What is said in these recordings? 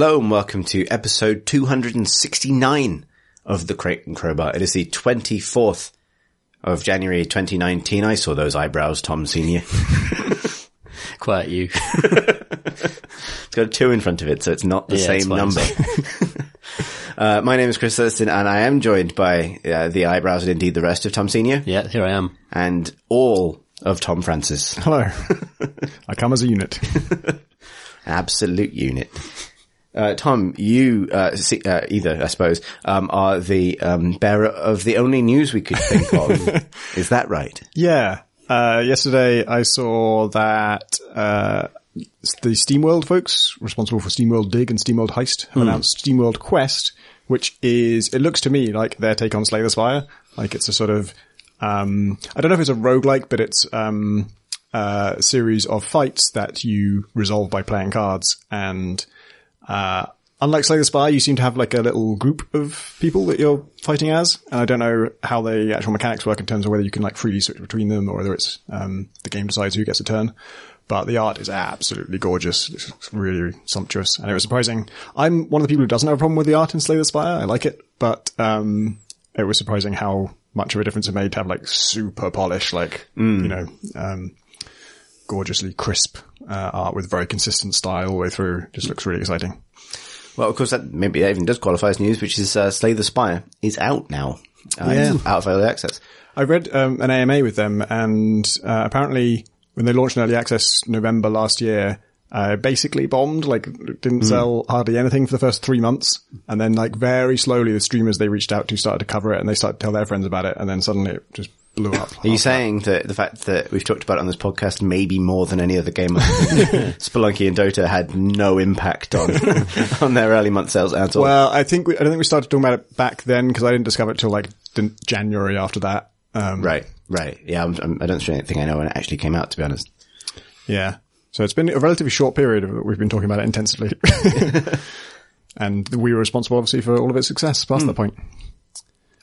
Hello and welcome to episode 269 of the Crate and Crowbar. It is the 24th of January 2019. I saw those eyebrows, Tom Senior. Quiet you. It's got a two in front of it, so it's not the Yeah, same number. uh, my name is Chris Thurston and I am joined by uh, the eyebrows and indeed the rest of Tom Senior yeah, here I am. and all of Tom Francis. Hello. I come as a unit. Absolute unit. Uh, Tom, you, uh, see, uh, either, I suppose, um, are the, um, bearer of the only news we could think of. Is that right? Yeah. Uh, yesterday I saw that, uh, the SteamWorld folks responsible for SteamWorld Dig and SteamWorld Heist have announced SteamWorld Quest, which is, it looks to me like their take on Slay the Spire. Like it's a sort of, um, I don't know if it's a roguelike, but it's, um, uh, a series of fights that you resolve by playing cards and, Uh, unlike Slay the Spire, you seem to have like a little group of people that you're fighting as, and I don't know how the actual mechanics work in terms of whether you can like freely switch between them or whether it's um, the game decides who gets a turn. But the art is absolutely gorgeous. It's really sumptuous, and it was surprising. I'm one of the people who doesn't have a problem with the art in Slay the Spire. I like it, but um, it was surprising how much of a difference it made to have like super polished, like you know, um, gorgeously crisp uh, art with very consistent style all the way through. Just looks really exciting. Well, of course, that maybe that even does qualify as news, which is uh, Slay the Spire is out now. Uh, Yeah. out of early access. I read um, an AMA with them, and uh, apparently when they launched in early access November last year, uh, basically bombed. Like didn't sell hardly anything for the first three months, and then like very slowly the streamers they reached out to started to cover it, and they started to tell their friends about it, and then suddenly it just blew up. Are you saying that the fact that we've talked about it on this podcast maybe more than any other game, Spelunky and Dota had no impact on on their early month sales at all? Well, I think we, I don't think we started talking about it back then because I didn't discover it till like January after that. Um, right, right. Yeah, I'm, I'm, I don't think I know when it actually came out, to be honest. Yeah. So it's been a relatively short period of we've been talking about it intensively. and we were responsible obviously for all of its success past that point.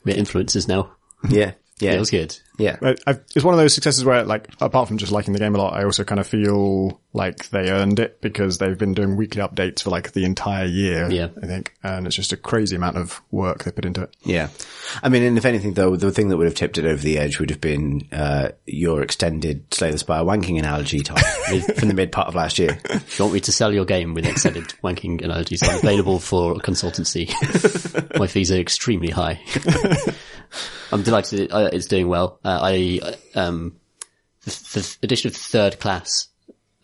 We're influencers now. Yeah, yeah, Yeah, it was good. yeah. I've, it's one of those successes where like, apart from just liking the game a lot, I also kind of feel like they earned it because they've been doing weekly updates for like the entire year. Yeah. I think. And it's just a crazy amount of work they put into it. Yeah. I mean, and if anything though, the thing that would have tipped it over the edge would have been, uh, your extended Slay the Spire wanking analogy, time from the mid part of last year. If you want me to sell your game with extended wanking analogies, I'm available for consultancy. My fees are extremely high. I'm delighted uh, it's doing well. Uh, I, um, the, the addition of third class,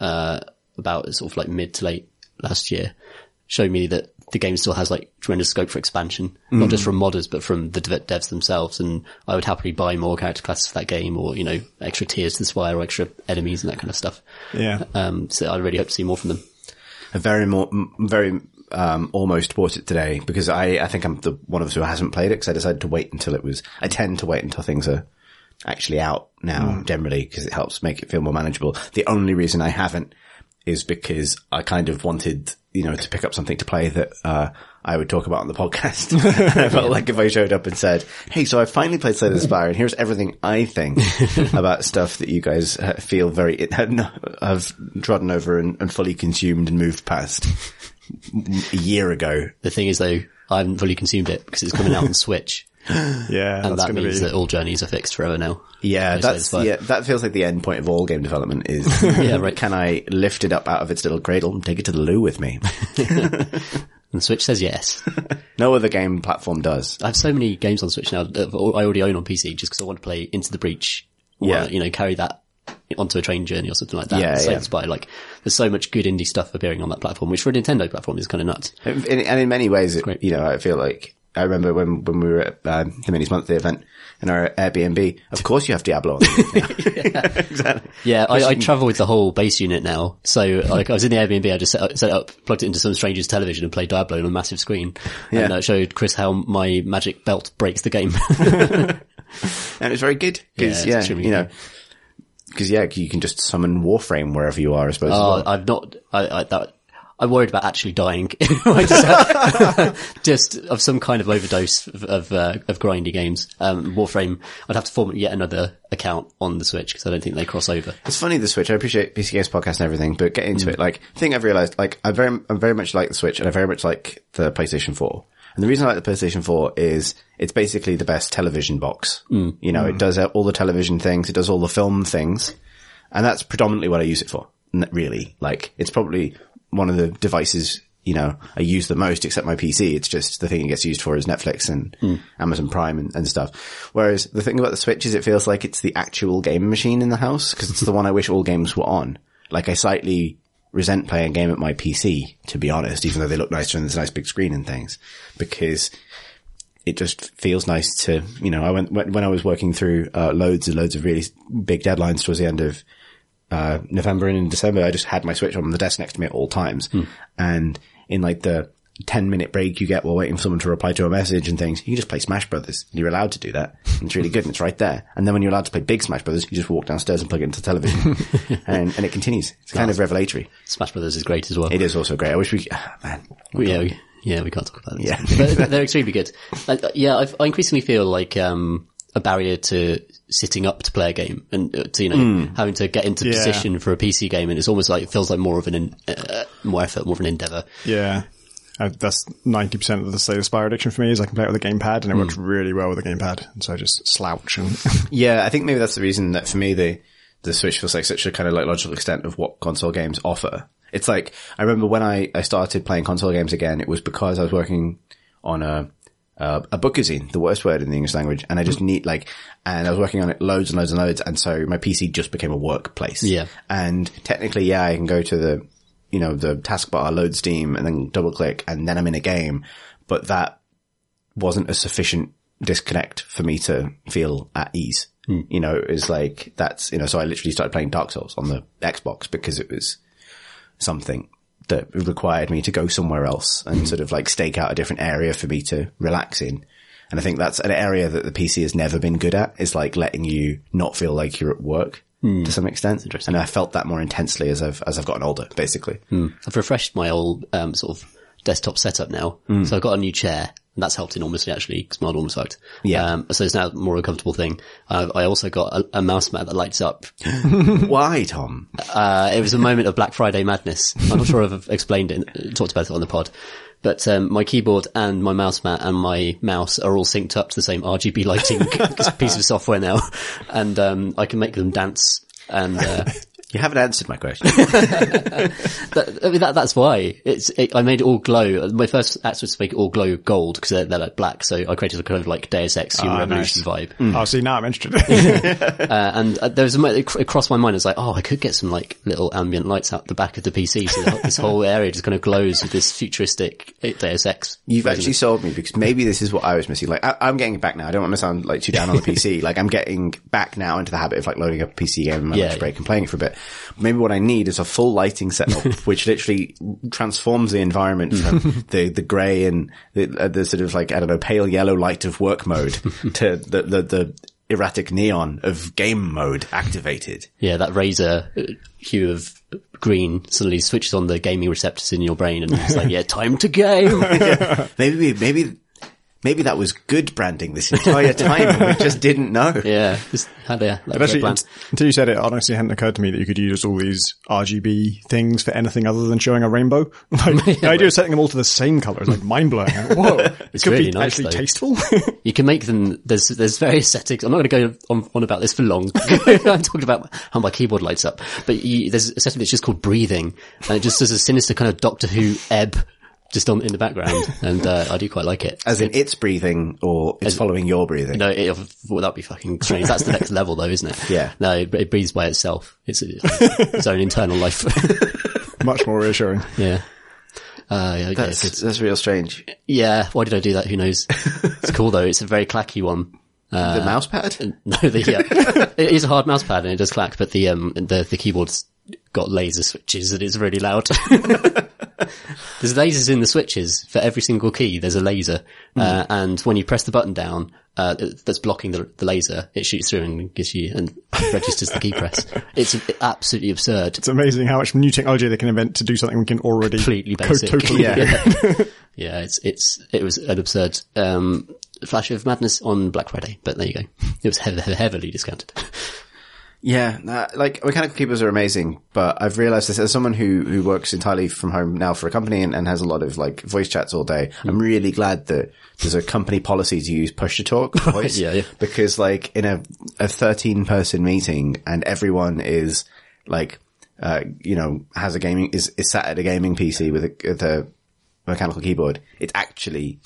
uh, about sort of like mid to late last year showed me that the game still has like tremendous scope for expansion, not just from modders, but from the dev- devs themselves. And I would happily buy more character classes for that game or, you know, extra tiers to the Spire or extra enemies and that kind of stuff. Yeah. Um, so I really hope to see more from them. I very more, very, um, almost bought it today because I, I think I'm the one of us who hasn't played it because I decided to wait until it was, I tend to wait until things are actually out now generally because it helps make it feel more manageable. The only reason I haven't is because I kind of wanted, you know, to pick up something to play that, uh, I would talk about on the podcast. I felt like if I showed up and said, Hey, so I finally played Slay the Spire and here's everything I think about stuff that you guys uh, feel very, have trodden over and, and fully consumed and moved past a year ago. The thing is though, I haven't fully consumed it because it's coming out on Switch Yeah. and that means be. that all journeys are fixed forever now. Yeah, that's, yeah, that feels like the end point of all game development is, Yeah, right. can I lift it up out of its little cradle and take it to the loo with me? And Switch says yes. No other game platform does. I have so many games on Switch now that I already own on PC just because I want to play Into the Breach. Or, Yeah. You know, carry that onto a train journey or something like that. Yeah, yeah. Spire. Like, there's so much good indie stuff appearing on that platform, which for a Nintendo platform is kind of nuts. And in many ways, it, you know, I feel like I remember when, when we were at um, the Minis Monthly event in our Airbnb. Of course, you have Diablo on. yeah. exactly. Yeah, I, I travel with the whole base unit now. So, like, I was in the Airbnb, I just set, up- set up, plugged it into some stranger's television and played Diablo on a massive screen. Yeah. And uh, showed Chris how my magic belt breaks the game. And it's very good Yeah, because it's yeah, you know. Because yeah, you can just summon Warframe wherever you are. I suppose. Oh, well. I've not, I, I, that, I'm worried about actually dying. Just, of some kind of overdose of of, uh, of grindy games. Um, Warframe, I'd have to form yet another account on the Switch because I don't think they cross over. It's funny the Switch. I appreciate PC Games podcast and everything, but getting into it, like, the thing I've realized, like, I very, I'm very much like the Switch and I very much like the PlayStation 4. And the reason I like the PlayStation 4 is it's basically the best television box. Mm. You know, it mm. does all the television things, it does all the film things, and that's predominantly what I use it for. Really, like, it's probably one of the devices, you know, I use the most except my PC. It's just the thing it gets used for is Netflix and mm. Amazon Prime and, and stuff. Whereas the thing about the Switch is it feels like it's the actual game machine in the house because it's the one I wish all games were on. Like I slightly resent playing a game at my PC, to be honest, even though they look nicer and there's a nice big screen and things, because it just feels nice to, you know, I went, when, when I was working through, uh, loads and loads of really big deadlines towards the end of, uh, November and in December, I just had my Switch on the desk next to me at all times. And in like the 10 minute break you get while waiting for someone to reply to a message and things, you can just play Smash Brothers. And You're allowed to do that. It's really good and it's right there. And then when you're allowed to play big Smash Brothers, you just walk downstairs and plug it into the television. and, and it continues. It's kind of revelatory. Smash Brothers is great as well. It is also great. I wish we, ah, man. We- yeah, we, yeah, we can't talk about this. Yeah. but they're extremely good. Like, uh, yeah, I've, I increasingly feel like um, a barrier to sitting up to play a game and uh, to you know Hmm. having to get into Yeah. position for a PC game, and it's almost like it feels like more of an in, uh, more effort, more of an endeavor. Yeah. Uh, that's 90% of the Slay the Spire addiction for me is I can play it with a gamepad and it works really well with a gamepad. And so I just slouch and Yeah, I think maybe that's the reason that for me the the Switch feels like such a kind of like logical extent of what console games offer. It's like I remember when I I started playing console games again, it was because I was working on a a, a bookazine, the worst word in the English language, and I just need like, and I was working on it loads and loads and loads, and so my PC just became a workplace. Yeah. and technically, yeah, I can go to the you know the taskbar, load Steam, and then double click, and then I'm in a game, but that wasn't a sufficient disconnect for me to feel at ease. Hmm. You know, it was like, that's, you know, so I literally started playing Dark Souls on the Xbox because it was something that required me to go somewhere else and hmm. sort of like stake out a different area for me to relax in. And I think that's an area that the PC has never been good at is like letting you not feel like you're at work to some extent. And I felt that more intensely as I've, as I've gotten older, basically. I've refreshed my old um, sort of desktop setup now, Hmm. so I've got a new chair. And that's helped enormously actually, because my mine almost fucked. Yeah. Um, so it's now more of a comfortable thing. Uh, I also got a, a mouse mat that lights up. Why, Tom? Uh, it was a moment of Black Friday madness. I'm not sure if I've explained it, talked about it on the pod. But um, my keyboard and my mouse mat and my mouse are all synced up to the same RGB lighting piece of software now, and um, I can make them dance. And uh, You haven't answered my question. that, I mean, that, that's why it's. It, I made it all glow. My first act was to make it all glow gold because they're, they're like black. So I created a kind of like Deus Ex Human Ah, Revolution nice. vibe. oh, see, now I'm interested. Uh, and uh, there was a it, crossed my mind. I was like, oh, I could get some like little ambient lights out the back of the PC, so that this whole area just kind of glows with this futuristic Deus Ex. You've version actually sold me because maybe this is what I was missing. Like, I, I'm getting it back now. I don't want to sound like too down on the PC. Like, I'm getting back now into the habit of like loading up a PC game in my Yeah, lunch yeah. break and playing it for a bit. Maybe what I need is a full lighting setup, which literally transforms the environment from the, the grey and the, uh, the sort of like, I don't know, pale yellow light of work mode to the, the, the erratic neon of game mode activated. Yeah, that Razer uh, hue of green suddenly switches on the gaming receptors in your brain, and it's like, yeah, time to game. Maybe, maybe, maybe that was good branding this entire time and we just didn't know. yeah, just had a like, But actually, plan. until you said it, honestly, it hadn't occurred to me that you could use all these RGB things for anything other than showing a rainbow. Like, the idea of setting them all to the same color is like mind blowing. Whoa, it could really be nice, actually though. tasteful. You can make them. There's there's various settings. I'm not going to go on, on about this for long. I'm talking about how my keyboard lights up. But you, there's a setting that's just called breathing, and it just does a sinister kind of Doctor Who ebb just on in the background, and uh, I do quite like it. As in it's breathing or it's following your breathing. No, it, well, that'd be fucking strange. That's the next level, though, isn't it? Yeah. No, it, it breathes by itself. It's a, its own internal life. Much more reassuring. yeah. Uh, yeah, okay, That's, that's real strange. yeah. Why did I do that? Who knows? It's cool though. It's a very clacky one. the mouse pad? No, the, yeah, it is a hard mouse pad and it does clack, but the um the the keyboard's got laser switches and it's really loud. There's lasers in the switches for every single key. There's a laser, uh, and when you press the button down, uh, that's blocking the, the laser, it shoots through and gives you and registers the key press. It's absolutely absurd. It's amazing how much new technology they can invent to do something we can already Completely co- basic. totally yeah. yeah, it's it's it was an absurd um, flash of madness on Black Friday, but there you go. It was heavily, heavily discounted. Yeah, like mechanical keyboards are amazing, but I've realized this as someone who, who works entirely from home now for a company and, and has a lot of like voice chats all day. I'm really glad that there's a company policy to use push to talk voice. yeah, yeah. Because like in a, a 13 person meeting and everyone is like, uh, you know, has a gaming, is, is sat at a gaming PC with a, with a mechanical keyboard, it's actually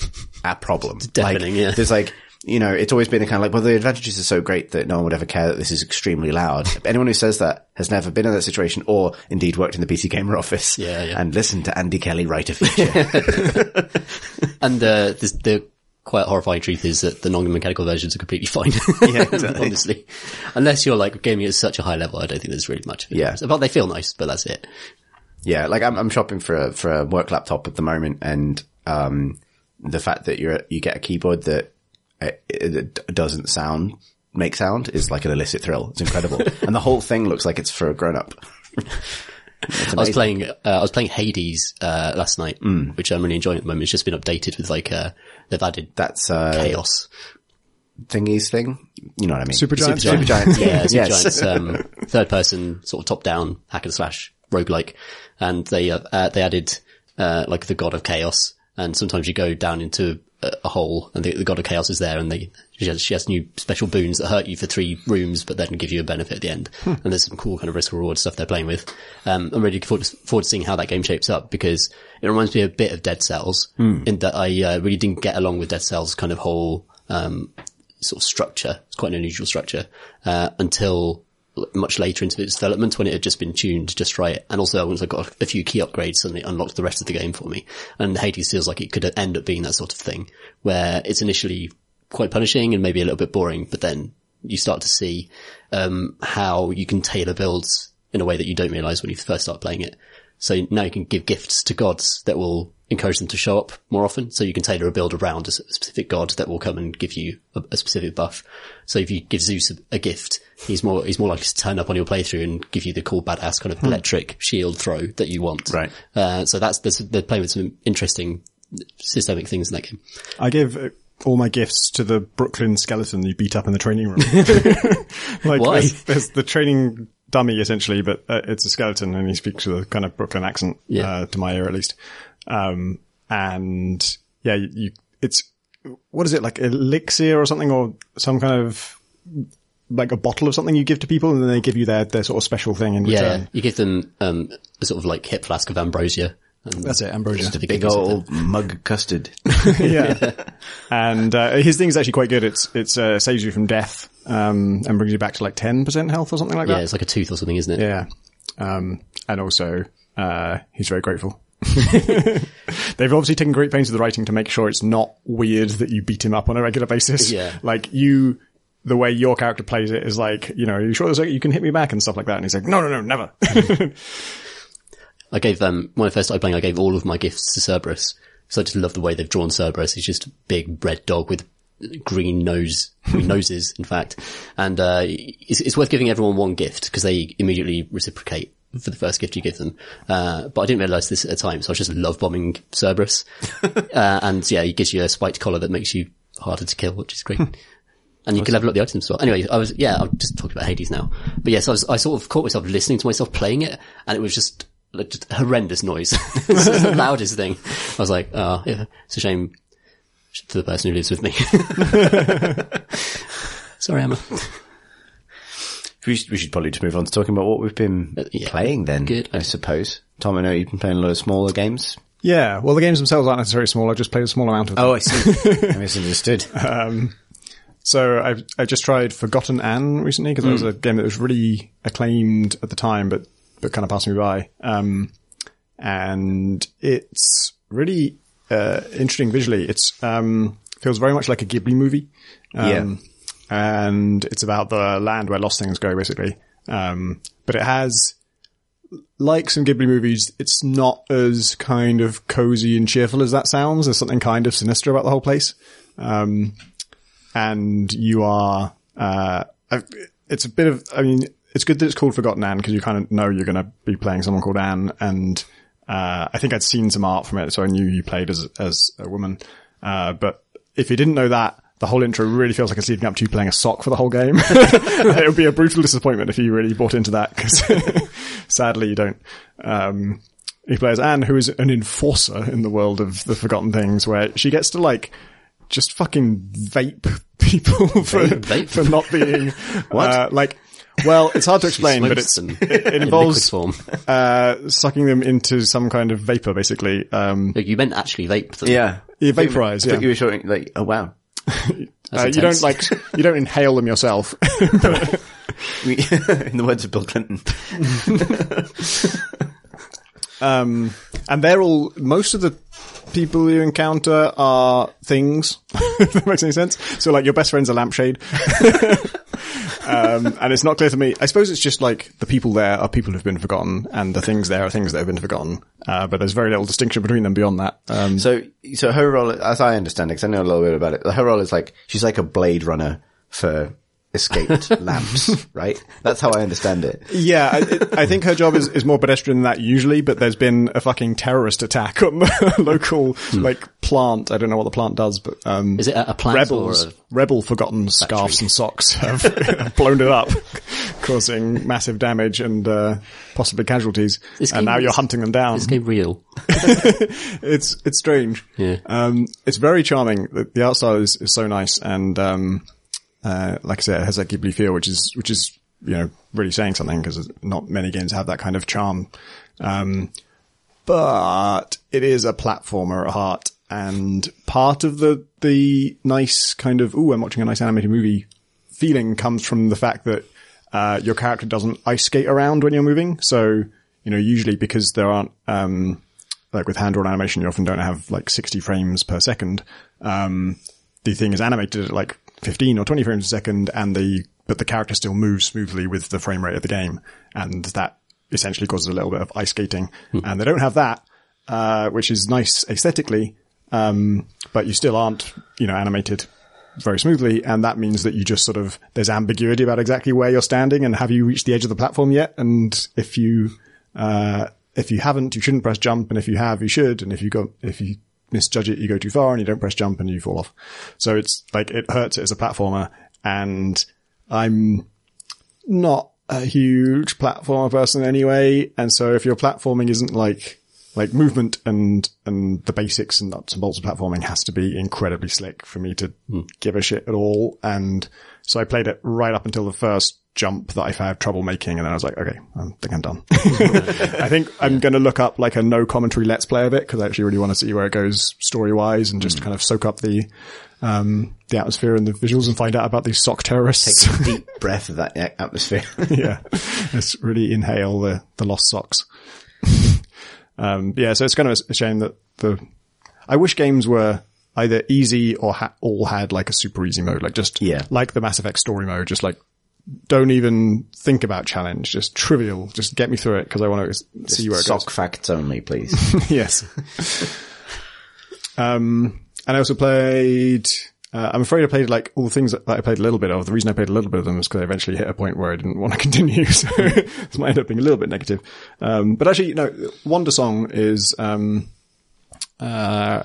a problem. It's deafening, like, yeah. There's like, you know, it's always been a kind of like, well, the advantages are so great that no one would ever care that this is extremely loud. Anyone who says that has never been in that situation or indeed worked in the PC Gamer office Yeah, yeah. and listened to Andy Kelly write a feature. And uh, this, the quite horrifying truth is that the non-mechanical versions are completely fine. Yeah, exactly. Honestly, unless you're like gaming at such a high level, I don't think there's really much. Of a Yeah. but they feel nice, but that's it. yeah, like I'm, I'm shopping for a, for a work laptop at the moment and, um, the fact that you're, you get a keyboard that it, it doesn't sound, make sound is like an illicit thrill. It's incredible. and the whole thing looks like it's for a grown up. I was playing, uh, I was playing Hades uh, last night, Mm. which I'm really enjoying at the moment. It's just been updated with like uh, they've added That's, uh, chaos. thingies thing. You know what I mean? Supergiant? Super giant, Yeah, Super yes. Giants, um, third person, sort of top down hack and slash roguelike. And they, uh, uh, they added, uh, like the god of chaos. And sometimes you go down into a, hole and the, the god of chaos is there and they, she has, she has new special boons that hurt you for three rooms, but then give you a benefit at the end. And there's some cool kind of risk reward stuff they're playing with. Um, I'm really looking forward to, forward to seeing how that game shapes up because it reminds me a bit of Dead Cells in that I, uh, really didn't get along with Dead Cells kind of whole, um, sort of structure. It's quite an unusual structure, uh, until much later into its development when it had just been tuned just right. And also once I got a few key upgrades, suddenly it unlocked the rest of the game for me. And Hades feels like it could end up being that sort of thing where it's initially quite punishing and maybe a little bit boring, but then you start to see, um, how you can tailor builds in a way that you don't realize when you first start playing it. So now you can give gifts to gods that will encourage them to show up more often. So you can tailor a build around a specific god that will come and give you a, a specific buff. So if you give Zeus a, a gift, he's more, he's more likely to turn up on your playthrough and give you the cool badass kind of electric shield throw that you want. Right. Uh, so that's, the, they're playing with some interesting systemic things in that game. I give uh, all my gifts to the Brooklyn skeleton you beat up in the training room. like Why? There's, there's the training dummy essentially, but uh, it's a skeleton and he speaks with a kind of Brooklyn accent, Yeah. uh, to my ear at least. Um, and yeah, you, you, it's, what is it, like elixir or something or some kind of, like a bottle of something you give to people and then they give you their, their sort of special thing in Yeah. return. You give them, um, a sort of like hip flask of ambrosia. And That's it, ambrosia. certificate Big or old mug custard. yeah. And uh, his thing is actually quite good. It's it's uh, saves you from death um, and brings you back to like ten percent health or something like Yeah, that. Yeah, it's like a tooth or something, isn't it? Yeah. Um, and also, uh, he's very grateful. They've obviously taken great pains with the writing to make sure it's not weird that you beat him up on a regular basis. Yeah. Like you, the way your character plays it is like, you know, are you sure there's you can hit me back and stuff like that? And he's like, no, no, no, never. I gave um when I first started playing, I gave all of my gifts to Cerberus So I just love the way they've drawn Cerberus. He's just a big red dog with green nose, green noses, in fact. And uh, it's, it's worth giving everyone one gift because they immediately reciprocate for the first gift you give them. Uh, but I didn't realize this at the time, so I was just love bombing Cerberus. uh, and yeah, he gives you a spiked collar that makes you harder to kill, which is great. And you can level up the items as well. Anyway, I was, yeah, I'm just talking about Hades now. But yes, I was, I sort of caught myself listening to myself playing it and it was just, like, just horrendous noise. it's just the loudest thing. I was like, oh, yeah, it's a shame for the person who lives with me. Sorry, Emma. We should, we should probably just move on to talking about what we've been Uh, yeah. playing then. Good. I suppose. Tom, I know you've been playing a lot of smaller games. yeah. Well, the games themselves aren't necessarily small. I just played a small amount of them. Oh, I see. I misunderstood. So I I just tried Forgotton Anne recently because it was a game that was really acclaimed at the time, but but kind of passed me by. Um, and it's really uh, interesting visually. It's um, feels very much like a Ghibli movie. Um, and it's about the land where lost things go, basically. Um, but it has like some Ghibli movies, it's not as kind of cozy and cheerful as that sounds. There's something kind of sinister about the whole place. Um, and you are. Uh, it's a bit of, I mean, it's good that it's called Forgotton Anne because you kind of know you're going to be playing someone called Anne and, uh, I think I'd seen some art from it, so I knew you played as, as a woman. Uh, but if you didn't know that, the whole intro really feels like it's leading up to you playing a sock for the whole game. it would be a brutal disappointment if you really bought into that because sadly you don't. Um, he plays Anne, who is an enforcer in the world of the Forgotten Things, where she gets to like just fucking vape people for, Vape? for not being Uh, like. Well, it's hard to explain, but it's them it, it involves liquid form. uh, sucking them into some kind of vapor, basically. Um, Like, you meant actually vape them. Yeah. Yeah, vaporize, I yeah. you were showing like, oh wow. uh, you don't like you don't inhale them yourself. We- In the words of Bill Clinton. Um, and they're all, most of the people you encounter are things, if that makes any sense. So like your best friend's a lampshade. um, and it's not clear to me. I suppose it's just like the people there are people who've been forgotten and the things there are things that have been forgotten. Uh, but there's very little distinction between them beyond that. Um, So, so her role, as I understand it, because I know a little bit about it, her role is like, she's like a Blade Runner for escaped lamps, right? That's how I understand it. yeah, I, it, I think her job is, is more pedestrian than that usually, but there's been a fucking terrorist attack on the local, like, plant. I don't know what the plant does, but, um, Is it a, a plant rebels, or a, rebel forgotten scarves and socks have, have blown it up, causing massive damage and uh, possibly casualties. This and game now you're hunting them down. is this game real? It's it's strange. Yeah. Um, it's very charming. The, the art style is, is so nice, and um, uh, like I said, it has that Ghibli feel, which is which is you know really saying something because not many games have that kind of charm. Um, but it is a platformer at heart, and part of the the nice kind of ooh, I'm watching a nice animated movie feeling comes from the fact that uh, your character doesn't ice skate around when you're moving. So you know, usually because there aren't um, like with hand drawn animation, you often don't have like 60 frames per second. Um, the thing is animated at like 15 or 20 frames a second, and the but the character still moves smoothly with the frame rate of the game, and that essentially causes a little bit of ice skating. And they don't have that, uh, which is nice aesthetically, um, but you still aren't, you know, animated very smoothly, and that means that you just sort of there's ambiguity about exactly where you're standing and have you reached the edge of the platform yet? And if you uh, if you haven't, you shouldn't press jump, and if you have, you should. And if you go if you misjudge it, you go too far and you don't press jump and you fall off. So it's like it hurts it as a platformer, and I'm not a huge platformer person anyway, and so if your platforming isn't like like movement and and the basics and nuts and bolts of platforming has to be incredibly slick for me to hmm. give a shit at all. And so I played it right up until the first jump that I had trouble making, and then I was like, okay, I think I'm done. I think I'm going to look up like a no commentary let's play of it because I actually really want to see where it goes story wise and just kind of soak up the um the atmosphere and the visuals and find out about these sock terrorists. Take a deep breath of that atmosphere. yeah. Let's really inhale the, the lost socks. um, yeah, so it's kind of a shame that the, I wish games were either easy or ha- all had like a super easy mode, like just, Yeah. like the Mass Effect story mode, just like, don't even think about challenge, just trivial, just get me through it because I want to see where it goes. Sock facts only, please. yes. um, and I also played. Uh, I'm afraid I played like all the things that, that I played a little bit of. The reason I played a little bit of them was because I eventually hit a point where I didn't want to continue, so this might end up being a little bit negative. Um, but actually, no, Wandersong is um, uh,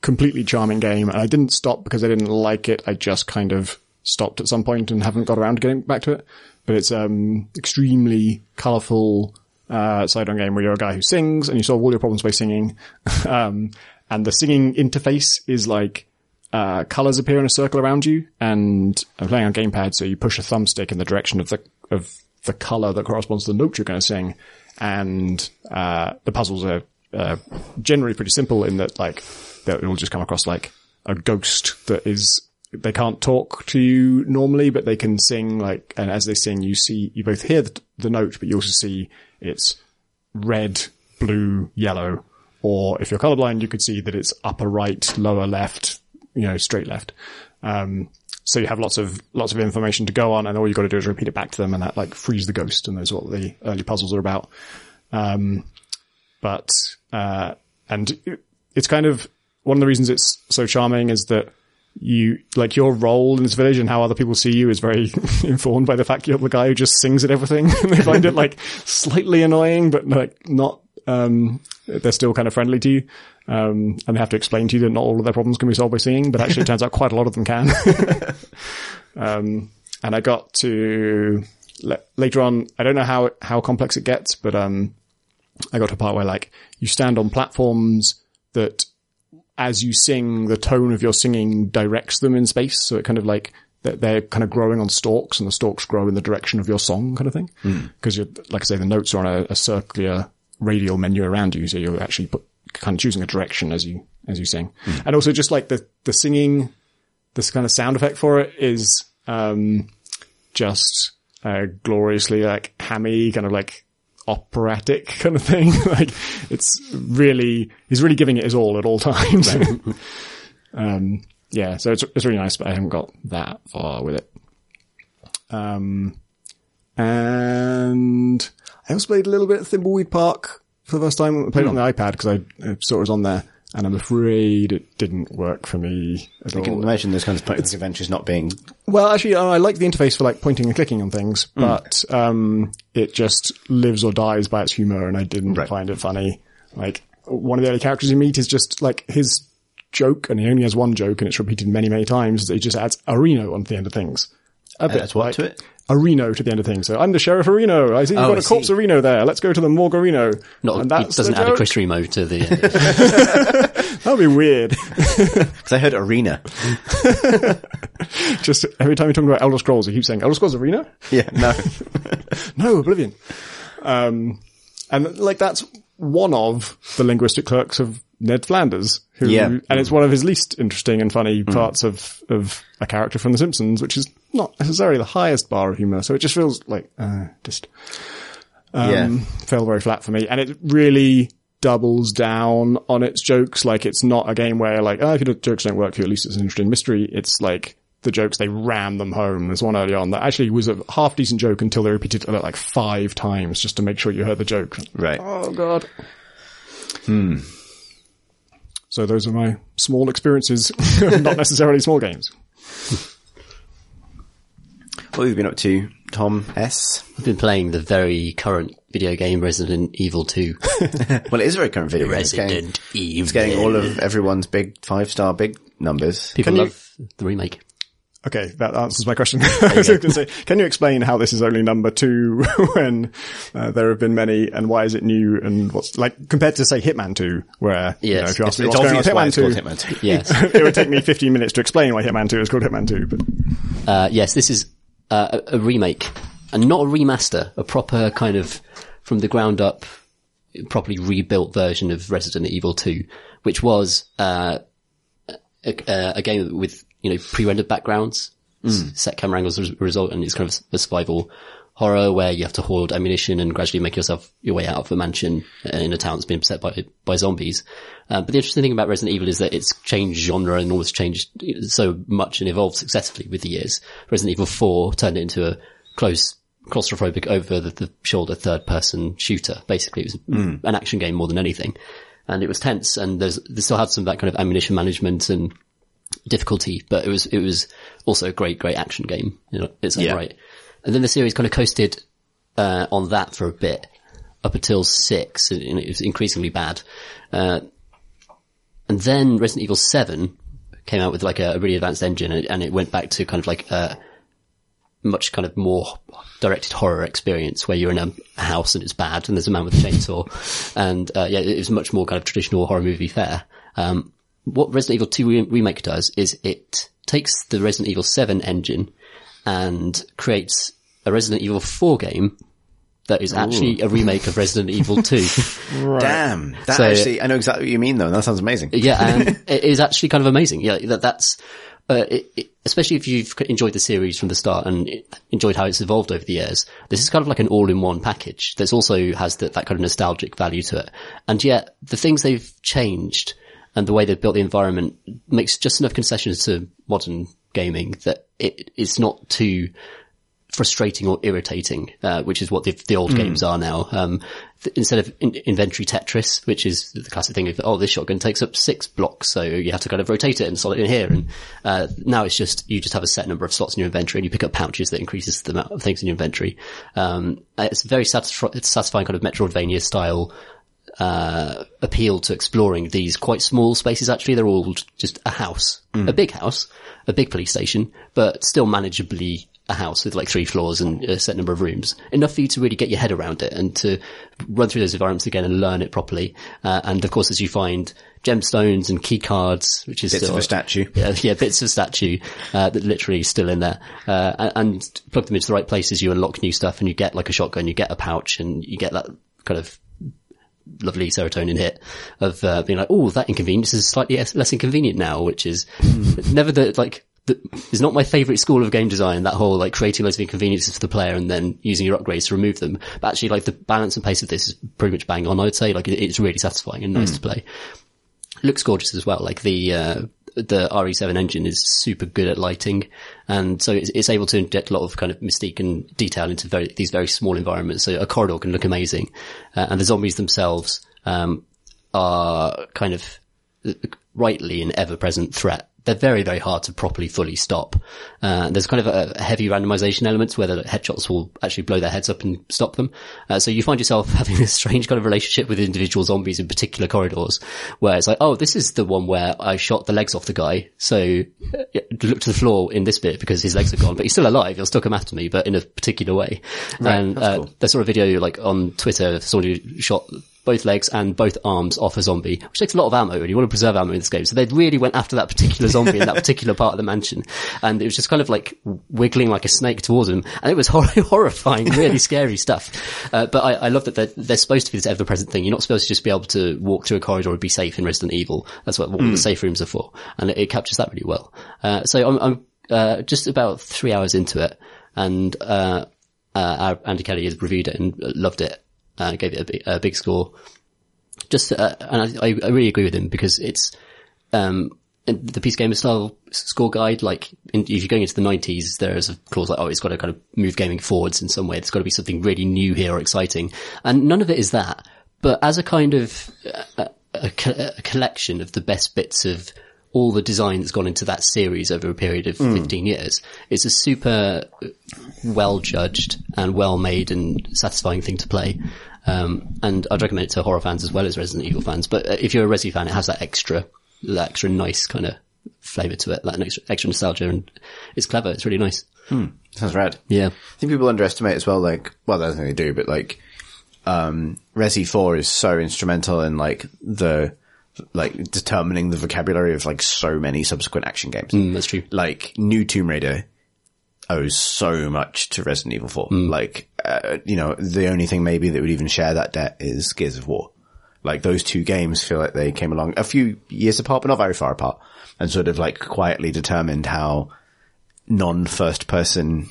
completely charming game, and I didn't stop because I didn't like it. I just kind of stopped at some point and haven't got around to getting back to it. But it's um extremely colourful uh side on game where you're a guy who sings and you solve all your problems by singing. um and the singing interface is like uh colours appear in a circle around you and I'm playing on gamepad so you push a thumbstick in the direction of the of the colour that corresponds to the note you're going to sing and uh the puzzles are uh, generally pretty simple in that like that it'll just come across like a ghost that is they can't talk to you normally, but they can sing like, and as they sing, you see, you both hear the, the note, but you also see it's red, blue, yellow, or if you're colorblind, you could see that it's upper right, lower left, you know, straight left. Um, so you have lots of, lots of information to go on and all you've got to do is repeat it back to them and that like frees the ghost and are what the early puzzles are about. Um, but, uh, and it's kind of, one of the reasons it's so charming is that you like your role in this village and how other people see you is very informed by the fact you're the guy who just sings at everything. and they find it like slightly annoying, but like not. Um, they're still kind of friendly to you, um, and they have to explain to you that not all of their problems can be solved by singing, but actually it turns out quite a lot of them can. um, and I got to le- later on. I don't know how how complex it gets, but um, I got to a part where like you stand on platforms that as you sing, the tone of your singing directs them in space. So it kind of like they're, they're kind of growing on stalks and the stalks grow in the direction of your song kind of thing. Because you're, like I say, the notes are on a, a circular radial menu around you. So you're actually put, kind of choosing a direction as you, as you sing. And also just like the, the singing, this kind of sound effect for it is, um, just, uh, gloriously like hammy, kind of like operatic kind of thing. like it's really, he's really giving it his all at all times. um, yeah, so it's, it's really nice, but I haven't got that far with it. Um, and I also played a little bit of Thimbleweed Park for the first time. I played it on the iPad because I, I saw it was on there. And I'm afraid it didn't work for me at I can all. imagine those kinds of point adventures not being. Well, actually, I like the interface for like pointing and clicking on things, but um, it just lives or dies by its humor, and I didn't Right. find it funny. Like one of the early characters you meet is just like his joke, and he only has one joke, and it's repeated many, many times. He just adds areno onto the end of things. A bit like to it? Areno to the end of things. So I'm the sheriff Areno. I see you've Oh, got I a corpse see. Areno there. Let's go to the morgue Areno. Not, and it doesn't add a joke. Chris Remo to the. That'd be weird. Because I heard arena. just every time you're talking about Elder Scrolls, you keep saying Elder Scrolls Arena. Yeah, no. No, Oblivion. Um, and like that's one of the linguistic clerks of Ned Flanders, who, Yeah. and it's one of his least interesting and funny parts of, of a character from The Simpsons, which is not necessarily the highest bar of humor. So it just feels like, uh, just, um, yeah. fell very flat for me. And it really doubles down on its jokes. Like it's not a game where like, oh, if your jokes don't work for you, at least it's an interesting mystery. It's like the jokes, they ram them home. There's one early on that actually was a half decent joke until they repeated it like five times just to make sure you heard the joke. Right. Oh god. Hmm. So those are my small experiences, not necessarily small games. What have you been up to, Tom S? I've been playing the very current video game Resident Evil 2. Well, it is a very current video. game. It's getting, Resident Evil. it's getting all of everyone's big five star big numbers. People Can you- love the remake. Okay, that answers my question. I was going to say, can you explain how this is only number two when uh, there have been many, and why is it new, and what's like compared to say Hitman Two, where you know, if you ask It's, me what's going on obvious with why Hitman Two, Hitman 2. Yes. it would take me 15 minutes to explain why Hitman 2 is called Hitman 2, but Uh, yes, this is uh, a, remake, and not a remaster, a proper kind of from the ground up, properly rebuilt version of Resident Evil 2, which was uh, a, a game with you know pre-rendered backgrounds, s- set camera angles as a result, and it's kind of a survival horror where you have to hoard ammunition and gradually make yourself your way out of a mansion in a town that's been beset by by zombies. Uh, but the interesting thing about Resident Evil is that it's changed genre and almost changed so much and evolved successfully with the years. Resident Evil 4 turned it into a close claustrophobic over the, the shoulder third person shooter. Basically, it was an action game more than anything. And it was tense and there's, they still had some of that kind of ammunition management and difficulty, but it was, it was also a great, great action game. You know, it's Yeah. right. And then the series kind of coasted, uh, on that for a bit up until six and it was increasingly bad. Uh, and then Resident Evil 7 came out with like a, a really advanced engine and, and it went back to kind of like a much kind of more directed horror experience where you're in a, a house and it's bad and there's a man with a chainsaw. and, uh, yeah, it was much more kind of traditional horror movie fare. Um, what Resident Evil 2 Remake does is it takes the Resident Evil 7 engine and creates a Resident Evil 4 game that is actually a remake of Resident Evil 2. Damn. That So- actually, I know exactly what you mean though. That sounds amazing. Yeah, and it is actually kind of amazing. Yeah, that that's uh, it, it, especially if you've enjoyed the series from the start and enjoyed how it's evolved over the years. This is kind of like an all-in-one package that also has that, that kind of nostalgic value to it. And yet, the things they've changed and the way they've built the environment makes just enough concessions to modern gaming that it, it's not too frustrating or irritating, uh, which is what the, the old games are now. Um, th- instead of in- inventory Tetris, which is the classic thing of, oh, this shotgun takes up six blocks, so you have to kind of rotate it and slot it in here. And, uh, now it's just, you just have a set number of slots in your inventory and you pick up pouches that increases the amount of things in your inventory. Um, it's very satisf- satisfying kind of Metroidvania style, uh, appeal to exploring these quite small spaces. Actually, they're all just a house, a big house, a big police station, but still manageably a house with like three floors and a set number of rooms. Enough for you to really get your head around it and to run through those environments again and learn it properly. Uh, and of course, as you find gemstones and key cards, which is Bits still, of a statue. yeah, yeah, bits of statue uh, that literally still in there, uh, and, and plug them into the right places. You unlock new stuff, and you get like a shotgun, you get a pouch, and you get that kind of lovely serotonin hit of uh, being like, oh, that inconvenience is slightly less inconvenient now, which is never the like. The, is not my favourite school of game design. That whole like creating loads of inconveniences for the player and then using your upgrades to remove them. But actually, like the balance and pace of this is pretty much bang on. I'd say like it, it's really satisfying and nice to play looks gorgeous as well. Like the, uh, the RE7 engine is super good at lighting. And so it's, it's able to inject a lot of kind of mystique and detail into very, these very small environments. So a corridor can look amazing. Uh, and the zombies themselves, um, are kind of rightly an ever-present threat. They're very, very hard to properly, fully stop. Uh, there's kind of a, a heavy randomization elements where the headshots will actually blow their heads up and stop them. Uh, so you find yourself having this strange kind of relationship with individual zombies in particular corridors where it's like, oh, this is the one where I shot the legs off the guy. So uh, look to the floor in this bit because his legs are gone, but he's still alive. He'll still come after me, but in a particular way. and, that's uh, cool. there's sort of video like on Twitter, somebody shot both legs and both arms off a zombie, which takes a lot of ammo and you want to preserve ammo in this game. So they really went after that particular zombie in that particular part of the mansion. And it was just kind of like wiggling like a snake towards him. And it was hor- horrifying, really scary stuff. Uh, but I, I love that they're, they're supposed to be this ever present thing. You're not supposed to just be able to walk through a corridor and be safe in Resident Evil. That's what, what the safe rooms are for. And it, it captures that really well. Uh, so I'm, I'm, uh, just about three hours into it and, uh, uh, Andy Kelly has reviewed it and loved it. Uh, gave it a big, a big score. Just, uh, and I, I really agree with him because it's, um, the PC Gamer style score guide, like in, if you're going into the 90s, there's a clause like, oh, it's got to kind of move gaming forwards in some way. There's got to be something really new here or exciting. And none of it is that. But as a kind of a, a, a collection of the best bits of all the design that's gone into that series over a period of 15 years, it's a super well judged and well made and satisfying thing to play. Um, and I'd recommend it to horror fans as well as Resident Evil fans. But uh, if you're a Resi fan, it has that extra, that extra nice kind of flavour to it, that extra, extra nostalgia, and it's clever. It's really nice. Sounds rad. Yeah. I think people underestimate as well, like, well, that's nothing they do, but like, um, Resi 4 is so instrumental in like the, like determining the vocabulary of like so many subsequent action games. Mm, that's true. Like, new Tomb Raider owes so much to Resident Evil 4. Like, uh, you know, the only thing maybe that would even share that debt is Gears of War. Like those two games feel like they came along a few years apart, but not very far apart and sort of like quietly determined how non first person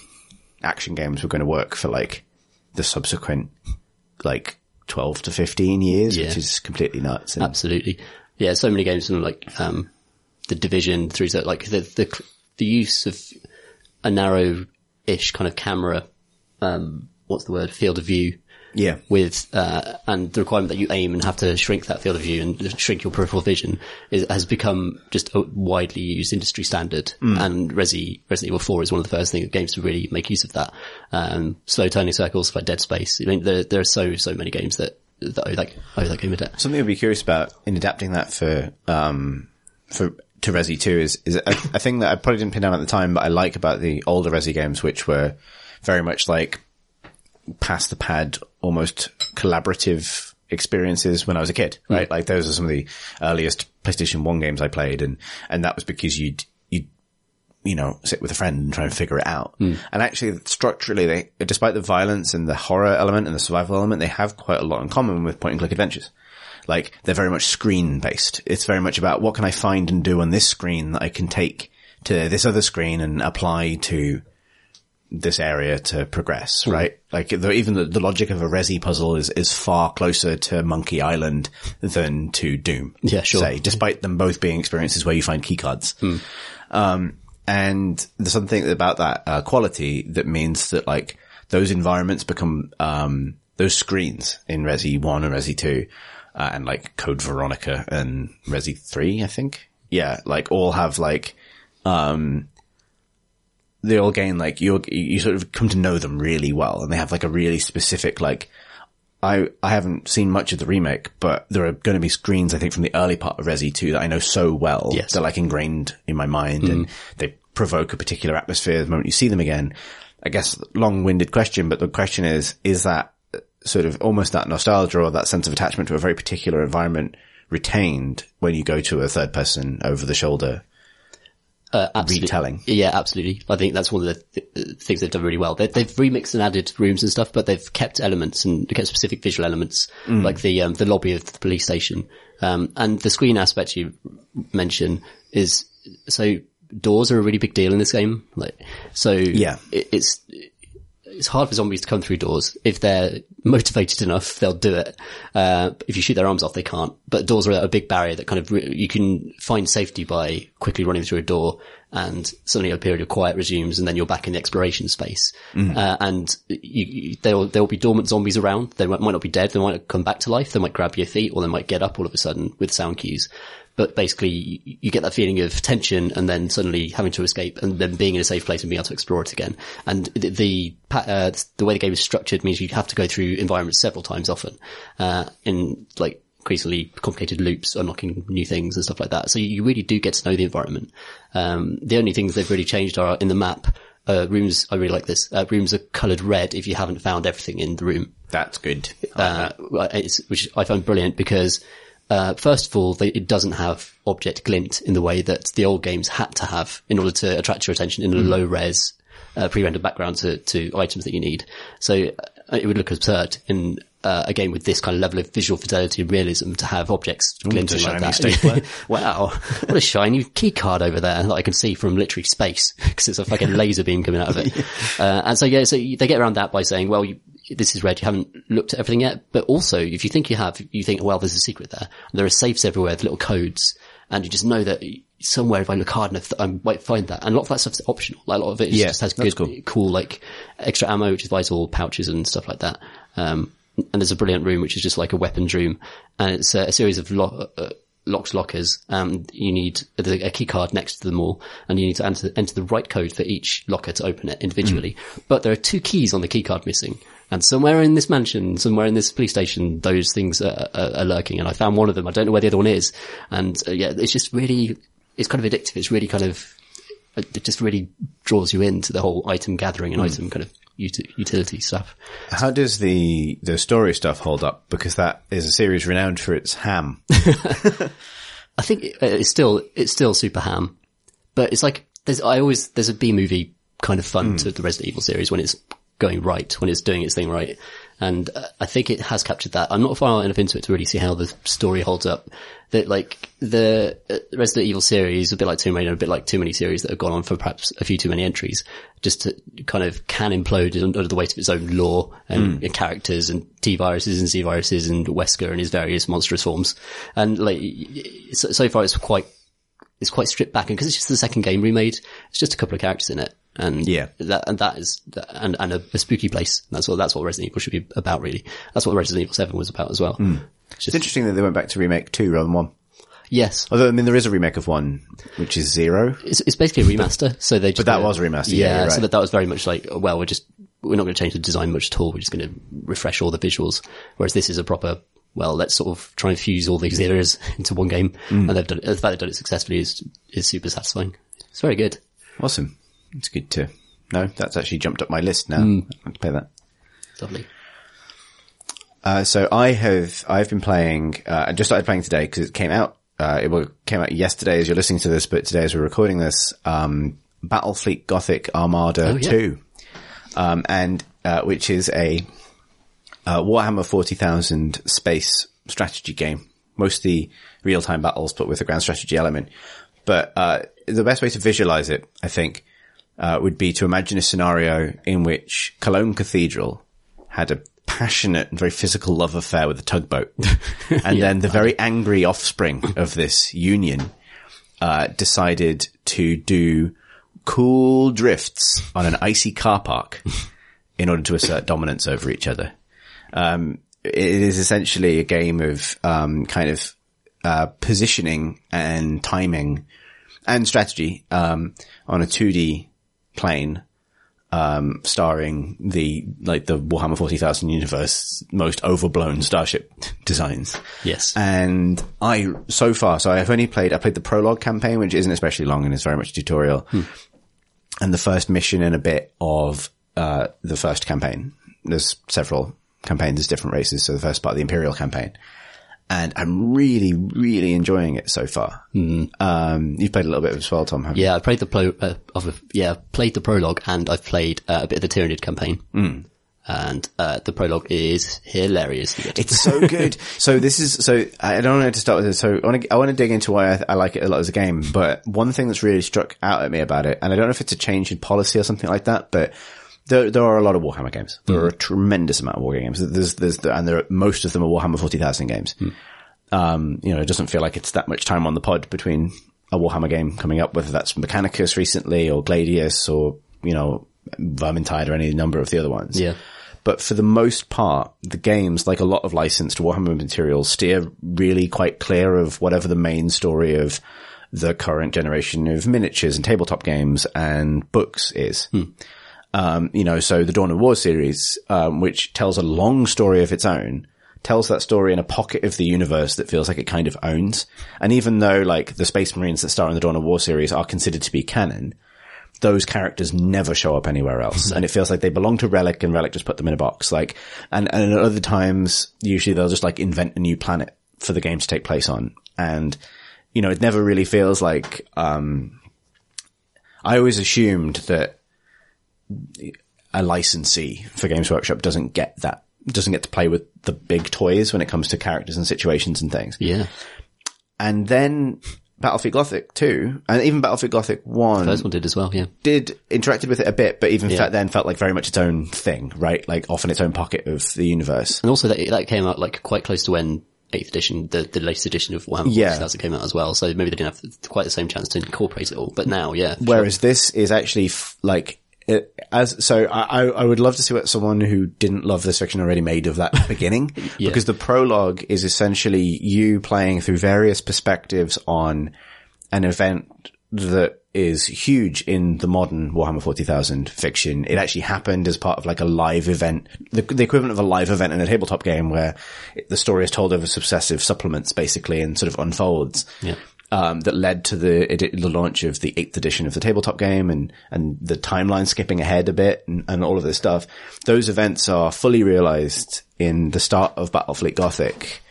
action games were going to work for like the subsequent like 12 to 15 years, Yeah. which is completely nuts. And Absolutely. Yeah, so many games from like, um, the division through to like the, the, the use of a narrow-ish kind of camera, um, what's the word, field of view yeah. with, uh, and the requirement that you aim and have to shrink that field of view and shrink your peripheral vision is, has become just a widely used industry standard. And Resi, Resident Evil 4 is one of the first things, games to really make use of that. Um, slow turning circles like Dead Space. I mean, there, there are so, so many games that, that owe that, owe that game a debt. Something I'd be curious about in adapting that for, um, for, to Resi 2 is, is a, a thing that I probably didn't pin down at the time, but I like about the older Resi games, which were very much like pass the pad, almost collaborative experiences when I was a kid, mm. right? Like those are some of the earliest PlayStation 1 games I played and, and that was because you'd, you'd, you know, sit with a friend and try and figure it out. Mm. And actually structurally, they, despite the violence and the horror element and the survival element, they have quite a lot in common with point and click adventures. Like they're very much screen based. It's very much about what can I find and do on this screen that I can take to this other screen and apply to this area to progress, right? Like the, even the, the logic of a Resi puzzle is, is far closer to Monkey Island than to Doom. Yeah, sure. Say, despite them both being experiences where you find keycards. Um, and there's something about that uh, quality that means that like those environments become um, those screens in Resi 1 and Resi 2, uh, and like Code Veronica and Resi 3, I think. Yeah, like all have like, um, they all gain like you you sort of come to know them really well, and they have like a really specific like. I I haven't seen much of the remake, but there are going to be screens I think from the early part of Resi 2 that I know so well. Yes. They're like ingrained in my mind, and mm-hmm. they provoke a particular atmosphere the moment you see them again. I guess long-winded question, but the question is: is that sort of almost that nostalgia or that sense of attachment to a very particular environment retained when you go to a third-person over-the-shoulder Uh, absolutely. retelling? Yeah, absolutely. I think that's one of the th- things they've done really well. They, they've remixed and added rooms and stuff, but they've kept elements and kept specific visual elements, like the um, the lobby of the police station, um, and the screen aspect you mention is so doors are a really big deal in this game. Like, so Yeah. it, it's it's hard for zombies to come through doors. If they're motivated enough, they'll do it. Uh, if you shoot their arms off, they can't. But doors are a big barrier that kind of, re- you can find safety by quickly running through a door and suddenly a period of quiet resumes and then you're back in the exploration space. Uh, and you, you, there'll, there'll be dormant zombies around. They might, might not be dead. They might come back to life. They might grab your feet or they might get up all of a sudden with sound cues. But basically, you- you get that feeling of tension and then suddenly having to escape and then being in a safe place and being able to explore it again. And the, the, uh, the way the game is structured means you have to go through environments several times often, uh, in like increasingly complicated loops, unlocking new things and stuff like that. So you really do get to know the environment. Um, the only things they've really changed are in the map. Uh, rooms, I really like this. Uh, rooms are coloured red if you haven't found everything in the room That's good. uh, it's, which I find brilliant because, uh, first of all, they, it doesn't have object glint in the way that the old games had to have in order to attract your attention in a low res, uh, pre-rendered background to, to items that you need. So uh, it would look absurd in, uh, a game with this kind of level of visual fidelity and realism to have objects glinting like that. wow. What a shiny key card over there that I can see from literally space because it's a fucking laser beam coming out of it. Uh, and so yeah, so they get around that by saying, well, you, this is red. You haven't looked at everything yet. But also, if you think you have, you think, well, there's a secret there. There are safes everywhere with little codes. And you just know that somewhere, if I look hard enough, I might find that. And a lot of that stuff's optional. Like a lot of it Yeah, just has good, cool. cool, like extra ammo, which is vital, pouches and stuff like that. Um, and there's a brilliant room, which is just like a weapons room. And it's a, a series of lo- uh, locks lockers. Um, you need a key card next to them all, and you need to enter, enter the right code for each locker to open it individually. But there are two keys on the key card missing. And somewhere in this mansion, somewhere in this police station, those things are, are, are lurking. And I found one of them. I don't know where the other one is. And uh, yeah, it's just really, it's kind of addictive. It's really kind of, it just really draws you into the whole item gathering and hmm. item kind of uti- utility stuff. How does the the story stuff hold up? Because that is a series renowned for its ham. I think it- it's still it's still super ham, but it's like there's I always there's a B movie kind of fun hmm. to the Resident Evil series when it's going right, when it's doing its thing right, and uh, I think it has captured that. I'm not far enough into it to really see how the story holds up. That like the uh, Resident Evil series, a bit like Tomb Raider, a bit like too many series that have gone on for perhaps a few too many entries, just to kind of can implode under the weight of its own lore and, and characters and T viruses and Z viruses and Wesker and his various monstrous forms. And like, so, so far it's quite, it's quite stripped back and because it's just the second game remade, it's just a couple of characters in it. And Yeah. that, and that is, and, and a, a spooky place. That's what, that's what Resident Evil should be about really. That's what Resident Evil 7 was about as well. It's It's interesting that they went back to remake two rather than one. Yes. Although I mean, there is a remake of one, which is zero. It's, it's basically a remaster. So they just, But that was a remaster, yeah, Yeah. you're So that, that was very much like, well, we're just, we're not going to change the design much at all. We're just going to refresh all the visuals. Whereas this is a proper, well, let's sort of try and fuse all these eras into one game. Mm. And they've done it. The fact they've done it successfully is, is super satisfying. It's very good. Awesome. It's good to know. That's actually jumped up my list now. Hmm. I can play that. Lovely. Uh, so I have, I've been playing, uh, I just started playing today because it came out, uh, it came out yesterday as you're listening to this, but today as we're recording this, um, Battlefleet Gothic Armada Oh, yeah. 2, um, and, uh, which is a, uh, Warhammer 40,000 space strategy game. Mostly real-time battles, but with a grand strategy element. But, uh, the best way to visualize it, I think, uh, would be to imagine a scenario in which Cologne Cathedral had a passionate and very physical love affair with a tugboat. and then the very angry offspring of this union, uh, decided to do cool drifts on an icy car park in order to assert dominance over each other. Um, it is essentially a game of, um, kind of, uh, positioning and timing and strategy, um, on a 2D plane, um, starring the, like the Warhammer 40,000 universe most overblown starship designs. Yes. And I, so far, so I've only played, I played the prologue campaign, which isn't especially long and is very much a tutorial. And the first mission and a bit of, uh, the first campaign. There's several campaigns, there's different races. So the first part of the Imperial campaign. And I'm really, really enjoying it so far. Um, you've played a little bit as well, Tom, haven't you? Yeah, I played the pro, uh, of a, yeah, played the prologue and I've played uh, a bit of the Tyranid campaign. Mm. And, uh, the prologue is hilarious. It's so good. so this is, so I don't know how to start with this. So I want to, I want to dig into why I, I like it a lot as a game, but one thing that's really struck out at me about it, and I don't know if it's a change in policy or something like that, but there, there are a lot of Warhammer games. There hmm. are a tremendous amount of war games. There's, there's, and there are, most of them are Warhammer 40,000 games. Hmm. Um, you know, it doesn't feel like it's that much time on the pod between a Warhammer game coming up, whether that's Mechanicus recently or Gladius or, you know, Vermintide or any number of the other ones. Yeah. But for the most part, the games, like a lot of licensed Warhammer materials, steer really quite clear of whatever the main story of the current generation of miniatures and tabletop games and books is. Hmm. Um, you know, so the Dawn of War series, um, which tells a long story of its own, tells that story in a pocket of the universe that feels like it kind of owns. And even though like the Space Marines that star in the Dawn of War series are considered to be canon, those characters never show up anywhere else. And it feels like they belong to Relic and Relic just put them in a box. Like, and, and at other times, usually they'll just like invent a new planet for the game to take place on. And, you know, it never really feels like, um, I always assumed that a licensee for Games Workshop doesn't get that, doesn't get to play with the big toys when it comes to characters and situations and things. Yeah. And then Battlefleet Gothic 2, and even Battlefleet Gothic 1 First one did as well, yeah. did interacted with it a bit, but even Yeah. then felt like very much its own thing, right? Like off in its own pocket of the universe. And also that, that came out like quite close to when 8th edition, the, the latest edition of Warhammer Yeah. 40,000 came out as well. So maybe they didn't have quite the same chance to incorporate it all. But now, yeah. Whereas this is actually f- like, it, as, so I, I would love to see what someone who didn't love this fiction already made of that beginning. Yeah. Because the prologue is essentially you playing through various perspectives on an event that is huge in the modern Warhammer 40,000 fiction. It actually happened as part of like a live event, the, the equivalent of a live event in a tabletop game where it, the story is told over successive supplements basically and sort of unfolds. Yeah. Um, that led to the, edi- the launch of the eighth edition of the tabletop game and, and the timeline skipping ahead a bit and, and all of this stuff. Those events are fully realized in the start of Battlefleet Gothic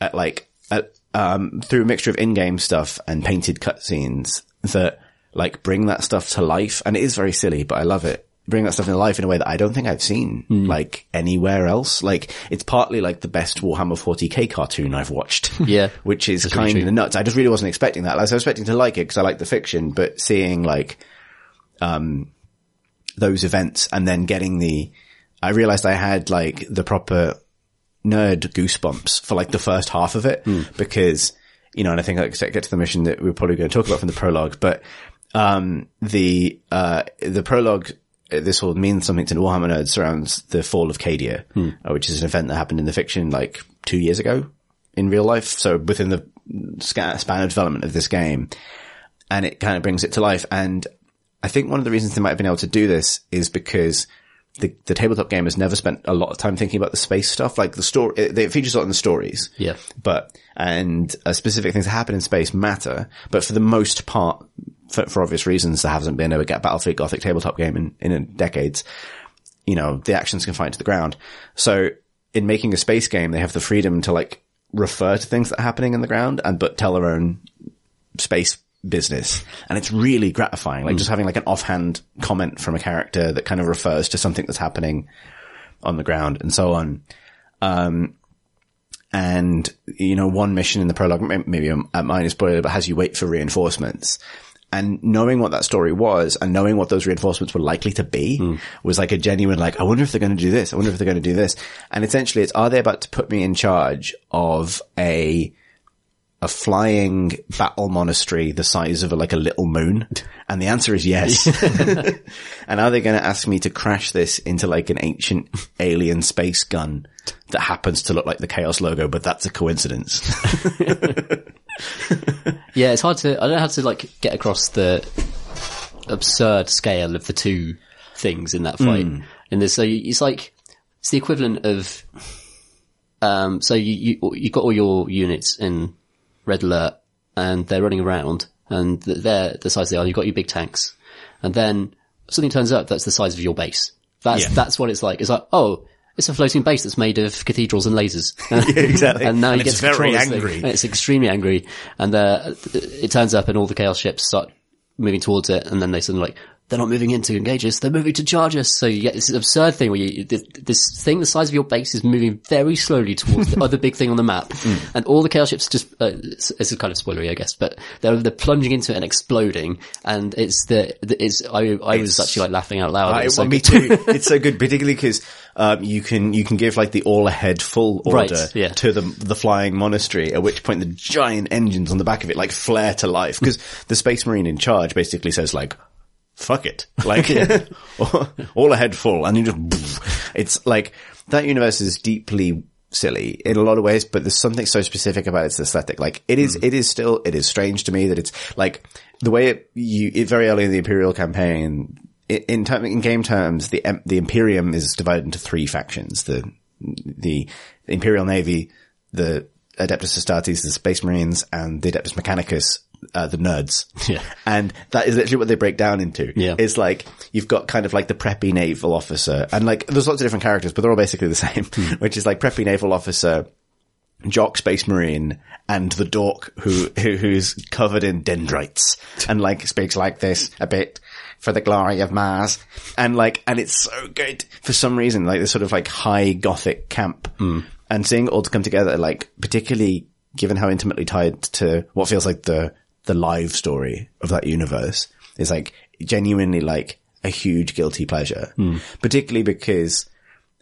at like at, um, through a mixture of in-game stuff and painted cutscenes that like bring that stuff to life. And it is very silly, but I love it. Bring that stuff into life in a way that I don't think I've seen like anywhere else. Like it's partly like the best Warhammer 40k cartoon I've watched. Yeah. which is kind of nuts. I just really wasn't expecting that. Like, I was expecting to like it because I like the fiction, but seeing like, um, those events and then getting the, I realized I had like the proper nerd goosebumps for like the first half of it because, you know, and I think I get to the mission that we're probably going to talk about from the prologue, but, um, the, uh, the prologue, this will mean something to the Warhammer nerds surrounds the fall of Cadia, uh, which is an event that happened in the fiction like two years ago in real life. So within the span of development of this game and it kind of brings it to life. And I think one of the reasons they might have been able to do this is because the, the tabletop game has never spent a lot of time thinking about the space stuff. Like the story, it, it features a lot in the stories. Yeah. But, and uh, specific things that happen in space matter. But for the most part, for, for obvious reasons, there hasn't been a get Battlefleet Gothic tabletop game in, in decades. You know, the action's confined to the ground. So in making a space game, they have the freedom to like refer to things that are happening in the ground and, but tell their own space business. And it's really gratifying. Like just having like an offhand comment from a character that kind of refers to something that's happening on the ground and so on. Um, and you know, one mission in the prologue, may- maybe at mine is spoiler, but has you wait for reinforcements. And knowing what that story was and knowing what those reinforcements were likely to be hmm. was like a genuine, like, I wonder if they're going to do this. I wonder if they're going to do this. And essentially it's, are they about to put me in charge of a, a flying battle monastery the size of a, like a little moon? And the answer is yes. and are they going to ask me to crash this into like an ancient alien space gun that happens to look like the Chaos logo, but that's a coincidence? Yeah, it's hard to. I don't know how to like get across the absurd scale of the two things in that fight. In this, so it's like it's the equivalent of. Um, so you you you got all your units in red alert, and they're running around, and they're the size they are. You've got your big tanks, and then something turns up that's the size of your base. That's Yeah. that's what it's like. It's like oh. It's a floating base that's made of cathedrals and lasers. exactly. and now And you get it's to very thing. angry. And It's extremely angry, and uh, it turns up, and all the chaos ships start moving towards it, and then they suddenly like they're not moving in to engage us; they're moving to charge us. So you get this absurd thing where you this, this thing the size of your base is moving very slowly towards the other big thing on the map, and all the chaos ships just uh, it's, it's kind of spoilery, I guess, but they're they're plunging into it and exploding, and it's the, the it's I I was actually like laughing out loud. I, It's well, like- me too. it's so good, particularly because um, you can you can give like the all ahead full order Right, yeah. to the the flying monastery. At which point the giant engines on the back of it like flare to life because the space marine in charge basically says like. Fuck it. Like, all ahead full and you just, it's like, that universe is deeply silly in a lot of ways, but there's something so specific about its aesthetic. Like, it is, hmm. it is still, it is strange to me that it's like, the way it, you, it very early in the Imperial campaign, in term, in game terms, the the Imperium is divided into three factions: the the Imperial Navy, the Adeptus Astartes, the Space Marines, and the Adeptus Mechanicus, uh, the nerds. Yeah. And that is literally what they break down into. Yeah. It's like, you've got kind of like the preppy naval officer, and like, there's lots of different characters, but they're all basically the same, which is like preppy naval officer, jock space marine and the dork who, who who's covered in dendrites and like speaks like this a bit for the glory of Mars and like and it's so good for some reason like this sort of like high gothic camp and seeing it all to come together like particularly given how intimately tied to what feels like the the live story of that universe is like genuinely like a huge guilty pleasure particularly because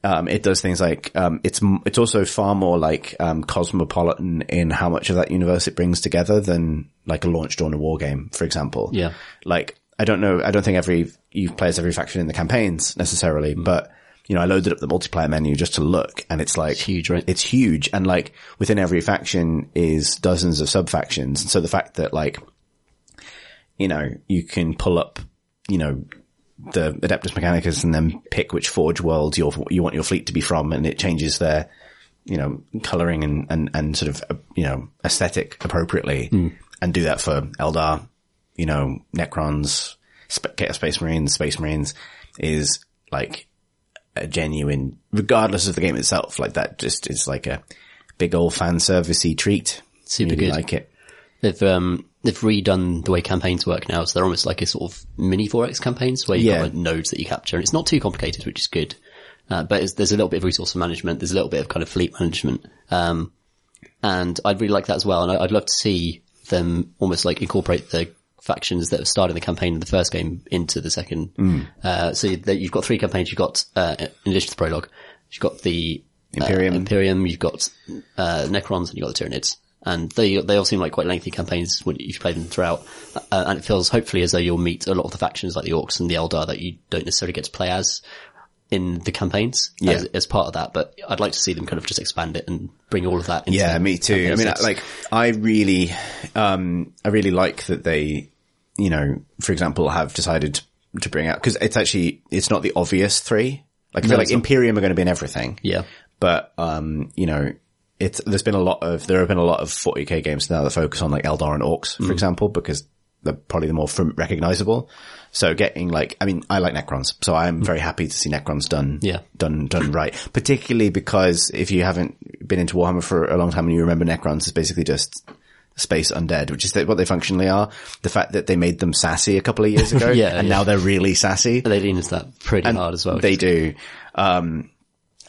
um, it does things like um, it's it's also far more like um, cosmopolitan in how much of that universe it brings together than like a launch Dawn of War game, for example. Yeah. Like I don't know, I don't think every you plays every faction in the campaigns necessarily, but you know, I loaded up the multiplayer menu just to look, and it's like huge, right? It's huge, and like within every faction is dozens of sub factions, and so the fact that like you know you can pull up, you know the Adeptus Mechanicus and then pick which Forge world you you want your fleet to be from, and it changes their, you know, coloring and, and, and sort of, you know, aesthetic appropriately, hmm. and do that for Eldar, you know, Necrons, Sp- Space Marines, Space Marines is like a genuine, regardless of the game itself, like that just is like a big old fan servicey treat. Super Really good. like it. They've um they've redone the way campaigns work now, so they're almost like a sort of mini 4X campaigns where you've Yeah. got like nodes that you capture, and it's not too complicated, which is good. Uh, but it's, there's a little bit of resource management, there's a little bit of kind of fleet management, um, and I'd really like that as well. And I, I'd love to see them almost like incorporate the factions that have started the campaign in the first game into the second. Mm. Uh, so that you've got three campaigns. You've got uh, in addition to the prologue, you've got the uh, Imperium. Imperium, you've got uh, Necrons, and you've got the Tyranids. And they they all seem like quite lengthy campaigns when you've played them throughout. Uh, and it feels hopefully as though you'll meet a lot of the factions like the Orcs and the Eldar that you don't necessarily get to play as in the campaigns Yeah. as, as part of that. But I'd like to see them kind of just expand it and bring all of that into Yeah, me too. I mean, like, I really, um, I really like that they, you know, for example, have decided to bring out, cause it's actually, it's not the obvious three. Like, I feel like. Imperium are going to be in everything. Yeah. But, um, you know, it's, there's been a lot of, there have been a lot of 40k games now that focus on like Eldar and Orcs, Mm. for example, because they're probably the more fam- recognizable. So getting like, I mean, I like Necrons, so I'm very happy to see Necrons done, Mm. Yeah. done, done right. Particularly because if you haven't been into Warhammer for a long time and you remember Necrons is basically just space undead, which is what they functionally are. The fact that they made them sassy a couple of years ago, Yeah, and yeah. now they're really sassy. they lean into that pretty hard as well. They do. Um,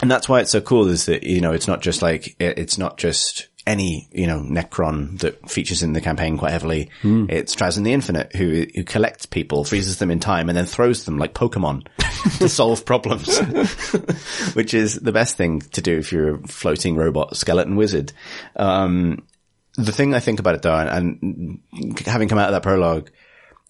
and that's why it's so cool is that, you know, it's not just like, it, it's not just any, you know, Necron that features in the campaign quite heavily. It's Trazyn the Infinite who, who collects people, freezes them in time and then throws them like Pokemon to solve problems, which is the best thing to do if you're a floating robot skeleton wizard. Um, the thing I think about it though, and, and having come out of that prologue,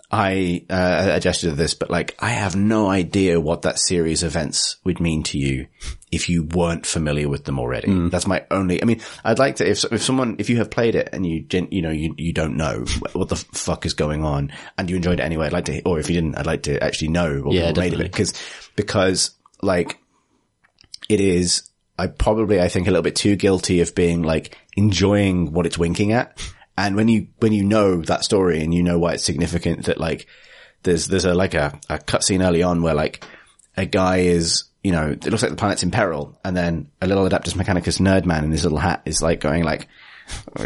I, uh, I gestured this, but like, I have no idea what that series events would mean to you if you weren't familiar with them already. That's my only, I mean, I'd like to, if, if someone, if you have played it and you, you know, you, you don't know what the fuck is going on and you enjoyed it anyway, I'd like to, or if you didn't, I'd like to actually know what Yeah, made of it. Cause, because like, it is, I probably, I think a little bit too guilty of being like enjoying what it's winking at. And when you, when you know that story and you know why it's significant that like, there's, there's a, like a, a cutscene early on where like a guy is, you know, it looks like the planet's in peril. And then a little Adeptus Mechanicus nerd man in his little hat is like going like,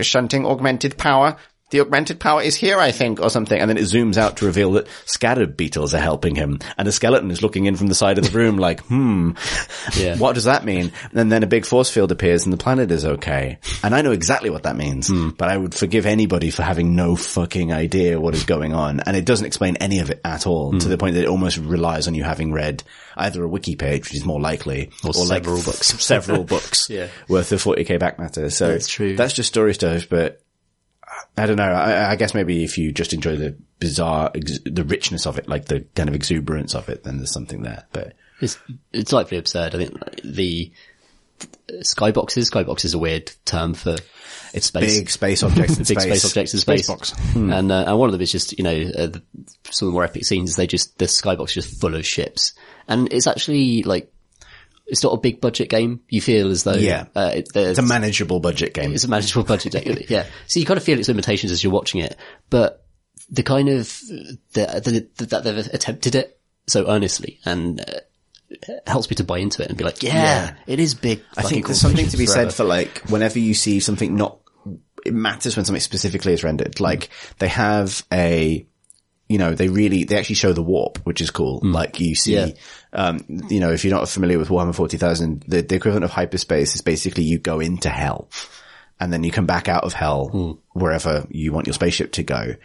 shunting augmented power. The augmented power is here, I think, or something. And then it zooms out to reveal that scatter beetles are helping him. And a skeleton is looking in from the side of the room like, hmm, Yeah. what does that mean? And then a big force field appears and the planet is okay. And I know exactly what that means, but I would forgive anybody for having no fucking idea what is going on. And it doesn't explain any of it at all to the point that it almost relies on you having read either a wiki page, which is more likely, Or several books. several books Yeah. worth of 40k back matter. So That's true. That's just story stuff, but I don't know. I, I guess maybe if you just enjoy the bizarre, ex- the richness of it, like the kind of exuberance of it, then there's something there. But It's it's likely absurd. I think the skyboxes. Skybox is a weird term for it's space. big space objects in big space. space objects in space. box. And, uh, and one of them is just, you know, uh, the, some of the more epic scenes, they just, the skybox is just full of ships. And it's actually like, it's not a big budget game. You feel as though, Yeah. uh, it, It's a manageable budget game. it's a manageable budget. game. yeah. So you kind of feel its limitations as you're watching it, but the kind of, the, the, that they've attempted it so earnestly and, uh, helps me to buy into it and be like, yeah, Yeah. it is big. I think there's something to be forever. said for like whenever you see something not, it matters when something specifically is rendered. Like they have a, you know, they really, they actually show the warp, which is cool. Like you see, Yeah. Um, you know, if you're not familiar with Warhammer 40,000, the, the equivalent of hyperspace is basically you go into hell and then you come back out of hell wherever you want your spaceship to go.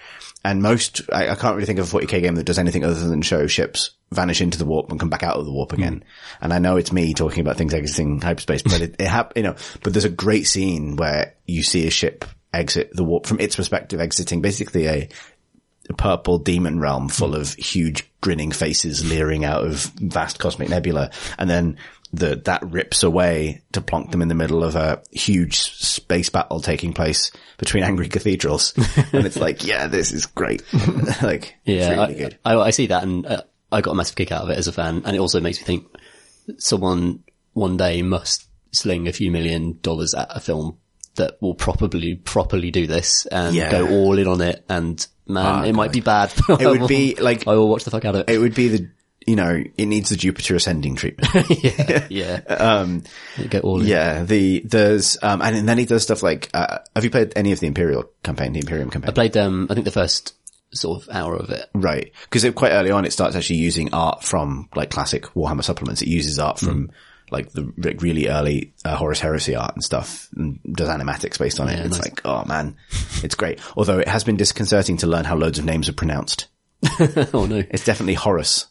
And most, I, I can't really think of a 40k game that does anything other than show ships vanish into the warp and come back out of the warp again. And I know it's me talking about things exiting hyperspace, but it, it hap- you know, but there's a great scene where you see a ship exit the warp from its perspective, exiting basically a purple demon realm full of huge grinning faces leering out of vast cosmic nebula. And then the, that rips away to plonk them in the middle of a huge space battle taking place between angry cathedrals. and it's like, yeah, this is great. like, Yeah, really I, good. I, I see that, and uh, I got a massive kick out of it as a fan, and it also makes me think someone one day must sling a few million dollars at a film that will probably properly do this and Yeah. go all in on it. And man, Ah, it might be bad. It would will- be like- I will watch the fuck out of It it. would be the, you know, it needs the Jupiter ascending treatment. yeah, yeah. Um, go all in. yeah, the, there's, um, and then he does stuff like, uh, have you played any of the Imperial campaign, the Imperium campaign? I played um, I think the first sort of hour of it. Right. Because quite early on, it starts actually using art from like classic Warhammer supplements. It uses art from like the re- really early uh, Horus Heresy art and stuff and does animatics based on it. Yeah, it's nice. like, oh man, it's great. Although it has been disconcerting to learn how loads of names are pronounced. oh no, It's definitely Horus,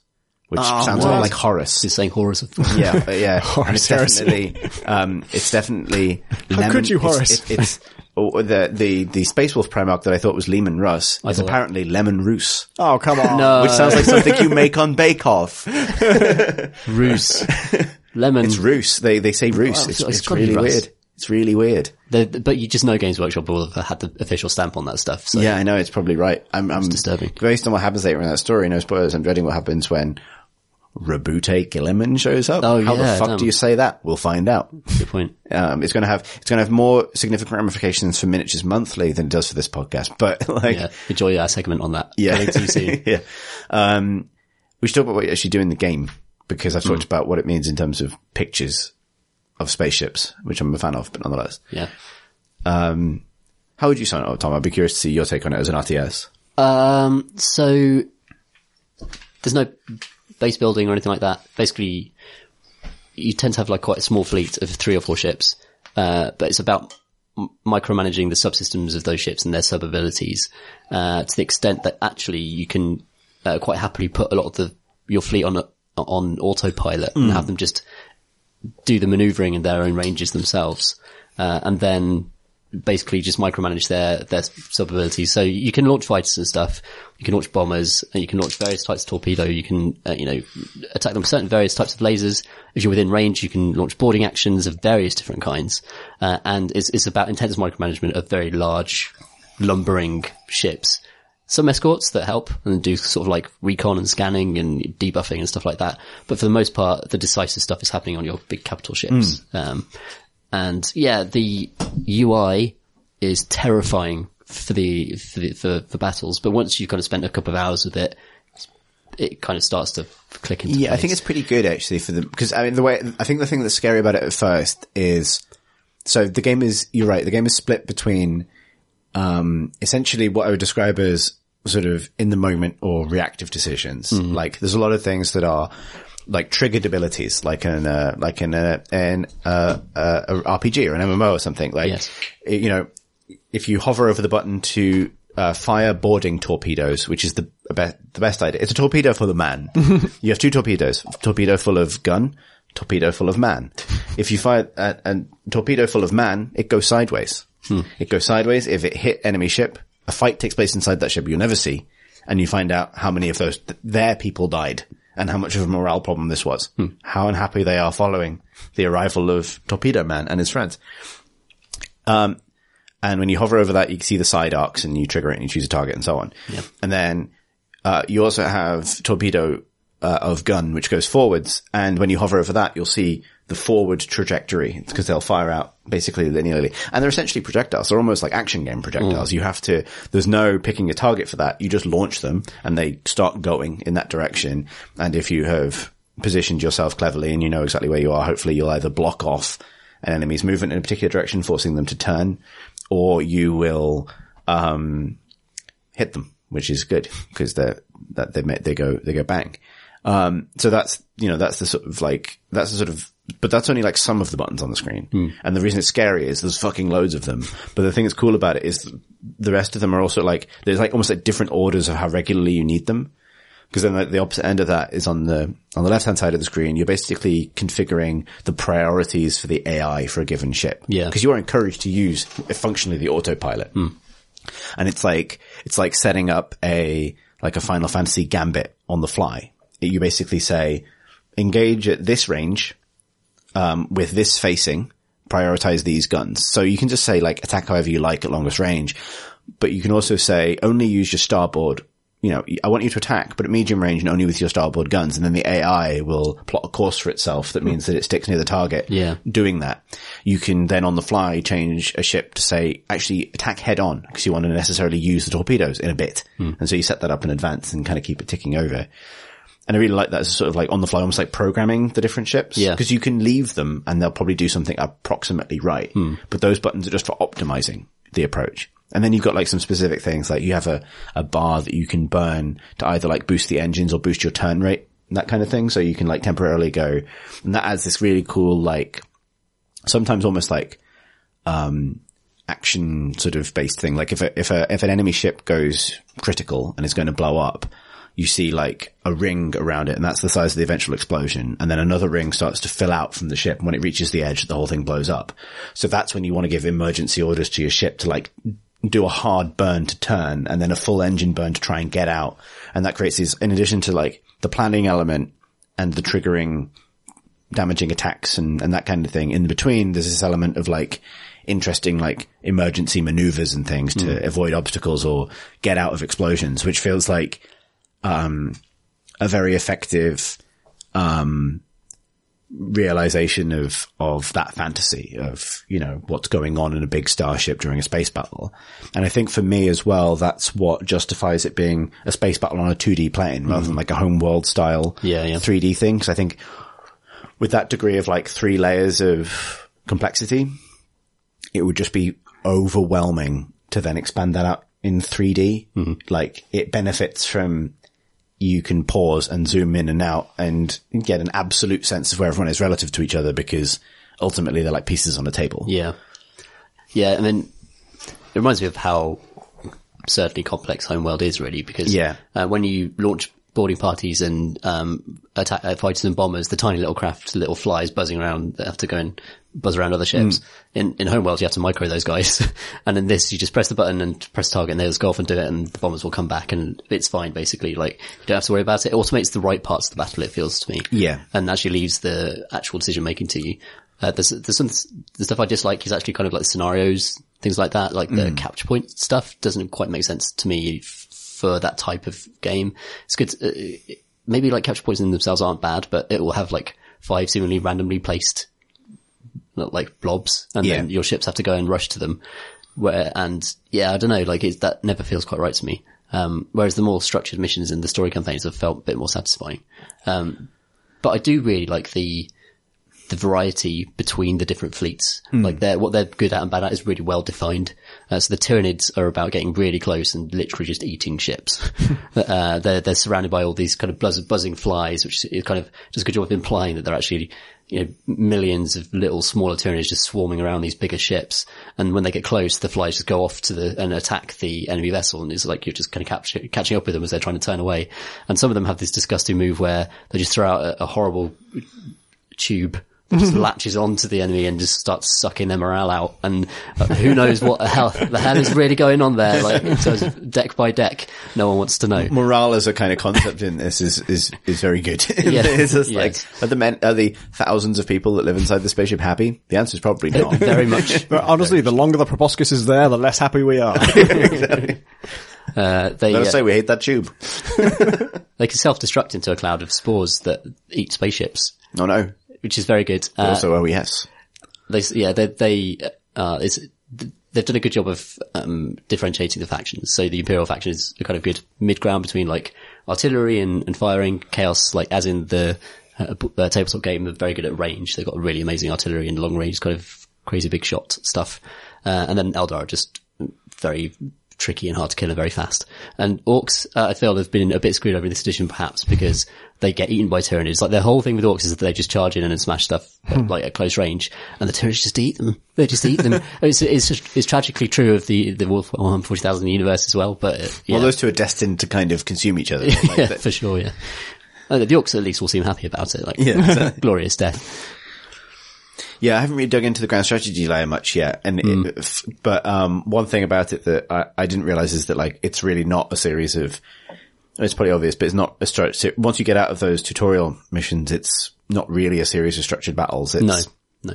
which Oh, sounds a lot like Horace. He's saying. Of- Yeah, uh, yeah. and it's Horus Heresy. definitely, um, it's definitely. How could you, it's- Horace? It, it's oh, the the the Space Wolf Primarch that I thought was Leman Russ. It's thought- apparently Lemon Roos. Oh, come on. no, Which sounds like something you make on Bake Off. Roos, lemon. It's Roos. They they say Roos. Wow, it's it's it's really Russ. weird. It's really weird. The- but you just know Games Workshop will have had the official stamp on that stuff. So Yeah, I know it's probably right. I'm, I'm disturbing. Based on what happens later in that story, no spoilers. I'm dreading what happens when Roboute Guilliman shows up. Oh, How yeah, the fuck damn. do you say that? We'll find out. good point. Um, it's going to have it's going to have more significant ramifications for miniatures monthly than it does for this podcast. But like, Yeah, enjoy our segment on that. Yeah. Coming too soon. yeah. Um, we should talk about what you actually do in the game because I've talked Hmm. about what it means in terms of pictures of spaceships, which I'm a fan of, but nonetheless. Yeah. How would you sign it up, Tom? I'd be curious to see your take on it as an RTS. Um, so there's no base building or anything like that. Basically, you tend to have like quite a small fleet of three or four ships, uh, but it's about m- micromanaging the subsystems of those ships and their sub abilities, uh, to the extent that actually you can uh, quite happily put a lot of the your fleet on a, on autopilot and have them just do the maneuvering in their own ranges themselves, uh, and then basically just micromanage their, their sub abilities. So you can launch fighters and stuff. You can launch bombers and you can launch various types of torpedo. You can, uh, you know, attack them with certain various types of lasers. If you're within range, you can launch boarding actions of various different kinds. Uh, and it's, it's about intense micromanagement of very large, lumbering ships. Some escorts that help and do sort of like recon and scanning and debuffing and stuff like that. But for the most part, the decisive stuff is happening on your big capital ships. Um, and yeah, the UI is terrifying for the, for the, for, for battles. But once you've kind of spent a couple of hours with it, it kind of starts to click into Yeah, I think it's pretty good actually for the because I mean the way I think the thing that's scary about it at first is so the game is you're right the game is split between um essentially what I would describe as sort of in the moment or reactive decisions. Like there's a lot of things that are like triggered abilities, like in uh, like in a, an uh, uh, a RPG or an MMO or something. Like Yes. you know, if you hover over the button to uh, fire boarding torpedoes, which is the be- the best idea. It's a torpedo full of man. you have two torpedoes: torpedo full of gun, torpedo full of man. If you fire a, a torpedo full of man, it goes sideways. It goes sideways. If it hit enemy ship, a fight takes place inside that ship you'll never see, and you find out how many of those th- their people died and how much of a morale problem this was. How unhappy they are following the arrival of Torpedo Man and his friends. Um, and when you hover over that, you can see the side arcs and you trigger it and you choose a target and so on. And then, uh, you also have torpedo, uh, of gun, which goes forwards. And when you hover over that, you'll see the forward trajectory because they'll fire out basically linearly. And they're essentially projectiles. They're almost like action game projectiles. You have to, there's no picking a target for that. You just launch them and they start going in that direction. And if you have positioned yourself cleverly and you know exactly where you are, hopefully you'll either block off an enemy's movement in a particular direction, forcing them to turn, or you will, um, hit them, which is good because they're, that they they go, they go bang. Um, so that's, you know, that's the sort of like, that's the sort of, but that's only like some of the buttons on the screen. And the reason it's scary is there's fucking loads of them. But the thing that's cool about it is the rest of them are also like, there's like almost like different orders of how regularly you need them. Because then like, the opposite end of that is on the, on the left hand side of the screen, you're basically configuring the priorities for the AI for a given ship. Yeah. Because you are encouraged to use functionally the autopilot. And it's like, it's like setting up a, like a Final Fantasy gambit on the fly. You basically say, engage at this range, um, with this facing, prioritize these guns. So you can just say like attack however you like at longest range, but you can also say only use your starboard. You know, I want you to attack, but at medium range and only with your starboard guns. And then the AI will plot a course for itself that means that it sticks near the target. Yeah. Doing that. You can then on the fly change a ship to say actually attack head on because you want to necessarily use the torpedoes in a bit. And so you set that up in advance and kind of keep it ticking over. And I really like that as sort of like on the fly, almost like programming the different ships. Yeah. Because you can leave them and they'll probably do something approximately right. But those buttons are just for optimizing the approach. And then you've got like some specific things, like you have a, a bar that you can burn to either like boost the engines or boost your turn rate, that kind of thing. So you can like temporarily go, and that adds this really cool, like, sometimes almost like, um, action sort of based thing. Like if a, if a, if an enemy ship goes critical and is going to blow up, you see like a ring around it and that's the size of the eventual explosion. And then another ring starts to fill out from the ship. And when it reaches the edge, the whole thing blows up. So that's when you want to give emergency orders to your ship to like do a hard burn to turn and then a full engine burn to try and get out. And that creates these, in addition to like the planning element and the triggering damaging attacks and, and that kind of thing. In between, there's this element of like interesting like emergency maneuvers and things to hmm. avoid obstacles or get out of explosions, which feels like, um, a very effective, um, realization of, of that fantasy of, you know, what's going on in a big starship during a space battle. And I think for me as well, that's what justifies it being a space battle on a 2D plane rather than like a Homeworld style Yeah, yeah. 3D thing. Cause I think with that degree of like three layers of complexity, it would just be overwhelming to then expand that out in 3D. Like it benefits from you can pause and zoom in and out and get an absolute sense of where everyone is relative to each other because ultimately they're like pieces on a table. Yeah. Yeah, and then it reminds me of how absurdly complex Homeworld is really because Yeah. uh, when you launch boarding parties and um, attack uh, fighters and bombers, the tiny little craft, little flies buzzing around that have to go and buzz around other ships. In in Homeworld, you have to micro those guys, and in this, you just press the button and press target, and just go off and do it, and the bombers will come back, and it's fine basically. Like you don't have to worry about it. It automates the right parts of the battle. It feels to me, Yeah. and actually leaves the actual decision making to you. Uh, there's, there's some, the stuff I dislike is actually kind of like scenarios, things like that, like the capture point stuff doesn't quite make sense to me f- for that type of game. It's good. To, uh, maybe like capture points in themselves aren't bad, but it will have like five seemingly randomly placed like blobs and then your ships have to go and rush to them. Where, and yeah, I don't know, like it, that never feels quite right to me. Um, whereas the more structured missions and the story campaigns have felt a bit more satisfying. Um, but I do really like the, the variety between the different fleets. Like they're, what they're good at and bad at is really well defined. Uh, so the Tyranids are about getting really close and literally just eating ships. uh, they're, they're surrounded by all these kind of buzz, buzzing flies, which is kind of does a good job of implying that they're actually, you know, millions of little smaller Tyranids just swarming around these bigger ships. And when they get close, the flies just go off to the, and attack the enemy vessel. And it's like you're just kind of capture, catching up with them as they're trying to turn away. And some of them have this disgusting move where they just throw out a, a horrible tube just latches onto the enemy and just starts sucking their morale out. And uh, who knows what the hell, the hell is really going on there, like in terms of deck by deck. No one wants to know. Morale as a kind of concept in this is, is, is very good. Yeah. it's just Yes. like, are the men, are the thousands of people that live inside the spaceship happy? The answer is probably not. Very much. But honestly, the longer the proboscis is there, the less happy we are. Uh, they, Let us uh, say we hate that tube. they can self-destruct into a cloud of spores that eat spaceships, Oh no. Which is very good. Uh, Also OES. they yeah they they uh it's they've done a good job of um differentiating the factions so the imperial faction is a kind of good mid ground between like artillery and, and firing chaos like as in the uh, uh, tabletop game they're very good at range they've got really amazing artillery and long range kind of crazy big shot stuff uh, and then eldar are just very tricky and hard to kill and very fast. And orcs, uh, I feel have been a bit screwed over in this edition perhaps because they get eaten by tyranids. Like the whole thing with orcs is that they just charge in and smash stuff at, like at close range and the tyranids just eat them. They just eat them. it's, it's, just, it's tragically true of the, the Wolf 140,000 universe as well, but uh, yeah, Well, those two are destined to kind of consume each other. Like, yeah, that- for sure, yeah. Uh, the orcs at least will seem happy about it, like Yeah, exactly. glorious death. Yeah, I haven't really dug into the grand strategy layer much yet, and it, but um, one thing about it that I, I didn't realize is that like it's really not a series of. It's probably obvious, but it's not a structure. Once you get out of those tutorial missions, it's not really a series of structured battles. It's, No, no.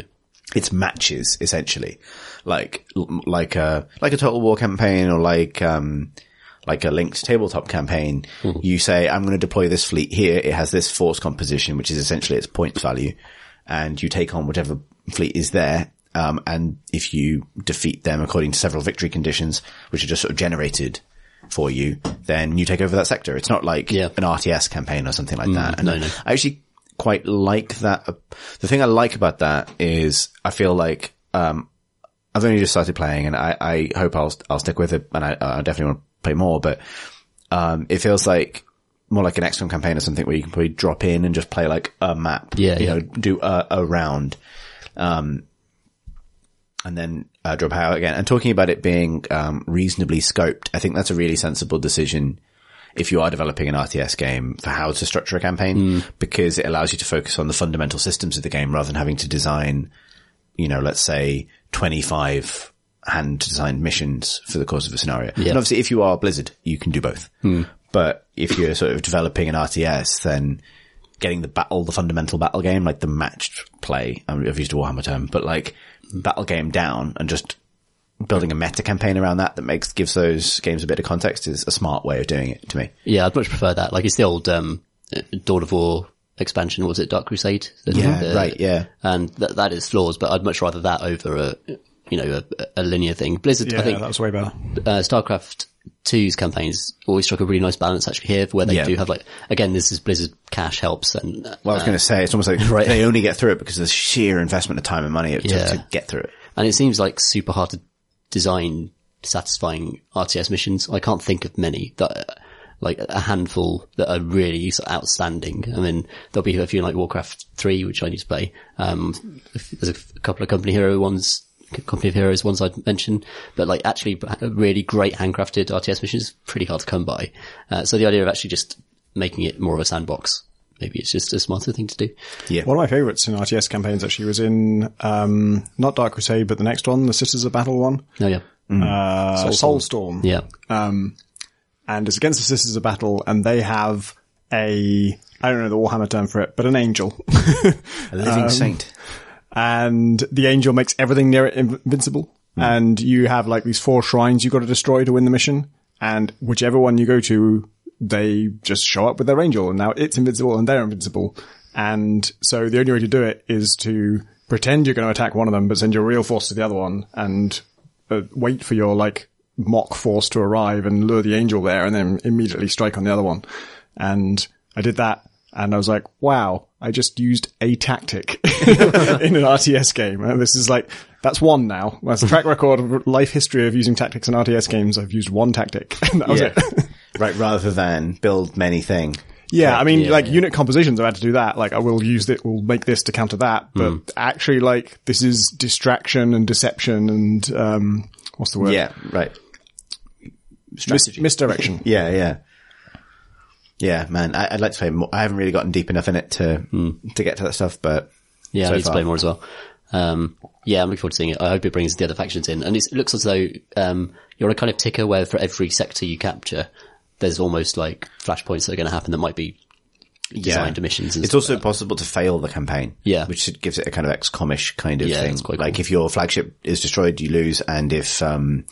it's matches essentially, like like a like a Total War campaign or like um like a linked tabletop campaign. You say, I'm going to deploy this fleet here. It has this force composition, which is essentially its points value, and you take on whatever fleet is there. Um, and if you defeat them according to several victory conditions, which are just sort of generated for you, then you take over that sector. It's not like Yeah. an RTS campaign or something like that. And no, no. I actually quite like that. The thing I like about that is I feel like, um, I've only just started playing and I, I hope I'll, I'll stick with it and I, I definitely want to play more, but, um, it feels like more like an XCOM campaign or something where you can probably drop in and just play like a map. Yeah, You yeah. know, do a, a round. Um, and then uh, drop out again. And talking about it being um, reasonably scoped, I think that's a really sensible decision if you are developing an RTS game for how to structure a campaign because it allows you to focus on the fundamental systems of the game rather than having to design, you know, let's say 25 hand designed missions for the course of a scenario. And obviously if you are Blizzard, you can do both. But if you're sort of developing an RTS, then getting the battle, the fundamental battle game, like the matched play, I mean, I've used a Warhammer term, but like battle game down and just building a meta campaign around that that makes, gives those games a bit of context is a smart way of doing it to me. Yeah, I'd much prefer that. Like it's the old, um, Dawn of War expansion. What was it Dark Crusade? The- Yeah, the- right, yeah. And that, that is flaws, but I'd much rather that over a, you know, a, a linear thing. Blizzard, Yeah, I think, that was way better. uh, StarCraft 2's campaigns always struck a really nice balance actually here where they Yeah. do have like, again, this is Blizzard cash helps and, uh, Well, I was going to say it's almost like Right. they only get through it because of the sheer investment of time and money it took to get through it. and it seems like super hard to design satisfying RTS missions. I can't think of many that, like a handful that are really sort of outstanding. I mean, there'll be a few like Warcraft 3, which I need to play. Um, there's a couple of Company Hero ones, Company of Heroes ones I'd mention, but like actually really great handcrafted RTS missions, pretty hard to come by. Uh, so the idea of actually just making it more of a sandbox. Maybe it's just a smarter thing to do. Yeah. One of my favourites in RTS campaigns actually was in um, not Dark Crusade, but the next one, the Sisters of Battle one, Oh yeah. uh, Soulstorm. Yeah. and it's against the Sisters of Battle, and they have a I don't know the Warhammer term for it, but an angel, A living saint. And the angel makes everything near it invincible. And you have like these four shrines you've got to destroy to win the mission, and whichever one you go to, they just show up with their angel, and now it's invincible and they're invincible. And so the only way to do it is to pretend you're going to attack one of them, but send your real force to the other one, and uh, wait for your like mock force to arrive and lure the angel there, and then immediately strike on the other one. And I did that, and I was like, wow, I just used a tactic in an RTS game. And this is like, that's one now. That's a track record of life history of using tactics in RTS games. I've used one tactic. And that was Yeah. it. right. Rather than build many thing. yeah. I mean, Yeah, like yeah. unit compositions, I've had to do that. Like I will use it, we'll make this to counter that. But actually like this is distraction and deception and, um, what's the word? Yeah. Right. Mis- misdirection. Yeah. Yeah. Yeah, man. I, I'd like to play more. I haven't really gotten deep enough in it to to get to that stuff, but Yeah, so I need to far. play more as well. Um, yeah, I'm looking forward to seeing it. I hope it brings the other factions in. And it looks as though um, you're a kind of ticker where for every sector you capture, there's almost like flashpoints that are going to happen that might be designed to missions. It's also like possible to fail the campaign. Yeah. Which gives it a kind of XCOM-ish kind of Yeah, thing. quite like cool. if your flagship is destroyed, you lose. And if, um,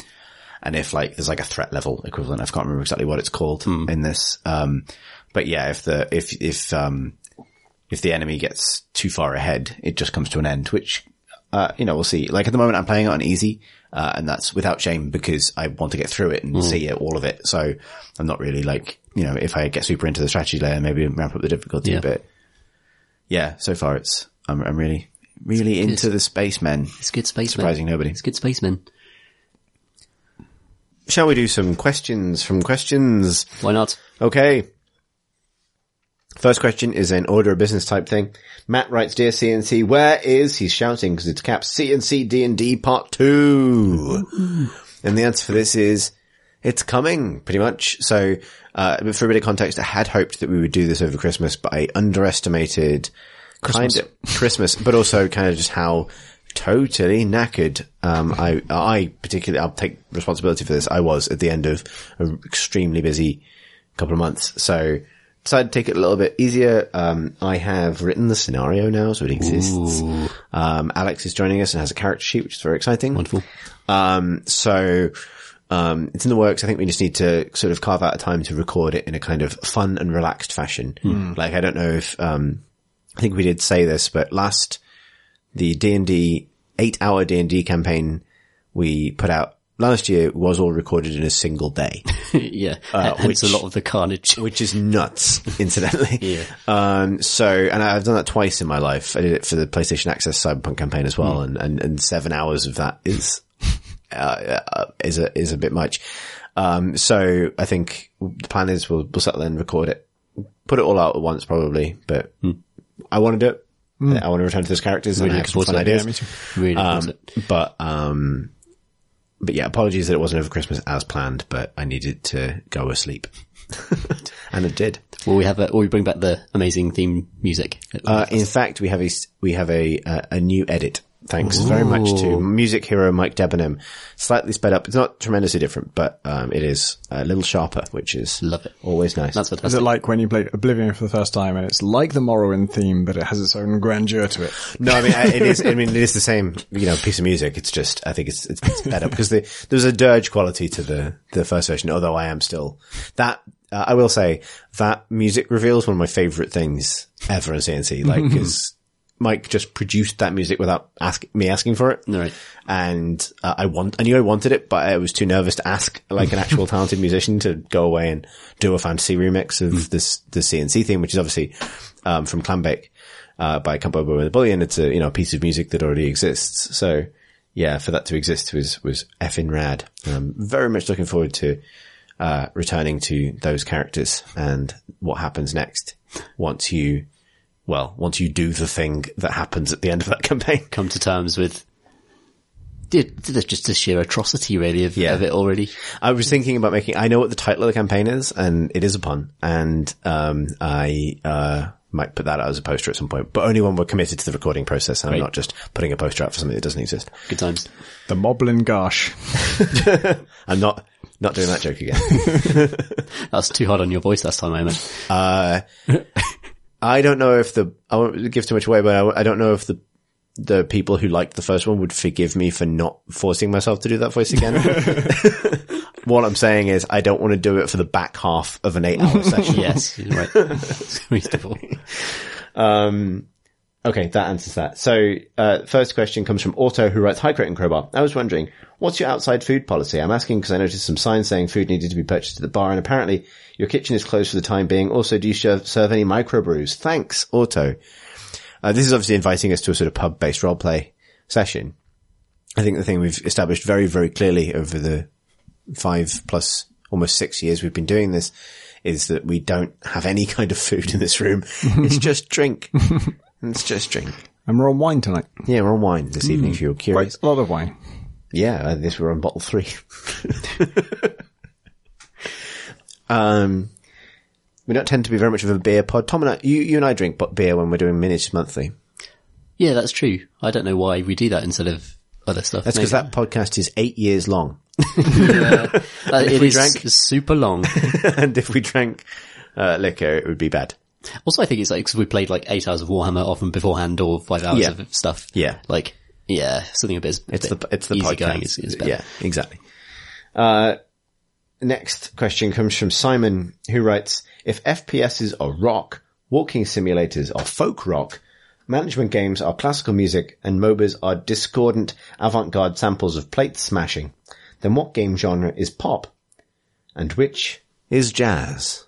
and if like, there's like a threat level equivalent. I can't remember exactly what it's called Hmm. in this. Um, but yeah, if the, if, if, um, if the enemy gets too far ahead, it just comes to an end, which, uh, you know, we'll see. Like at the moment I'm playing it on easy, uh, and that's without shame because I want to get through it and Hmm. see it, all of it. So I'm not really like, you know, if I get super into the strategy layer, maybe ramp up the difficulty Yeah. a bit. Yeah, so far it's, I'm, I'm really, really into the spacemen. It's good spacemen. Surprising nobody. It's good spacemen. Shall we do some questions from questions? Why not? Okay. First question is an order of business type thing. Matt writes, Dear CNC, where is, he's shouting because it's caps, CNC D&D part two? And the answer for this is, it's coming, pretty much. So, uh, for a bit of context, I had hoped that we would do this over Christmas, but I underestimated Christmas. kind of Christmas, but also kind of just how totally knackered, um, I, I particularly, I'll take responsibility for this. I was at the end of an extremely busy couple of months. So decided to take it a little bit easier. Um, I have written the scenario now, so it exists. Um, Alex is joining us and has a character sheet, which is very exciting. Wonderful. Um, so, um, it's in the works. I think we just need to sort of carve out a time to record it in a kind of fun and relaxed fashion. Like, I don't know if, um, I think we did say this, but last, the D&D, eight hour D&D campaign we put out last year was all recorded in a single day, yeah. Hence which- a lot of the carnage. which is nuts, incidentally. Yeah. Um, so, and I've done that twice in my life. I did it for the PlayStation Access Cyberpunk campaign as well, and, and, and seven hours of that is, uh, uh, is a, is a bit much. Um, so I think the plan is we'll, we'll settle in, record it, put it all out at once probably, but I want to do it. I want to return to those characters and Really I have some fun it. ideas. Yeah, me too. Really Um, forward to it. but, um, but yeah, apologies that it wasn't over Christmas as planned, but I needed to go asleep. and it did. Will we have a, will we bring back the amazing theme music? Uh, in fact, we have a, we have a, uh, a new edit. Thanks very much to music hero Mike Debenham. Slightly sped up. It's not tremendously different, but, um, it is a little sharper, which is Love it. always nice. That's Is it like when you played Oblivion for the first time and it's like the Morrowind theme, but it has its own grandeur to it? No, I mean it is. I mean it is the same, you know, piece of music. It's just I think it's it's, it's better because the, there's a dirge quality to the the first version. Although I am still that. Uh, I will say that music reveal is one of my favorite things ever in CNC. Like because Mike just produced that music without ask, me asking for it. Right. And uh, I want, I knew I wanted it, but I was too nervous to ask like an actual talented musician to go away and do a fantasy remix of this, the CNC theme, which is obviously, um, from Clambake, uh, by Count Bobo and the Bullion. It's a, you know, piece of music that already exists. So yeah, for that to exist was, was effing rad. Um, very much looking forward to, uh, returning to those characters and what happens next once you, well, once you do the thing that happens at the end of that campaign. Come to terms with Dude, just the sheer atrocity really of, Yeah. of it already. I was thinking about making, I know what the title of the campaign is, and it is a pun, and, um, I, uh, might put that out as a poster at some point, but only when we're committed to the recording process, and I'm not just putting a poster out for something that doesn't exist. Good times. The Moblin Gosh. I'm not, not doing that joke again. That's too hard on your voice last time, I meant. I don't know if the, I won't give too much away, but I, I don't know if the, the people who liked the first one would forgive me for not forcing myself to do that voice again. what I'm saying is I don't want to do it for the back half of an eight hour session. yes, right. It's reasonable. Okay, that answers that. So, uh, first question comes from Auto who writes, Hi, Crate and Crowbar. I was wondering, what's your outside food policy? I'm asking because I noticed some signs saying food needed to be purchased at the bar, and apparently your kitchen is closed for the time being. Also, do you serve, serve any microbrews? Thanks, Otto. Uh, this is obviously inviting us to a sort of pub-based roleplay session. I think the thing we've established very, very clearly over the five plus almost six years we've been doing this is that we don't have any kind of food in this room. it's just drink. It's just drink. And we're on wine tonight. Yeah, we're on wine this evening if you're curious. Quite a lot of wine. Yeah, this we're on bottle three. um, we don't tend to be very much of a beer pod. Tom and I, you, you and I drink beer when we're doing minutes monthly. Yeah, that's true. I don't know why we do that instead of other stuff. That's because that podcast is eight years long. uh, it we drank- super long. and if we drank, uh, liquor, it would be bad. Also, I think it's like because we played like eight hours of Warhammer often beforehand or five hours Yeah. of stuff. Yeah. like yeah, something a bit. It's the, it's the easy podcast. is, is better. yeah, exactly. Uh, next question comes from Simon, who writes, if FPSs are rock, walking simulators are folk rock, management games are classical music, and MOBAs are discordant avant-garde samples of plate smashing, then what game genre is pop? And which is jazz?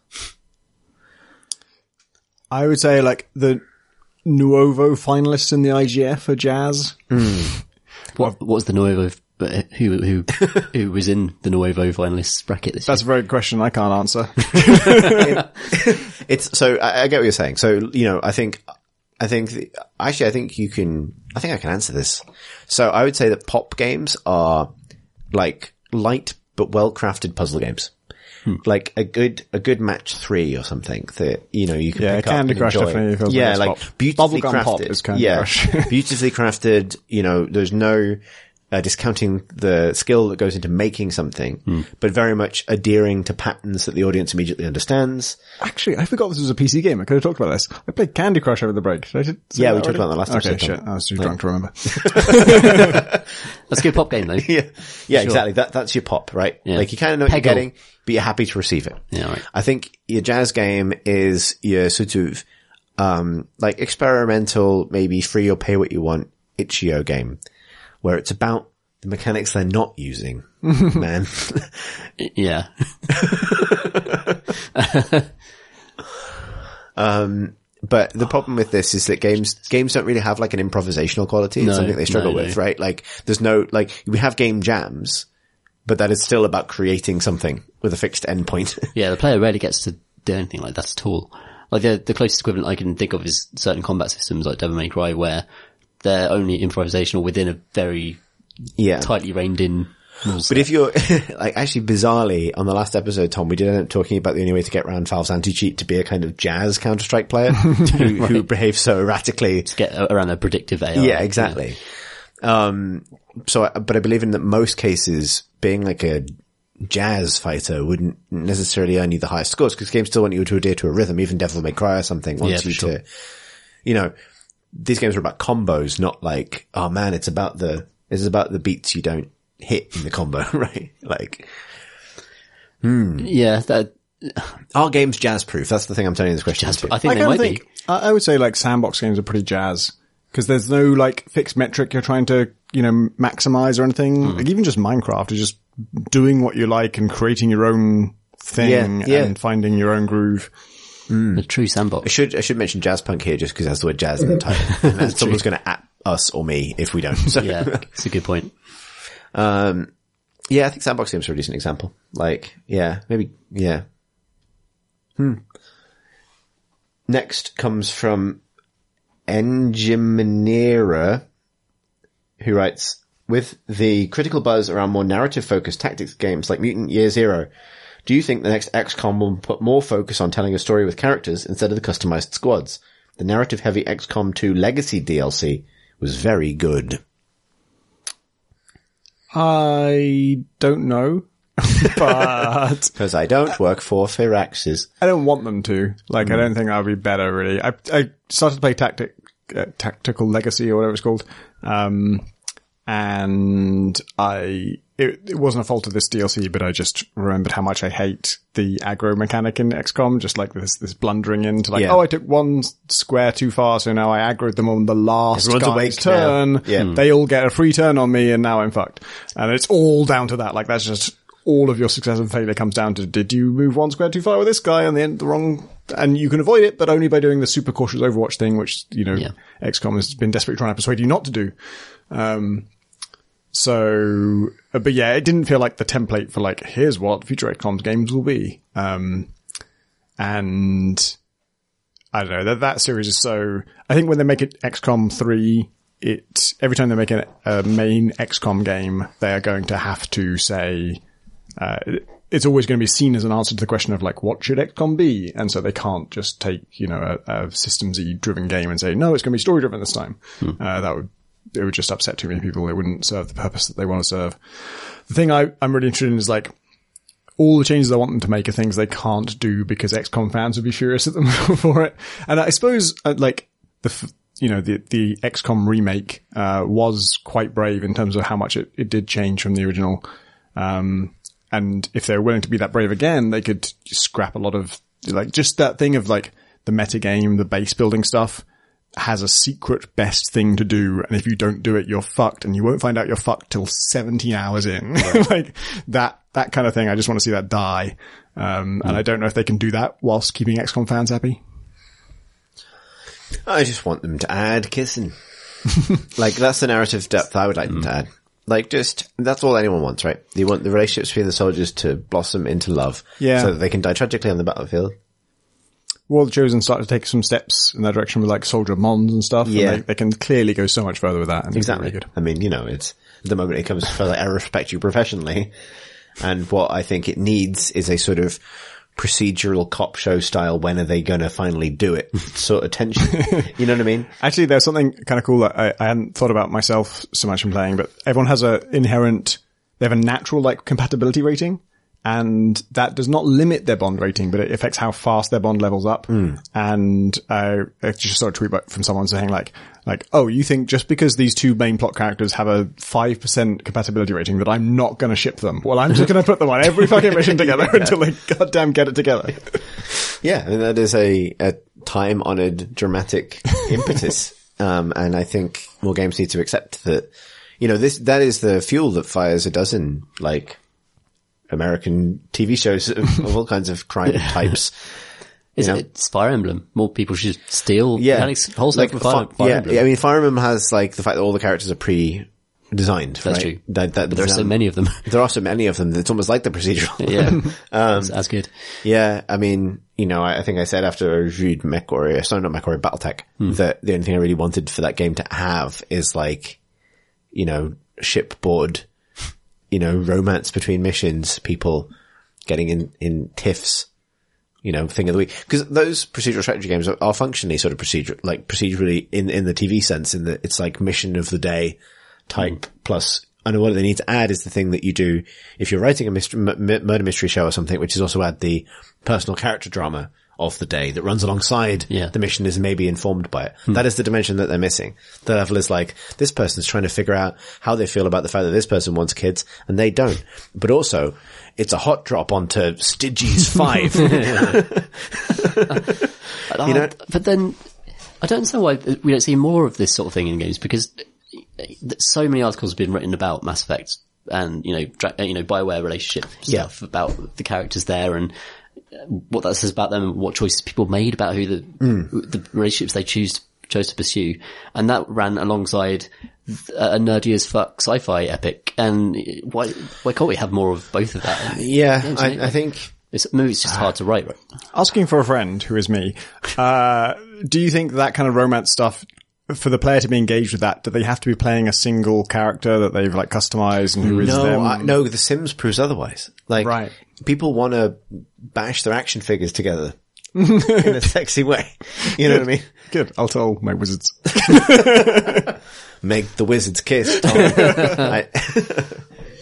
I would say like the Nuovo finalists in the IGF for jazz. Hmm. What, what was the Nuovo? But who who who was in the Nuovo finalists bracket this That's a very good question I can't answer. It's so I, I get what you're saying. So you know, I think, I think the, actually, I think you can. I think I can answer this. So I would say that pop games are like light but well crafted puzzle games. Hmm. Like a good a good match three or something that you know you can Yeah, pick Candy up Crush enjoy. definitely feels like yeah, it's like beautifully Bubblegum crafted. pop is Candy yeah, Crush. beautifully crafted. You know, there's no uh, discounting the skill that goes into making something, but very much adhering to patterns that the audience immediately understands. Actually, I forgot this was a PC game. I could have talked about this. I played Candy Crush over the break. Did I did- Yeah, that we talked about that last Okay, episode, shit. I was too drunk to remember. That's a good pop game though. Yeah, yeah, exactly. That that's your pop, right? Yeah. Like you kind of know what Peggle. you're getting, but you're happy to receive it. Yeah, right. I think your jazz game is your sort of um like experimental, maybe free or pay what you want itch.io game, where it's about the mechanics they're not using. Man, Yeah, um, but the problem with this is that games games don't really have like an improvisational quality. It's No, something they struggle no, with, no. right? Like there's no like we have game jams, but that is still about creating something with a fixed endpoint. yeah. The player rarely gets to do anything like that at all. Like the the closest equivalent I can think of is certain combat systems like Devil May Cry, where they're only improvisational within a very yeah, tightly reined in. But if you're like actually bizarrely on the last episode, Tom, we did end up talking about the only way to get around Valve's anti-cheat to be a kind of jazz Counter Strike player who, who behaves so erratically. To get around a predictive AI. Yeah, exactly. Um, so, I, but I believe in that most cases being like a jazz fighter wouldn't necessarily earn you the highest scores because games still want you to adhere to a rhythm. Even Devil May Cry or something wants Yeah, you sure. to, you know, these games are about combos, not like, oh man, it's about the, it's about the beats you don't hit in the combo, right? Like, yeah. That Are games jazz proof? That's the thing I'm turning this question Jazz- to. I think I they might think, be. I, I would say like sandbox games are pretty jazz. Cause there's no like fixed metric you're trying to, you know, maximize or anything. Hmm. Like even just Minecraft is just doing what you like and creating your own thing Yeah, yeah. and finding your own groove. The true I sandbox. should I should mention Jazzpunk here just because that's the word jazz in the title. And someone's going to at us or me if we don't. So Yeah, it's a good point. Um, yeah, I think sandbox games are a decent example. Like, yeah, maybe, yeah. Hmm. Next comes from Engineera, who writes, with the critical buzz around more narrative-focused tactics games like Mutant Year Zero, do you think the next XCOM will put more focus on telling a story with characters instead of the customized squads? The narrative-heavy XCOM 2 Legacy DLC was very good. I don't know, but Because I don't work for Firaxis. I don't want them to. Like, I don't think I'll be better, really. I, I started to play Tactic, uh, Tactical Legacy or whatever it's called. Um, and I, it, it wasn't a fault of this DLC, but I just remembered how much I hate the aggro mechanic in XCOM, just like this, this blundering into like, Yeah. oh, I took one square too far, so now I aggroed them on the last guy's awake turn. Yeah. Hmm. They all get a free turn on me and now I'm fucked. And it's all down to that. Like, that's just all of your success and failure comes down to did you move one square too far with this guy and the end the wrong and you can avoid it, but only by doing the super cautious Overwatch thing, which, you know, Yeah. XCOM has been desperately trying to persuade you not to do. Um, so, uh, but yeah, it didn't feel like the template for like, here's what future XCOM games will be. Um, and I don't know that that series is so. I think when they make it XCOM three, it every time they make a, a main XCOM game, they are going to have to say. Uh, it's always going to be seen as an answer to the question of like, what should XCOM be? And so they can't just take, you know, a, a systems driven game and say, no, it's going to be story driven this time. Uh, that would, it would just upset too many people. It wouldn't serve the purpose that they want to serve. The thing I, I'm really interested in is like, all the changes I want them to make are things they can't do because XCOM fans would be furious at them for it. And I suppose, uh, like, the, you know, the, the XCOM remake, uh, was quite brave in terms of how much it, it did change from the original. Um, and if they were willing to be that brave again, they could scrap a lot of, like, just that thing of like the meta game, the base building stuff has a secret best thing to do. And if you don't do it, you're fucked and you won't find out you're fucked till 17 hours in. like that, that kind of thing. I just want to see that die. Um, and I don't know if they can do that whilst keeping XCOM fans happy. I just want them to add kissing. like that's the narrative depth I would like them to add. Like just that's all anyone wants, right? You want the relationships between the soldiers to blossom into love, Yeah. so that they can die tragically on the battlefield. The Chosen start to take some steps in that direction with like Soldier Bonds and stuff. and they, they can clearly go so much further with that. And Exactly. Really good. I mean, you know, it's the moment it comes like, I respect you professionally, and what I think it needs is a sort of procedural cop show style. When are they going to finally do it? Sort of tension. you know what I mean? Actually, there's something kind of cool that I, I hadn't thought about myself so much in playing, but everyone has a inherent, they have a natural like compatibility rating. And that does not limit their bond rating, but it affects how fast their bond levels up. And uh, I just saw a tweet from someone saying like, like, oh, you think just because these two main plot characters have a 5% compatibility rating that I'm not going to ship them? Well, I'm just going to put them on every fucking mission together until they goddamn get it together. Yeah, I mean, that is a, a time honored dramatic impetus. Um, and I think more games need to accept that, you know, this, that is the fuel that fires a dozen, like, American TV shows of, of all kinds of crime types. Is You know? it it's Fire Emblem? More people should steal Yeah. mechanics wholesale Like, Fire, Fire yeah, Emblem. yeah, I mean, Fire Emblem has, like, the fact that all the characters are pre-designed, That's right? true. That, that, there are so many of them. There are so many of them it's almost like the procedural. yeah. Um, as good. Yeah, I mean, you know, I, I think I said after I reviewed MechWarrior, sorry, not MechWarrior, Battletech, that the only thing I really wanted for that game to have is like, you know, shipboard, you know, romance between missions, people getting in, in tiffs, you know, thing of the week. Cause those procedural strategy games are, are functionally sort of procedural, like procedurally in, in the TV sense in that it's like mission of the day type hmm. plus I know what they need to add is the thing that you do if you're writing a mystery, m- murder mystery show or something, which is also add the personal character drama of the day that runs alongside Yeah. the mission is maybe informed by it. Hmm. That is the dimension that they're missing. The level is like, this person's trying to figure out how they feel about the fact that this person wants kids and they don't. But also, it's a hot drop onto Stygies 5. you know- ah, but then I don't understand why we don't see more of this sort of thing in games because so many articles have been written about Mass Effect and you know, dra- you know, Bioware relationship Yeah. stuff about the characters there and what that says about them and what choices people made about who the the relationships they choose chose to pursue, and that ran alongside a nerdy as fuck sci-fi epic. And why why can't we have more of both of that? yeah, Games, I. I think It's, maybe it's just hard to write. Right? Asking for a friend, who is me, uh, do you think that kind of romance stuff for the player to be engaged with that, do they have to be playing a single character that they've like customized and who is No, them? I, no, The Sims proves otherwise. Like, Right. People want to bash their action figures together in a sexy way. You know what I mean? Good. I'll tell my wizards. Make the wizards kiss. I-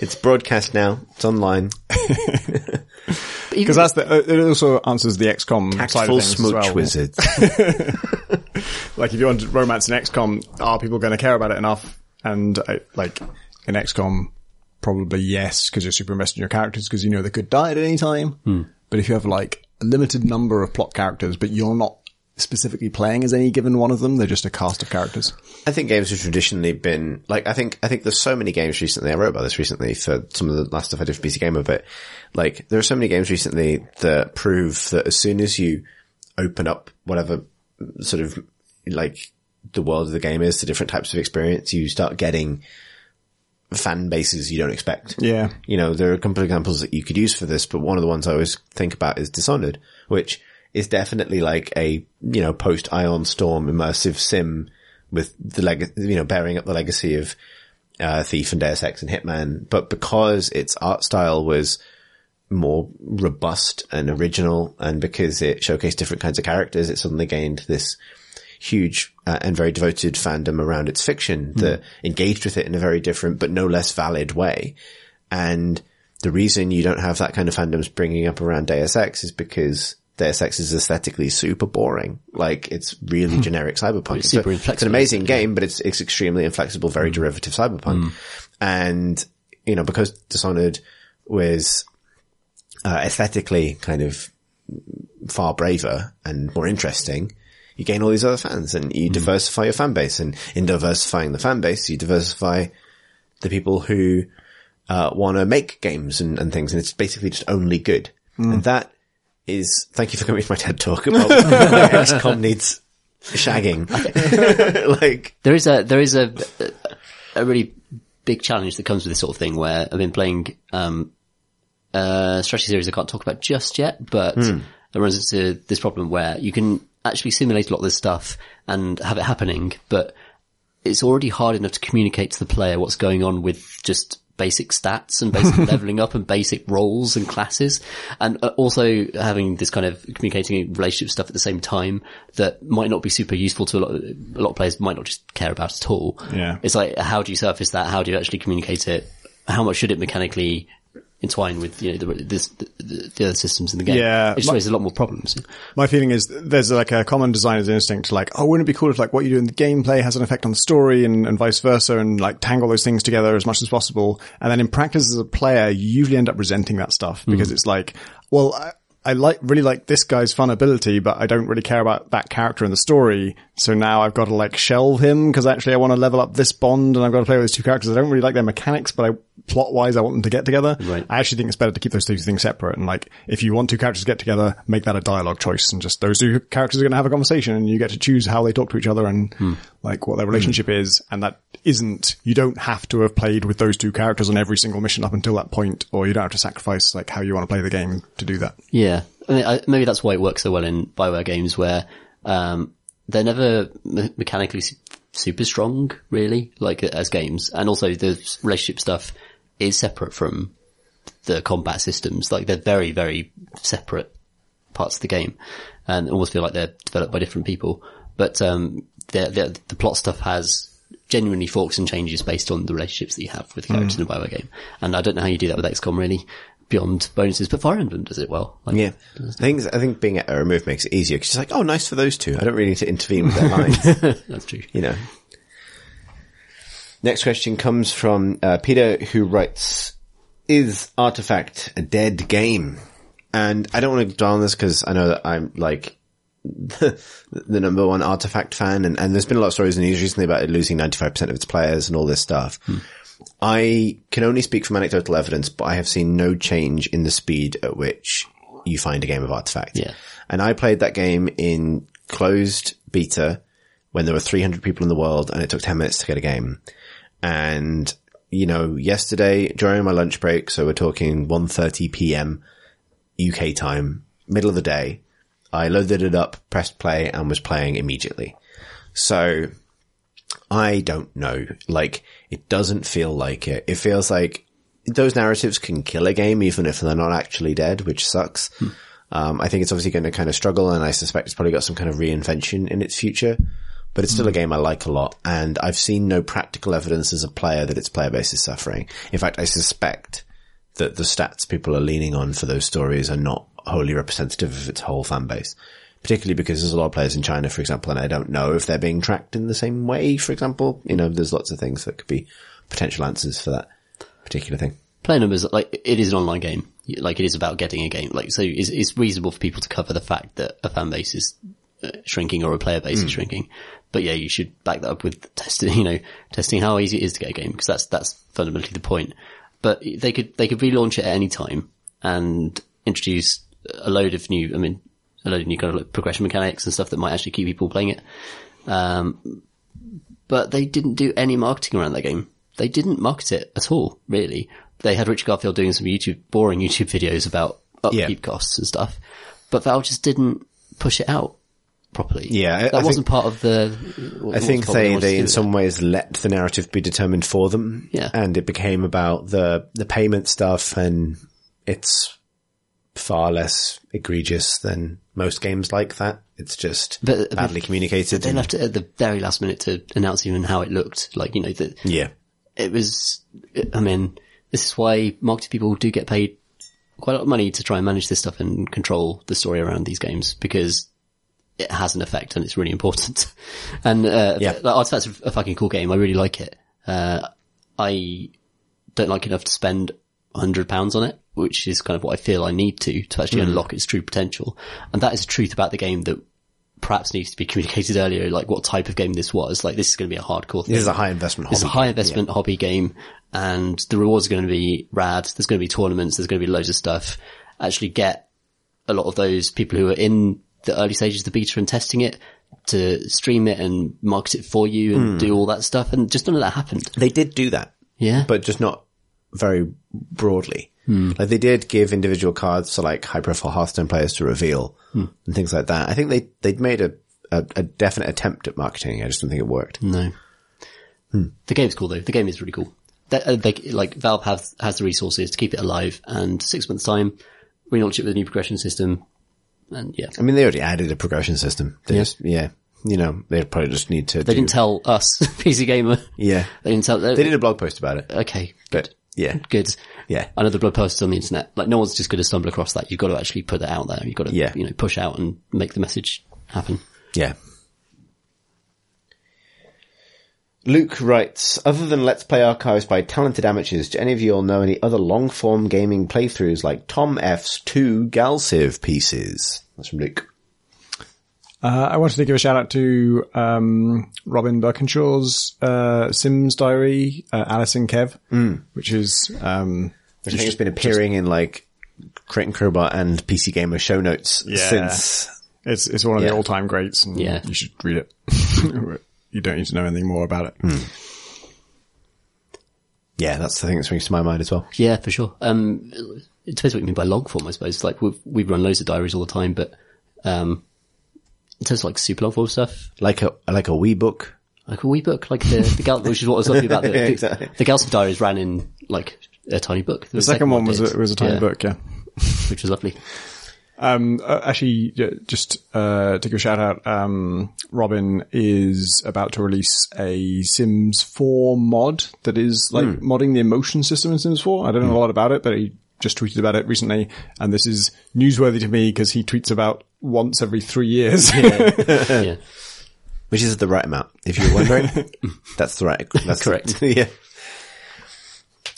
it's broadcast now. It's online. Because that's the, uh, it also answers the XCOM side Tactful of things as well. wizards. Like if you want romance in XCOM, are people going to care about it enough? And uh, like in XCOM, probably yes, because you're super invested in your characters because you know they could die at any time. Hmm. But if you have like a limited number of plot characters, but you're not specifically playing as any given one of them, they're just a cast of characters. I think games have traditionally been like I think I think there's so many games recently. I wrote about this recently for some of the last stuff I did for PC Gamer, but like there are so many games recently that prove that as soon as you open up whatever sort of like the world of the game is to different types of experience, you start getting fan bases you don't expect. Yeah. You know, there are a couple of examples that you could use for this, but one of the ones I always think about is Dishonored, which is definitely like a, you know, post Ion Storm immersive sim with the leg, you know, bearing up the legacy of, uh, Thief and Deus Ex and Hitman. But because its art style was more robust and original and because it showcased different kinds of characters, it suddenly gained this huge uh, and very devoted fandom around its fiction that engaged with it in a very different but no less valid way. And the reason you don't have that kind of fandom springing up around Deus Ex is because Deus Ex is aesthetically super boring. Like it's really generic cyberpunk. It's super a- it's an amazing game, but it's, it's extremely inflexible, very derivative cyberpunk. And, you know, because Dishonored was, uh, aesthetically kind of far braver and more interesting, you gain all these other fans and you diversify your fan base. And in diversifying the fan base, you diversify the people who uh, want to make games and, and things. And it's basically just only good. And that is, thank you for coming to my TED talk about why XCOM needs shagging. like, There is a there is a a really big challenge that comes with this sort of thing where I've been playing um a strategy series I can't talk about just yet, but it runs into this problem where you can actually simulate a lot of this stuff and have it happening, but it's already hard enough to communicate to the player what's going on with just basic stats and basic leveling up and basic roles and classes and uh, also having this kind of communicating relationship stuff at the same time that might not be super useful to a lot of, a lot of players might not just care about at all. Yeah. It's like, how do you surface that? How do you actually communicate it? How much should it mechanically entwine with, you know, the, this, the, the other systems in the game? Yeah, It just my- raises a lot more problems. My feeling is there's like a common designer's instinct to like, oh, wouldn't it be cool if like what you do in the gameplay has an effect on the story and, and vice versa and like tangle those things together as much as possible. And then in practice as a player, you usually end up resenting that stuff because mm. it's like, well, I, like, really like this guy's fun ability, but I don't really care about that character in the story. So now I've got to like shelve him because actually I want to level up this bond and I've got to play with those two characters. I don't really like their mechanics, but I, plot wise, I want them to get together. Right. I actually think it's better to keep those two things separate. And like, if you want two characters to get together, make that a dialogue choice and just those two characters are going to have a conversation and you get to choose how they talk to each other and hmm. like what their relationship is. And that isn't, you don't have to have played with those two characters on every single mission up until that point, or you don't have to sacrifice like how you want to play the game to do that. Yeah, I mean, I, maybe that's why it works so well in Bioware games, where um, they're never me- mechanically su- super strong, really, like as games, and also the relationship stuff is separate from the combat systems. Like they're very, very separate parts of the game, and almost feel like they're developed by different people. But um, the, the the plot stuff has genuinely forks and changes based on the relationships that you have with the characters in a Bioware game. And I don't know how you do that with XCOM really, beyond bonuses, but Fire Emblem does it well. Like, yeah. I think, I think being at a remove makes it easier because it's like, oh, nice for those two. I don't really need to intervene with their lines. That's true. you know. Next question comes from uh, Peter, who writes, "Is Artifact a dead game?" And I don't want to dwell on this because I know that I'm like the, the number one Artifact fan, and, and there's been a lot of stories in the news recently about it losing 95% of its players and all this stuff. I can only speak from anecdotal evidence, but I have seen no change in the speed at which you find a game of Artifact. Yeah. And I played that game in closed beta when there were 300 people in the world and it took 10 minutes to get a game. And, you know, yesterday during my lunch break, so we're talking 1.30 PM UK time, middle of the day, I loaded it up, pressed play and was playing immediately. So I don't know. Like, it doesn't feel like it. It feels like those narratives can kill a game even if they're not actually dead, which sucks. Um, I think it's obviously going to kind of struggle and I suspect it's probably got some kind of reinvention in its future, but it's still a game I like a lot. And I've seen no practical evidence as a player that its player base is suffering. In fact, I suspect that the stats people are leaning on for those stories are not wholly representative of its whole fan base. Particularly because there's a lot of players in China, for example, and I don't know if they're being tracked in the same way, for example. You know, there's lots of things that could be potential answers for that particular thing. Player numbers, like, it is an online game. Like, it is about getting a game. Like, so it's, it's reasonable for people to cover the fact that a fan base is uh, shrinking or a player base is shrinking. But yeah, you should back that up with testing, you know, testing how easy it is to get a game, because that's, that's fundamentally the point. But they could, they could relaunch it at any time and introduce a load of new, I mean, a load of new kind of like progression mechanics and stuff that might actually keep people playing it. Um, but they didn't do any marketing around that game. They didn't market it at all, really. They had Richard Garfield doing some YouTube, boring YouTube videos about upkeep Yeah. costs and stuff, but Valve just didn't push it out properly. Yeah, that I wasn't think- part of the. I think they, wanted they in some ways let the narrative be determined for them. Yeah. And it became about the, the payment stuff and it's far less egregious than most games like that. It's just But- badly communicated. They left it at the very last minute to announce even how it looked. Like, you know, that yeah. it was, I mean, this is why marketing people do get paid quite a lot of money to try and manage this stuff and control the story around these games because it has an effect and it's really important. and, uh, Yeah. like, Artifact's a, a fucking cool game. I really like it. Uh, I don't like enough to spend hundred pounds on it, which is kind of what I feel I need to, to actually unlock its true potential. And that is a truth about the game that perhaps needs to be communicated earlier, like what type of game this was. Like this is going to be a hardcore thing. This is a high investment hobby. It's a high game. investment hobby game and the rewards are going to be rad. There's going to be tournaments. There's going to be loads of stuff. Actually get a lot of those people who are in the early stages of the beta and testing it to stream it and market it for you and Hmm. do all that stuff. And just none of that happened. They did do that. Yeah. but just not very broadly. Hmm. Like they did give individual cards to like high profile Hearthstone players to reveal hmm. and things like that. I think they, they'd made a, a, a definite attempt at marketing. I just don't think it worked. no. Hmm. The game's cool though. The game is really cool. They, uh, they, like Valve has, has the resources to keep it alive and six months time, we relaunch it with a new progression system. And yeah, I mean, they already added a progression system. They just, yeah, you know, they probably just need to they do, didn't tell us, PC Gamer. yeah, They didn't tell, they did a blog post about it, okay, but yeah, good. yeah. I know the blog posts on the internet. Like no one's just going to stumble across that. You've got to actually put it out there. You've got to, Yeah. you know, push out and make the message happen. Yeah. Luke writes, other than Let's Play archives by talented amateurs, do any of you all know any other long-form gaming playthroughs like Tom F's two Galciv pieces? That's from Luke. Uh, I wanted to give a shout out to um, Robin Burkinshaw's uh, Sims Diary, uh, Alice and Kev, which is um, Which I think has been appearing in like Crate and Crowbar and PC Gamer show notes Yeah. since. it's it's one of Yeah. the all time greats, and Yeah. you should read it. you don't need to know anything more about it. Yeah, that's the thing that springs to my mind as well. Yeah, for sure. Um, it depends what you mean by log form, I suppose. Like we we run loads of diaries all the time, but um, in terms of like super long form stuff, Like a, like a wee book. like a wee book, like the, the Gal, which is what I was talking about. The, Yeah, the, exactly. the Galson diaries ran in like a tiny book. The second one was a, was a tiny book, yeah. which was lovely. Um, uh, actually, yeah, just uh, to give a shout out, um, Robin is about to release a Sims 4 mod that is like modding the emotion system in Sims 4. I don't know a lot about it, but he just tweeted about it recently, and this is newsworthy to me because he tweets about once every three years. yeah. Which is the right amount, if you're wondering. that's the right. That's Correct. yeah.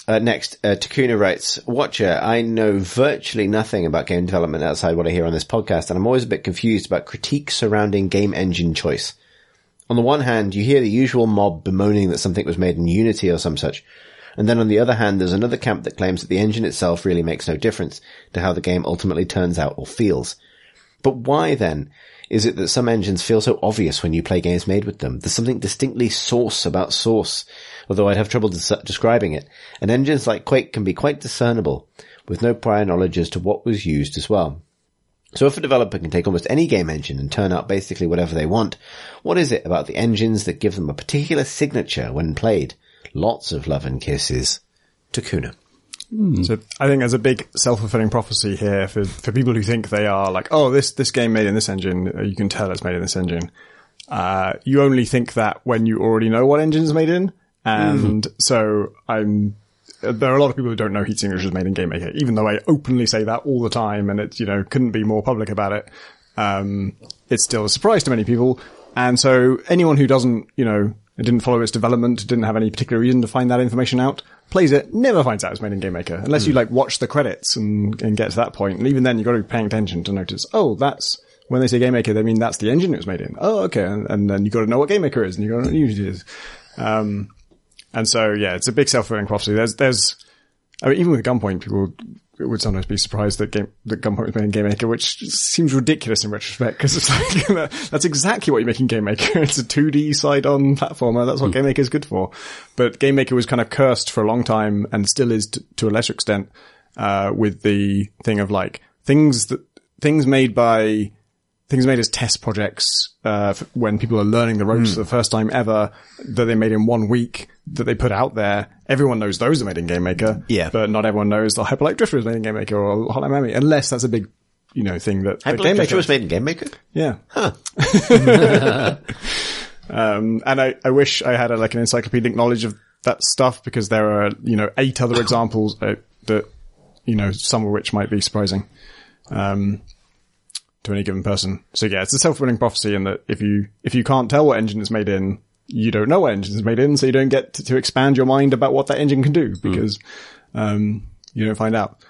Uh, next, uh, Takuna writes, Watcher, I know virtually nothing about game development outside what I hear on this podcast, and I'm always a bit confused about critiques surrounding game engine choice. On the one hand, you hear the usual mob bemoaning that something was made in Unity or some such, and then on the other hand, there's another camp that claims that the engine itself really makes no difference to how the game ultimately turns out or feels. But why then is it that some engines feel so obvious when you play games made with them? There's something distinctly Source about Source, although I'd have trouble des- describing it. And engines like Quake can be quite discernible, with no prior knowledge as to what was used as well. So if a developer can take almost any game engine and turn out basically whatever they want, what is it about the engines that give them a particular signature when played? Lots of love and kisses. Takuna. So I think there's a big self-fulfilling prophecy here for, for people who think they are like, oh, this, this game made in this engine, uh, you can tell it's made in this engine. Uh, you only think that when you already know what engine's made in. And so I'm, uh, there are a lot of people who don't know heat Signature is made in GameMaker, even though I openly say that all the time and it, you know, couldn't be more public about it. Um, it's still a surprise to many people. And so anyone who doesn't, you know, didn't follow its development, didn't have any particular reason to find that information out, plays it, never finds out it's made in GameMaker, unless you like watch the credits and, and get to that point. And even then, you've got to be paying attention to notice, oh, that's, when they say GameMaker, they mean that's the engine it was made in. Oh, okay. And, and then you've got to know what GameMaker is and you've got to know what Unity is. Um, and so, yeah, it's a big self-fulfilling prophecy. There's, there's, I mean, even with Gunpoint, people would sometimes be surprised that game, that Gunpoint was made in GameMaker, which seems ridiculous in retrospect because it's like, that's exactly what you're making Game Maker. It's a 2D side-on platformer. That's what Game Maker is good for. But Game Maker was kind of cursed for a long time and still is t- to a lesser extent, uh, with the thing of like things that, things made by, things made as test projects, uh, when people are learning the ropes for the first time ever that they made in one week that they put out there. Everyone knows those are made in GameMaker. Yeah. But not everyone knows the Hyperlight Drifter is made in Game Maker or Hotline Miami, unless that's a big, you know, thing that, that Hyperlight Drifter was made in Game Maker. yeah. um, and I, I wish I had a, like an encyclopedic knowledge of that stuff because there are, you know, eight other examples uh, that, you know, some of which might be surprising, um, to any given person. So yeah, it's a self-fulfilling prophecy in that if you, if you can't tell what engine it's made in, you don't know what engine it's made in, so you don't get to, to expand your mind about what that engine can do because, um, you don't find out.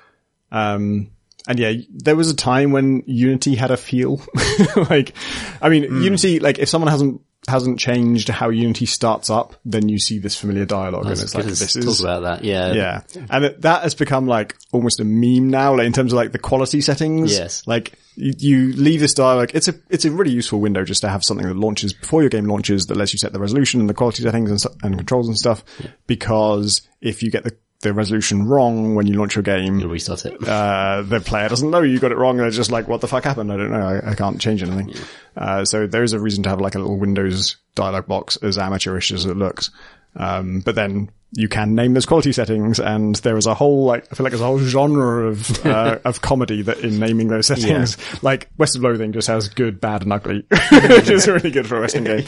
Um, and yeah, there was a time when Unity had a feel. like, I mean, Unity, like, if someone hasn't, hasn't changed how Unity starts up, then you see this familiar dialogue and it's like, this talk is, about that. Yeah. yeah. And it, that has become like almost a meme now, like in terms of like the quality settings. Yes. Like you, you leave this dialogue. It's a, it's a really useful window just to have something that launches before your game launches that lets you set the resolution and the quality settings and, and controls and stuff. Because if you get the, the resolution wrong when you launch your game, You'll restart it. uh, the player doesn't know you got it wrong and they're just like, what the fuck happened? I don't know. I, I can't change anything. Uh, so there is a reason to have like a little Windows dialog box as amateurish as it looks. Um, but then you can name those quality settings and there is a whole, like, I feel like there's a whole genre of, uh, of comedy that in naming those settings, like West of Loathing just has good, bad and ugly, which is really good for a Western game.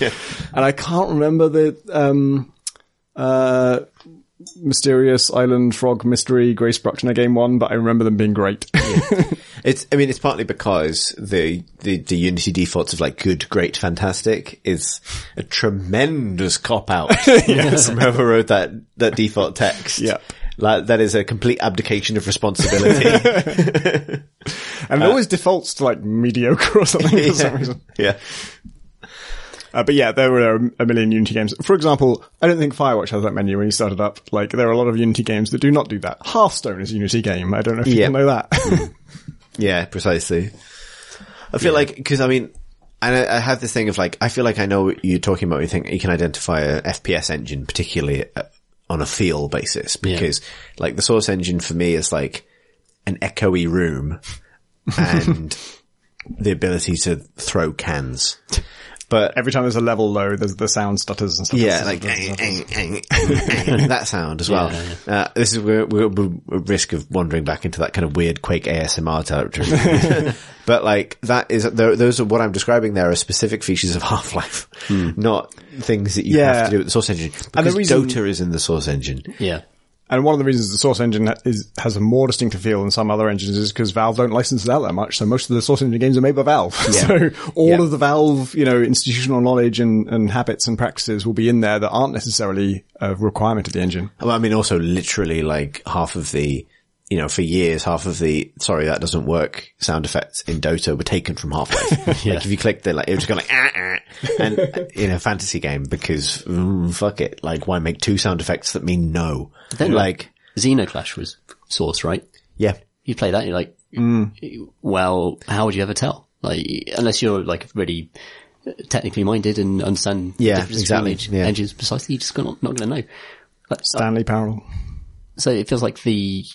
And I can't remember the, um, uh, Mysterious Island Frog Mystery Grace Bruxner game one, but I remember them being great. It's, I mean, it's partly because the, the, the Unity defaults of like good, great, fantastic is a tremendous cop out from whoever wrote that, that default text. Yeah. Like, that is a complete abdication of responsibility. and it always defaults to like mediocre or something for some reason. yeah. Uh, but yeah, there were a million Unity games. For example, I don't think Firewatch has that menu when you start it up. Like, there are a lot of Unity games that do not do that. Hearthstone is a Unity game. I don't know if Yeah. people know that. Yeah, precisely. I feel like, cause I mean, and I, I have this thing of like, I feel like I know what you're talking about. when You think you can identify a FPS engine, particularly uh, on a feel basis, because like the source engine for me is like an echoey room and the ability to throw cans. But Every time there's a level low, there's the sound stutters and stuff. yeah, like that sound as well. Uh, this is we're, we're, we're at risk of wandering back into that kind of weird Quake ASMR territory. but like that is those are what I'm describing. There are specific features of Half Life, not things that you Yeah. have to do with the source engine. the Because reason- Dota is in the source engine. Yeah. And one of the reasons the Source engine is, has a more distinctive feel than some other engines is because Valve don't license it out that much. So most of the Source engine games are made by Valve. so all Yeah. of the Valve, you know, institutional knowledge and, and habits and practices will be in there that aren't necessarily a requirement of the engine. Well, I mean, also literally like half of the, you know, for years, half of the, sorry, that doesn't work sound effects in Dota were taken from Half-Life. Like if you click the, like, it was just go like, ah, ah, and uh, in a fantasy game because, mm, fuck it. Like, why make two sound effects that mean no? then, like, Zeno Clash was source, right? yeah. You play that, and you're like, Mm. well, how would you ever tell? Like, unless you're like really technically minded and understand Yeah, differences between exactly, each yeah. engines precisely, you're just not, not going to know. But, Stanley Parable. so it feels like the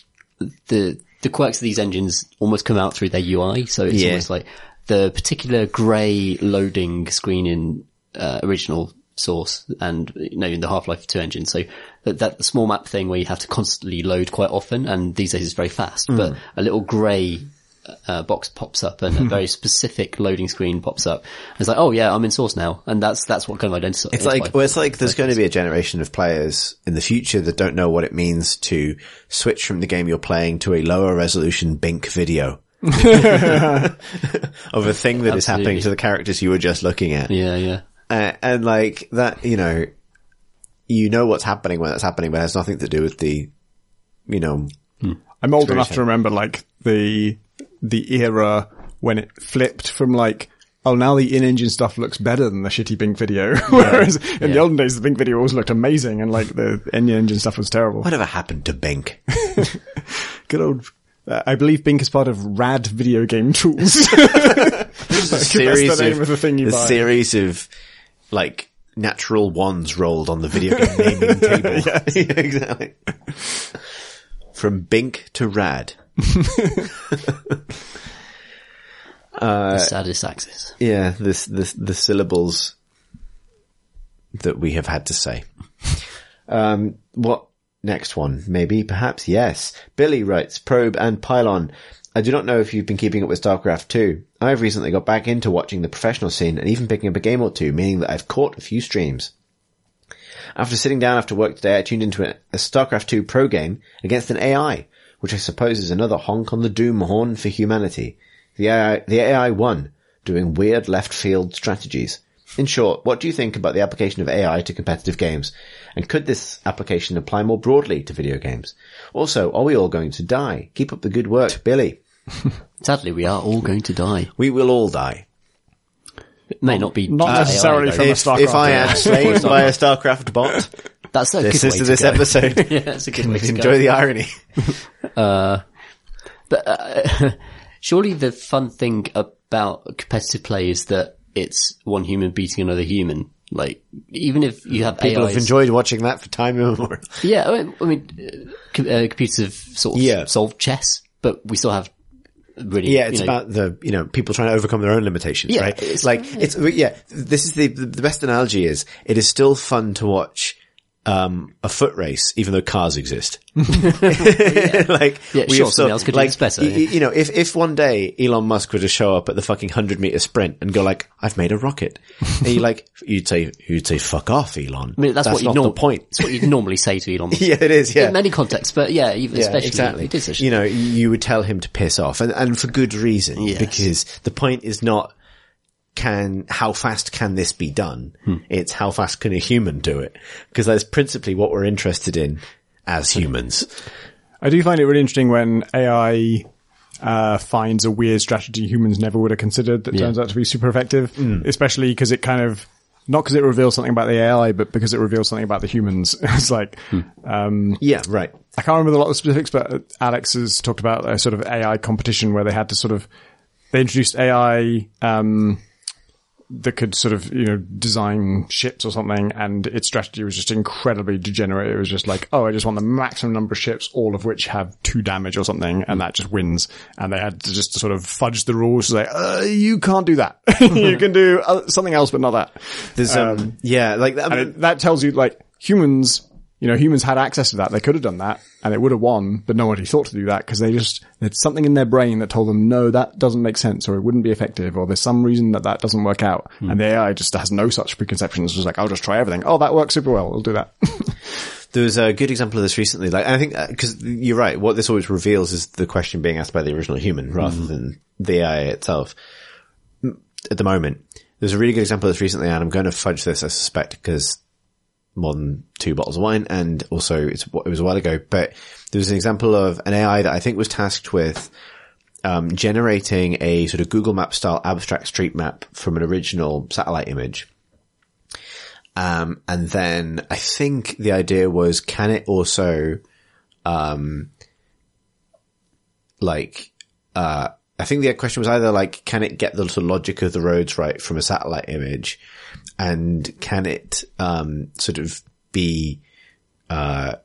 the the quirks of these engines almost come out through their UI. So it's Yeah. almost like the particular grey loading screen in uh, original source and you know in the Half-Life 2 engine. So that, that small map thing where you have to constantly load quite often and these days it's very fast, but Hmm. a little grey uh, box pops up and a very specific loading screen pops up. It's like, oh yeah, I'm in source now. And that's, that's what kind of identifies. It's like, well, it's like there's going to be a generation of players in the future that don't know what it means to switch from the game you're playing to a lower resolution Bink video. of a thing that is happening to the characters you were just looking at. yeah, yeah. Uh, and like that, you know, you know what's happening when that's happening, but it has nothing to do with the, you know, I'm old enough to remember like the the era when it flipped from like oh now the in-engine stuff looks better than the shitty Bink video, whereas in the olden days the Bink video always looked amazing and like the in-engine stuff was terrible. whatever happened to Bink? Good old. Uh, I believe Bink is part of Rad video game tools. series That's the name of, of the thing you a buy. series of like natural ones rolled on the video game naming table. yeah, exactly. From Bink to Rad. The saddest axis. Yeah, this, this, the syllables that we have had to say. Um, what next one? Maybe, perhaps, yes. Billy writes, Probe and Pylon. I do not know if you've been keeping up with StarCraft 2. I've recently got back into watching the professional scene and even picking up a game or two, meaning that I've caught a few streams. After sitting down after work today, I tuned into a, a StarCraft 2 pro game against an AI, which I suppose is another honk on the doom horn for humanity. The AI, the AI won, doing weird left field strategies. In short, what do you think about the application of AI to competitive games? And could this application apply more broadly to video games? Also, are we all going to die? Keep up the good work, Billy. Sadly, we are all going to die. We will all die. It may not be not necessarily though. from a If, StarCraft. if I am slain by a StarCraft bot, That's a this good is way to this go. episode. yeah, that's a good way to Enjoy go. the irony. But uh, surely the fun thing about competitive play is that it's one human beating another human. Like even if you have People AIs, have enjoyed watching that for time immemorial. yeah, I mean, I mean uh, uh, computers have sort of Yeah. solved chess, but we still have really Yeah, it's you know, about the, you know, people trying to overcome their own limitations, Yeah, right? it's- like, it's, yeah, this is the, the best analogy is, it is still fun to watch, um, a foot race, even though cars exist. like, Yeah, we sure, something else could like, better, y- yeah. You know, if, if one day Elon Musk were to show up at the fucking hundred meter sprint and go like, I've made a rocket. and you like, you'd say, you'd say, fuck off, Elon. I mean, that's, what you norm- the point. That's what you normally say to Elon Musk. yeah, it is, yeah. In many contexts, but yeah, even Yeah, especially exactly. you know, you would tell him to piss off, and and for good reason, Yes. because the point is not can how fast can this be done? Hmm. It's how fast can a human do it? Because that's principally what we're interested in as humans. I do find it really interesting when AI uh, finds a weird strategy humans never would have considered that turns out to be super effective, especially because it kind of not because it reveals something about the AI, but because it reveals something about the humans. it's like Yeah, right. I can't remember a lot of the specifics, but Alex has talked about a sort of AI competition where they had to sort of they introduced AI um, that could sort of you know design ships or something, and its strategy was just incredibly degenerate. It was just like, oh, I just want the maximum number of ships, all of which have two damage or something, and that just wins. And they had to just sort of fudge the rules to say, uh, you can't do that. you can do uh, something else, but not that. There's um, yeah, like that. It, that tells you like humans, you know, humans had access to that. They could have done that and it would have won, but nobody thought to do that because they just, there's something in their brain that told them, no, that doesn't make sense or it wouldn't be effective or there's some reason that that doesn't work out. Hmm. And the AI just has no such preconceptions. It's just like, I'll just try everything. Oh, that works super well. We'll do that. There was a good example of this recently. Like, I think, uh, because you're right, what this always reveals is the question being asked by the original human rather hmm. than the AI itself. At the moment, there's a really good example of this recently, and I'm going to fudge this, I suspect, because more than two bottles of wine, and also it was a while ago, but there was an example of an AI that I think was tasked with um, generating a sort of Google Map style abstract street map from an original satellite image. Um, and then I think the idea was, can it also, um, like, uh, I think the question was either like, can it get the sort of logic of the roads right from a satellite image? And can it, um, sort of be, uh,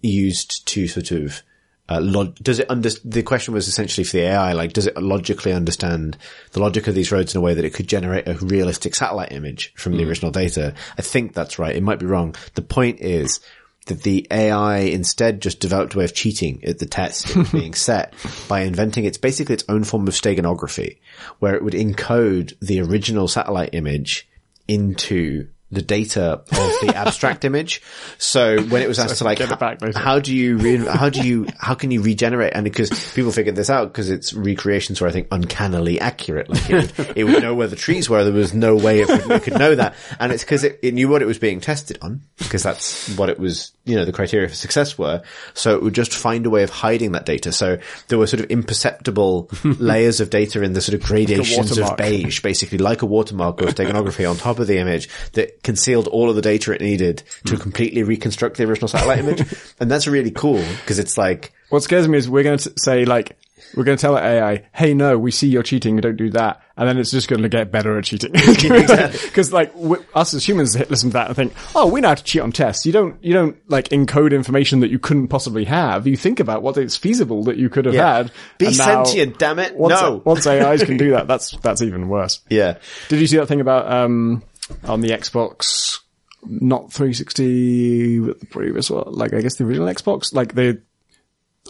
used to sort of, uh, log- does it under, the question was essentially for the AI, like, does it logically understand the logic of these roads in a way that it could generate a realistic satellite image from the original data? I think that's right. It might be wrong. The point is, that the AI instead just developed a way of cheating at the test being set by inventing its basically its own form of steganography, where it would encode the original satellite image into the data of the abstract image. So when it was asked to like, back how do you, re- how do you, how can you regenerate? And because people figured this out because its recreations were, I think, uncannily accurate. Like it would, it would know where the trees were. There was no way it, would, it could know that. And it's because it, it knew what it was being tested on because that's what it was, you know, the criteria for success were. So it would just find a way of hiding that data. So there were sort of imperceptible layers of data in the sort of gradations of beige, basically like a watermark or steganography on top of the image that concealed all of the data it needed to completely reconstruct the original satellite image. And that's really cool because it's like, What scares me is we're going to say like, we're going to tell AI, hey, no, we see you're cheating, don't do that. And then it's just going to get better at cheating. Because like, w- us as humans listen to that and think, oh, we know how to cheat on tests. You don't, you don't like encode information that you couldn't possibly have. You think about what it's feasible that you could have Yeah. had. Be And now- sentient, damn it. Once, No. once AIs can do that, that's, that's even worse. yeah. Did you see that thing about um on the Xbox, not 360, but the previous one, like I guess the original Xbox, like the,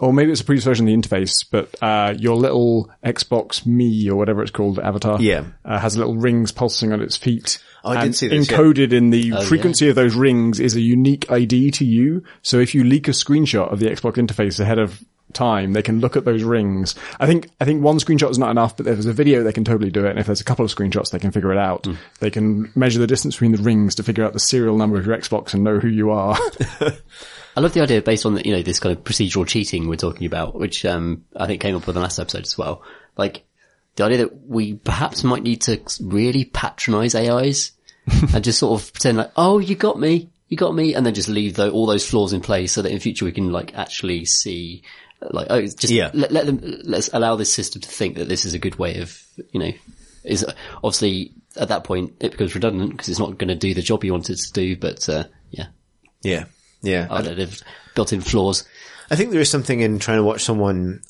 or maybe it's a previous version of the interface, but uh your little Xbox Me or whatever it's called, avatar, Yeah. uh, has little rings pulsing on its feet. Oh, I did see this, yeah. Encoded in the frequency of those rings is a unique ID to you. So if you leak a screenshot of the Xbox interface ahead of time, they can look at those rings. I think, I think one screenshot is not enough, but if there's a video, they can totally do it. And if there's a couple of screenshots, they can figure it out. Hmm. They can measure the distance between the rings to figure out the serial number of your Xbox and know who you are. I love the idea based on, you know, this kind of procedural cheating we're talking about, which, um, I think came up with the last episode as well. Like, the idea that we perhaps might need to really patronize AIs and just sort of pretend like, oh, you got me, you got me, and then just leave tho- all those flaws in place so that in future we can like actually see, like, oh, just Yeah. let, let them, let's allow this system to think that this is a good way of, you know, is obviously at that point it becomes redundant because it's not going to do the job you wanted to do, but, uh, yeah, Yeah. Yeah. I don't know, built-in flaws. I think there is something in trying to watch someone.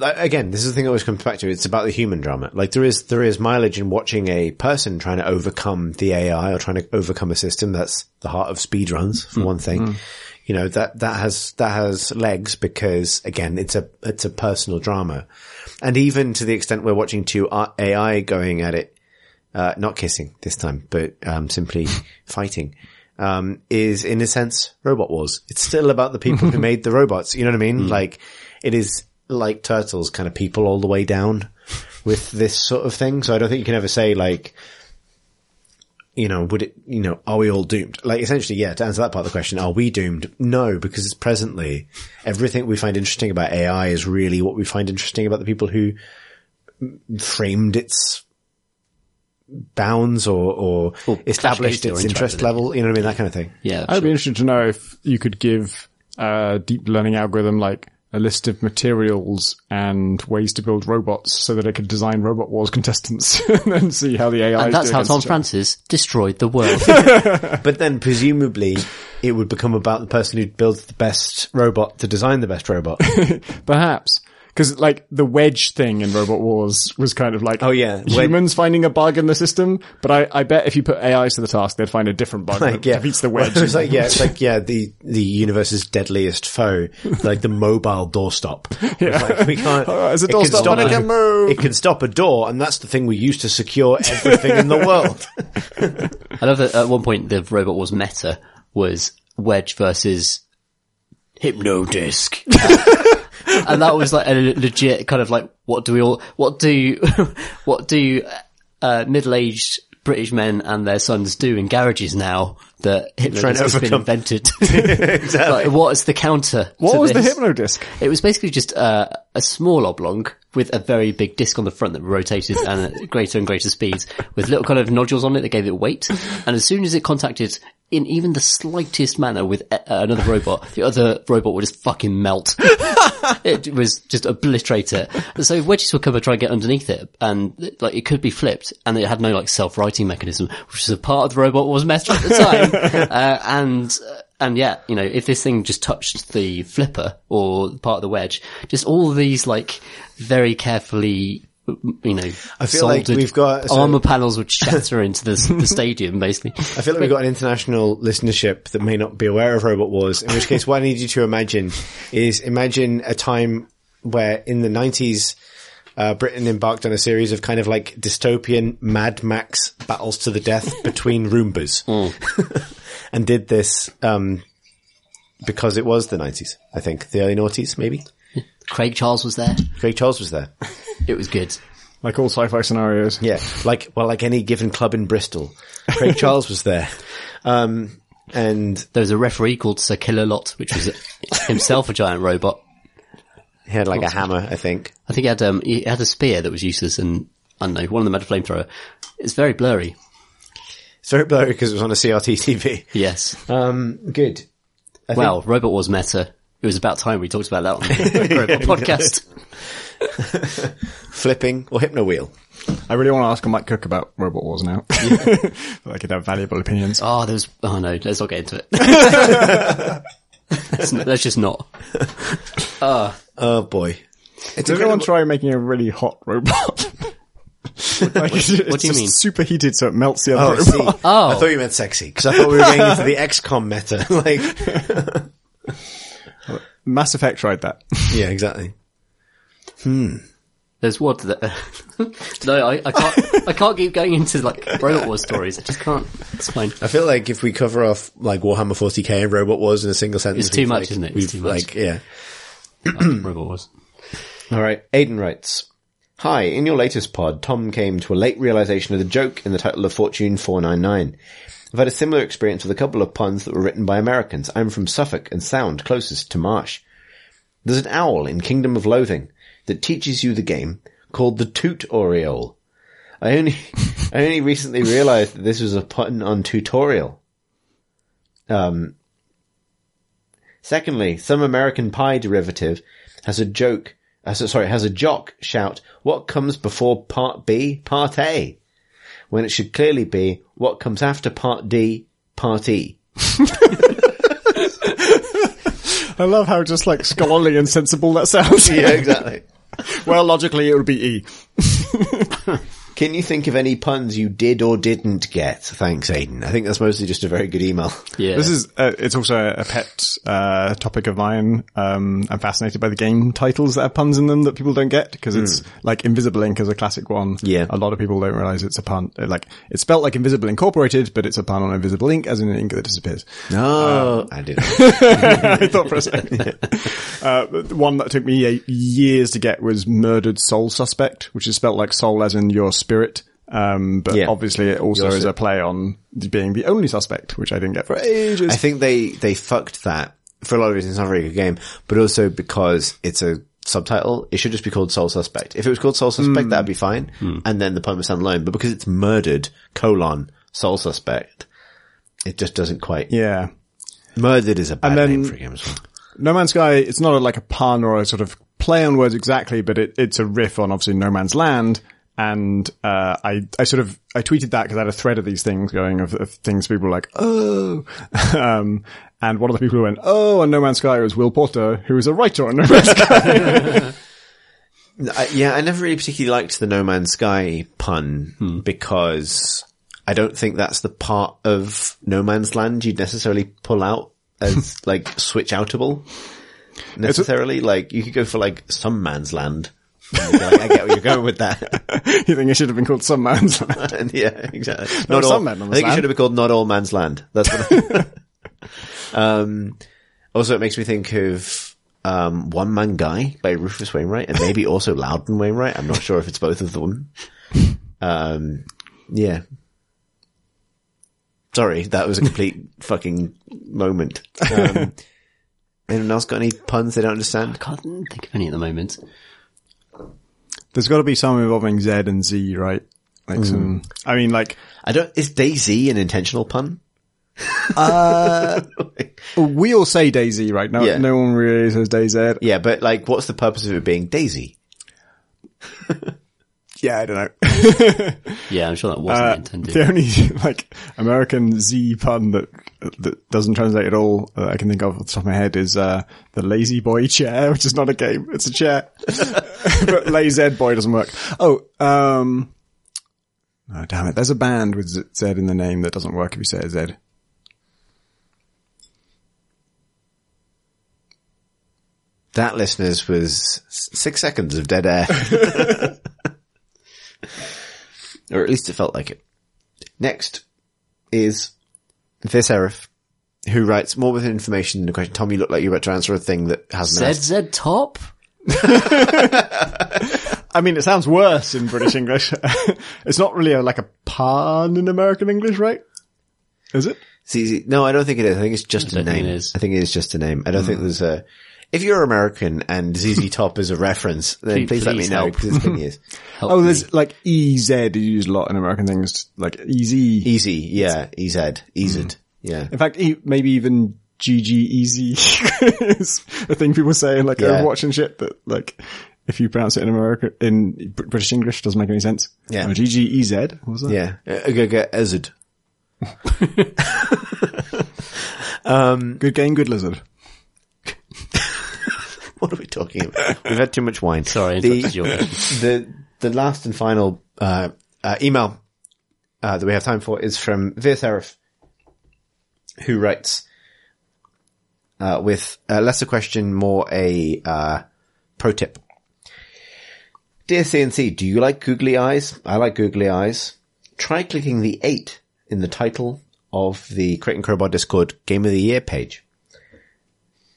Again, this is the thing I always comes back to. It's about the human drama. Like there is there is mileage in watching a person trying to overcome the AI or trying to overcome a system. That's the heart of speed runs for one thing. You know that that has that has legs because again, it's a it's a personal drama, and even to the extent we're watching two AI going at it, uh, not kissing this time, but um, simply fighting. Um, is in a sense robot wars. It's still about the people who made the robots. You know what I mean? Like it is like turtles, kind of people all the way down with this sort of thing. So I don't think you can ever say like, you know, would it, you know, are we all doomed? Like essentially, yeah, to answer that part of the question, are we doomed? No, because it's presently everything we find interesting about AI is really what we find interesting about the people who framed its bounds or, or Or established clashed or its interest interacted. level. You know what I mean? That kind of thing. Yeah, I'd sure. be interested to know if you could give a deep learning algorithm like a list of materials and ways to build robots so that it could design robot wars contestants and see how the AI and that's how Tom each other. Francis destroyed the world. But then presumably it would become about the person who builds the best robot to design the best robot. Perhaps. Because like the wedge thing in Robot Wars was kind of like Oh, yeah. Wed- humans finding a bug in the system, but I, I bet if you put AIs to the task, they'd find a different bug like, that yeah. defeats the wedge. it's like, yeah, it's like, yeah, the, the universe's deadliest foe, like the mobile doorstop. It's like, we can't, Oh, it's a it can doorstop, stop but it a- can move. It can stop a door, and that's the thing we use to secure everything in the world. I love that at one point the robot was meta was Wedge versus Hypnodisc. And that was like a legit kind of like, what do we all, what do, what do, uh, middle-aged British men and their sons do in garages now that Trying to has been invented? exactly. like, what is the counter? what was the this? Hypnodisc? It was basically just uh, a small oblong with a very big disc on the front that rotated and at greater and greater speeds with little kind of nodules on it that gave it weight. And as soon as it contacted in even the slightest manner with uh, another robot, the other robot would just fucking melt. it was just obliterate it. So wedges would come and try and get underneath it and like it could be flipped and it had no like self-righting mechanism, which was a part of the robot was messed up at the time. uh, and, uh, and yeah, you know, if this thing just touched the flipper or part of the wedge, just all these like very carefully, you know, I feel like we've got- so- armor panels which shatter into the, the stadium, basically. I feel like we've got an international listenership that may not be aware of Robot Wars, in which case what I need you to imagine is imagine a time where in the 90s, uh, Britain embarked on a series of kind of like dystopian Mad Max battles to the death between Roombas. and did this, um, because it was the 90s, I think. The early noughties, maybe? Craig Charles was there. Craig Charles was there. It was good. Like all sci-fi scenarios. Yeah, like well, like any given club in Bristol, Craig Charles was there, um, and There was a referee called Sir Killalot, which was himself a giant robot. he had like a hammer, I think. I think he had, um, he had a spear that was useless and, I don't know, one of them had a flamethrower. It's very blurry. It's very blurry because it was on a CRT TV. Yes. Um, good. I well, Robot Wars meta. It was about time we talked about that on the podcast. flipping or hypno wheel. I really want to ask Mike Cook about Robot Wars now. I could have valuable opinions. Ah, oh, there's, was, oh no, let's not get into it. let's, not- let's just not. Ah. Oh boy, it's Did anyone try making a really hot robot? like, it's, it's what do you just mean? superheated so it melts the Oh, other I see. robot. Oh. I thought you meant sexy because I thought we were getting into the XCOM meta. like, Mass Effect tried that. yeah, exactly. Hmm. There's what? The, no, I, I can't. I can't keep going into like Robot Wars stories. I just can't. It's fine. I feel like if we cover off like Warhammer 40k and Robot Wars in a single sentence, It's too much, like- isn't it? It's We've too much. like, yeah. Robot Wars. All right. Aiden writes, Hi, in your latest pod, Tom came to a late realization of the joke in the title of Fortune 499. I've had a similar experience with a couple of puns that were written by Americans. I'm from Suffolk and sound closest to Marsh. There's an owl in Kingdom of Loathing that teaches you the game called the Toot Oriole. I only, I only recently realized that this was a pun on tutorial. Um, secondly, some American Pie derivative has a joke, so- sorry, has a jock shout, what comes before part B, part A? When it should clearly be, what comes after part D, part E? I love how just like scholarly and sensible that sounds. Yeah, exactly. well, logically it would be E. Can you think of any puns you did or didn't get? Thanks, Aiden. I think that's mostly just a very good email. Yeah. This is, uh, it's also a pet, uh, topic of mine. Um, I'm fascinated by the game titles that have puns in them that people don't get because it's like Invisible Ink is a classic one. Yeah. A lot of people don't realize it's a pun. uh, Like, it's spelled like Invisible Incorporated, but it's a pun on Invisible Ink as in an ink that disappears. No, I didn't. I thought for a second. uh, one that took me years to get was Murdered Soul Suspect, which is spelled like soul as in your spirit. Um, but Yeah. obviously it also Your is a play on being the only suspect, which I didn't get for ages. I think they, they fucked that for a lot of reasons. It's not a very good game, but also because it's a subtitle. It should just be called Soul Suspect. If it was called Soul Suspect, that'd be fine. And then the poem would stand alone. But because it's murdered, colon, Soul Suspect, it just doesn't quite. yeah. Murdered is a bad then- name for a game as well. No Man's Sky, it's not a, like a pun or a sort of play on words exactly, but it, it's a riff on obviously No Man's Land. And, uh, I, I sort of, I tweeted that because I had a thread of these things going of, of things people were like, oh, um, and one of the people who went, oh, on No Man's Sky was Will Potter, who is a writer on No Man's Sky. Yeah, I never really particularly liked the No Man's Sky pun because I don't think that's the part of No Man's Land you'd necessarily pull out as like switch outable necessarily. like you could go for like some man's land. And you'd be like, I get where you're going with that. you think it should have been called Some Man's Land? Yeah, exactly. There are Not all, some men on I this think it should have been called Not All Man's Land. That's what. I, um, also, it makes me think of um, One Man Guy by Rufus Wainwright, and maybe also Loudon Wainwright. I'm not sure if it's both of them. Um, yeah. Sorry, that was a complete fucking moment. Um, anyone else got any puns they don't understand? I can't think of any at the moment. There's got to be some involving Z and Z, right? Like some, I mean, like, I don't. Is Daisy an intentional pun? uh, we all say Daisy, right? No, Yeah. no one really says DayZ. Yeah, but like, what's the purpose of it being Daisy? Yeah, I don't know. Yeah, I'm sure that wasn't Uh, intended. the only like American Z pun that that doesn't translate at all that I can think of off the top of my head is uh, the lazy boy chair, which is not a game; it's a chair. but lazy boy doesn't work. Oh, um, oh damn it! There's a band with Z Z in the name that doesn't work if you say it Z. That, listeners, was six seconds of dead air. or at least it felt like it. Next is this Serif, who writes more with information in the question. Tom, you look like you're about to answer a thing that hasn't been asked. ZZ Top? I mean, it sounds worse in British English. it's not really a, like a pun in American English, right? Is it? See, see, no, I don't think it is. I think it's just I a don't name. it is. I think it is just a name. I don't think hmm. there's a. If you're American and ZZ Top is a reference, then Please- please, let me know help. because it's been years. Help Oh, me. there's like EZ is used a lot in American things, like EZ. Easy, yeah, EZ, EZ, mm. yeah. In fact, e- maybe even GG Easy is a thing people say in like Yeah. Overwatch and shit that like, if you pronounce it in America, in British English, doesn't make any sense. Yeah. Oh, GG EZ, what was that? Yeah, uh, uh go get EZ. Um, good game, good lizard. What are we talking about? We've had too much wine. Sorry, the, the the last and final uh, uh, email uh, that we have time for is from Veer Serif, who writes uh, with less a question, more a uh, pro tip. Dear CNC, do you like googly eyes? I like googly eyes. Try clicking the eight in the title of the Crate and Crowbar Discord Game of the Year page.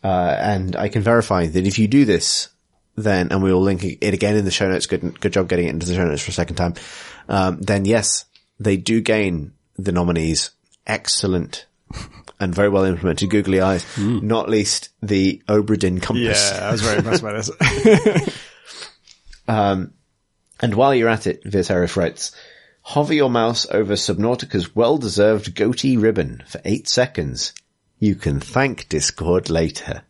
Uh, and I can verify that if you do this, then, and we will link it again in the show notes, good, good job getting it into the show notes for a second time, um, then yes, they do gain the nominees excellent and very well implemented googly eyes, not least the Obra Dinn compass. Yeah, I was very impressed by this. And while you're at it, Viserif writes, hover your mouse over Subnautica's well-deserved GOTY ribbon for eight seconds. You can thank Discord later.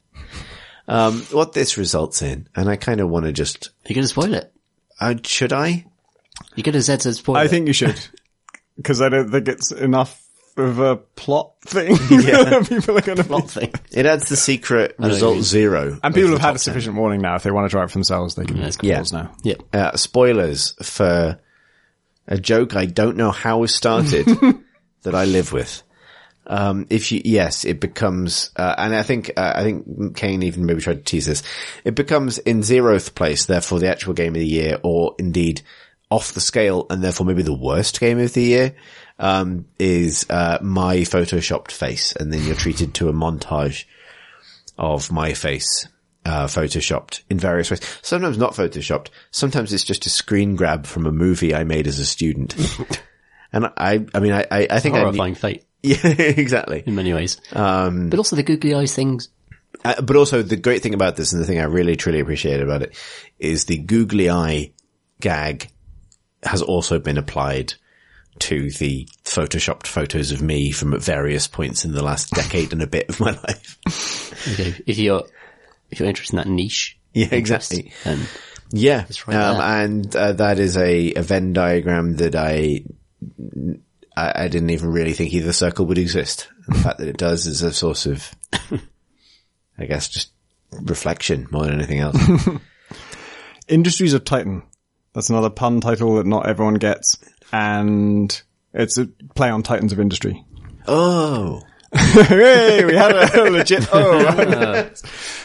Um, what this results in, and I kind of want to just, You're going to spoil it. uh, should I? You're going to ZZ spoil I it. think you should. Cause I don't think it's enough of a plot thing. people are gonna Plot thing. It adds the secret know what you result zero. And people have had a sufficient warning now. If they want to try it for themselves, they can That's call Yeah. now. Yep. 10. Uh, spoilers for a joke I don't know how was started that I live with. Um, if you, yes, it becomes, uh, and I think, uh, I think Kane even maybe tried to tease this. It becomes in zeroth place, therefore the actual game of the year, or indeed off the scale, and therefore maybe the worst game of the year, um, is, uh, my photoshopped face. And then you're treated to a montage of my face, uh, photoshopped in various ways. Sometimes not photoshopped. Sometimes it's just a screen grab from a movie I made as a student. and I, I mean, I, I, I think I, Horrifying fate yeah, exactly. in many ways. Um, but also the googly eyes things. Uh, but also the great thing about this and the thing I really truly appreciate about it is the googly eye gag has also been applied to the photoshopped photos of me from at various points in the last decade and a bit of my life. Okay. If you're, if you're interested in that niche. Yeah, exactly. Then Yeah. right Um, and uh, that is a, a Venn diagram that I, I, I didn't even really think either circle would exist. And the fact that it does is a source of, I guess, just reflection more than anything else. Industries of Titan. That's another pun title that not everyone gets. And it's a play on Titans of Industry. oh. hey, we had a legit oh.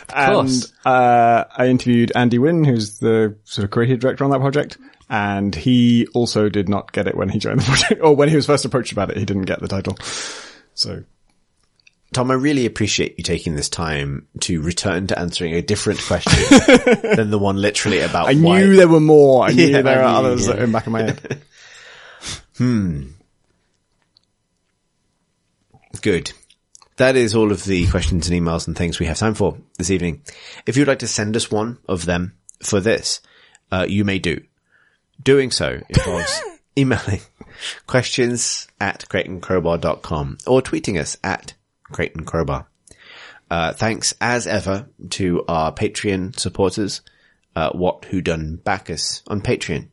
and uh, I interviewed Andy Wynn, who's the sort of creative director on that project, and he also did not get it when he joined the project, or when he was first approached about it, he didn't get the title. So Tom, I really appreciate you taking this time to return to answering a different question than the one literally about I why. knew there were more. I knew Yeah, there I are knew, others yeah. in the back of my head. Good. That is all of the questions and emails and things we have time for this evening. If you'd like to send us one of them for this, uh, you may do. Doing so involves emailing questions at crateandcrowbar.com or tweeting us at Crate and Crowbar. Uh, thanks as ever to our Patreon supporters, uh, What Who Done Bacchus on Patreon.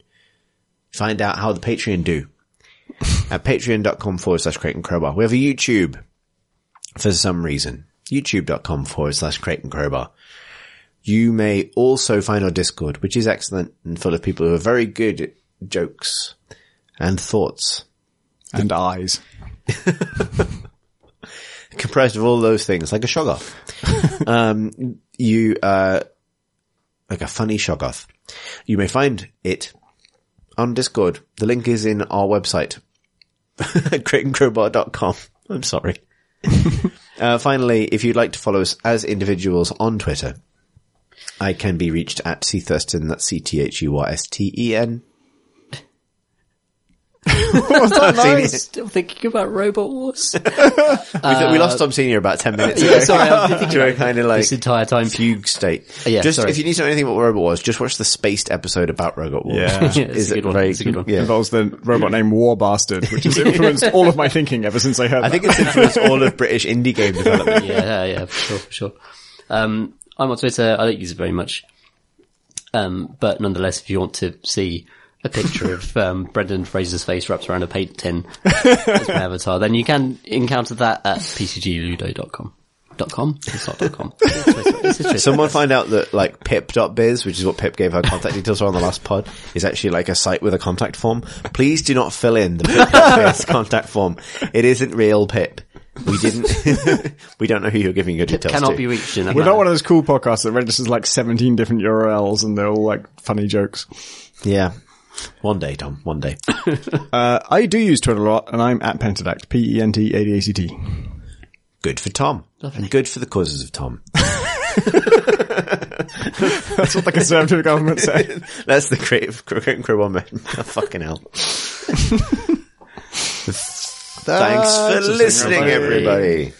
find out how the Patreon do at patreon.com forward slash Crate and Crowbar. We have a YouTube for some reason. YouTube.com forward slash Crate and Crowbar. You may also find our Discord, which is excellent and full of people who are very good at jokes and thoughts. And eyes. comprised of all those things, like a shoggoth. um, you, uh, like a funny shoggoth. You may find it on Discord. The link is in our website, crateandcrowbar.com. I'm sorry. uh, finally, if you'd like to follow us as individuals on Twitter, I can be reached at C Thursten, that's C-T-H-U-R-S-T-E-N. I'm still thinking about Robot Wars. we, we lost Tom Senior about 10 minutes ago. yeah, sorry, I've been thinking to a about kind of like this entire time. fugue state. Yeah, just sorry. if you need to know anything about Robot Wars, just watch the spaced episode about Robot Wars. Yeah. Yeah, it's is a good one. very- It's a good one. Yeah. Involves the robot named War Bastard, which has influenced all of my thinking ever since I heard I think it's influenced all of British indie game development. yeah, yeah, yeah, for sure, for sure. Um, I'm on Twitter. I don't use it very much. Um, but nonetheless, if you want to see a picture of um, Brendan Fraser's face wrapped around a paint tin as my avatar, then you can encounter that at pcgludo.com. Dot com? It's not dot com. It's It's Someone find out that like pip.biz, which is what Pip gave her contact details for on the last pod, is actually like a site with a contact form. Please do not fill in the pip.biz contact form. It isn't real Pip. We didn't, we don't know who you're giving your details cannot to. be reached in We're manner. not one of those cool podcasts that registers like 17 different URLs and they're all like funny jokes. Yeah. One day, Tom. One day. Uh, I do use Twitter a lot and I'm at Pentadact. P E N T A D A C T. Good for Tom. And good for the causes of Tom. That's what the Conservative government say. That's the creative creative crowbar man. Oh, fucking hell. Thanks for listening, singer, everybody.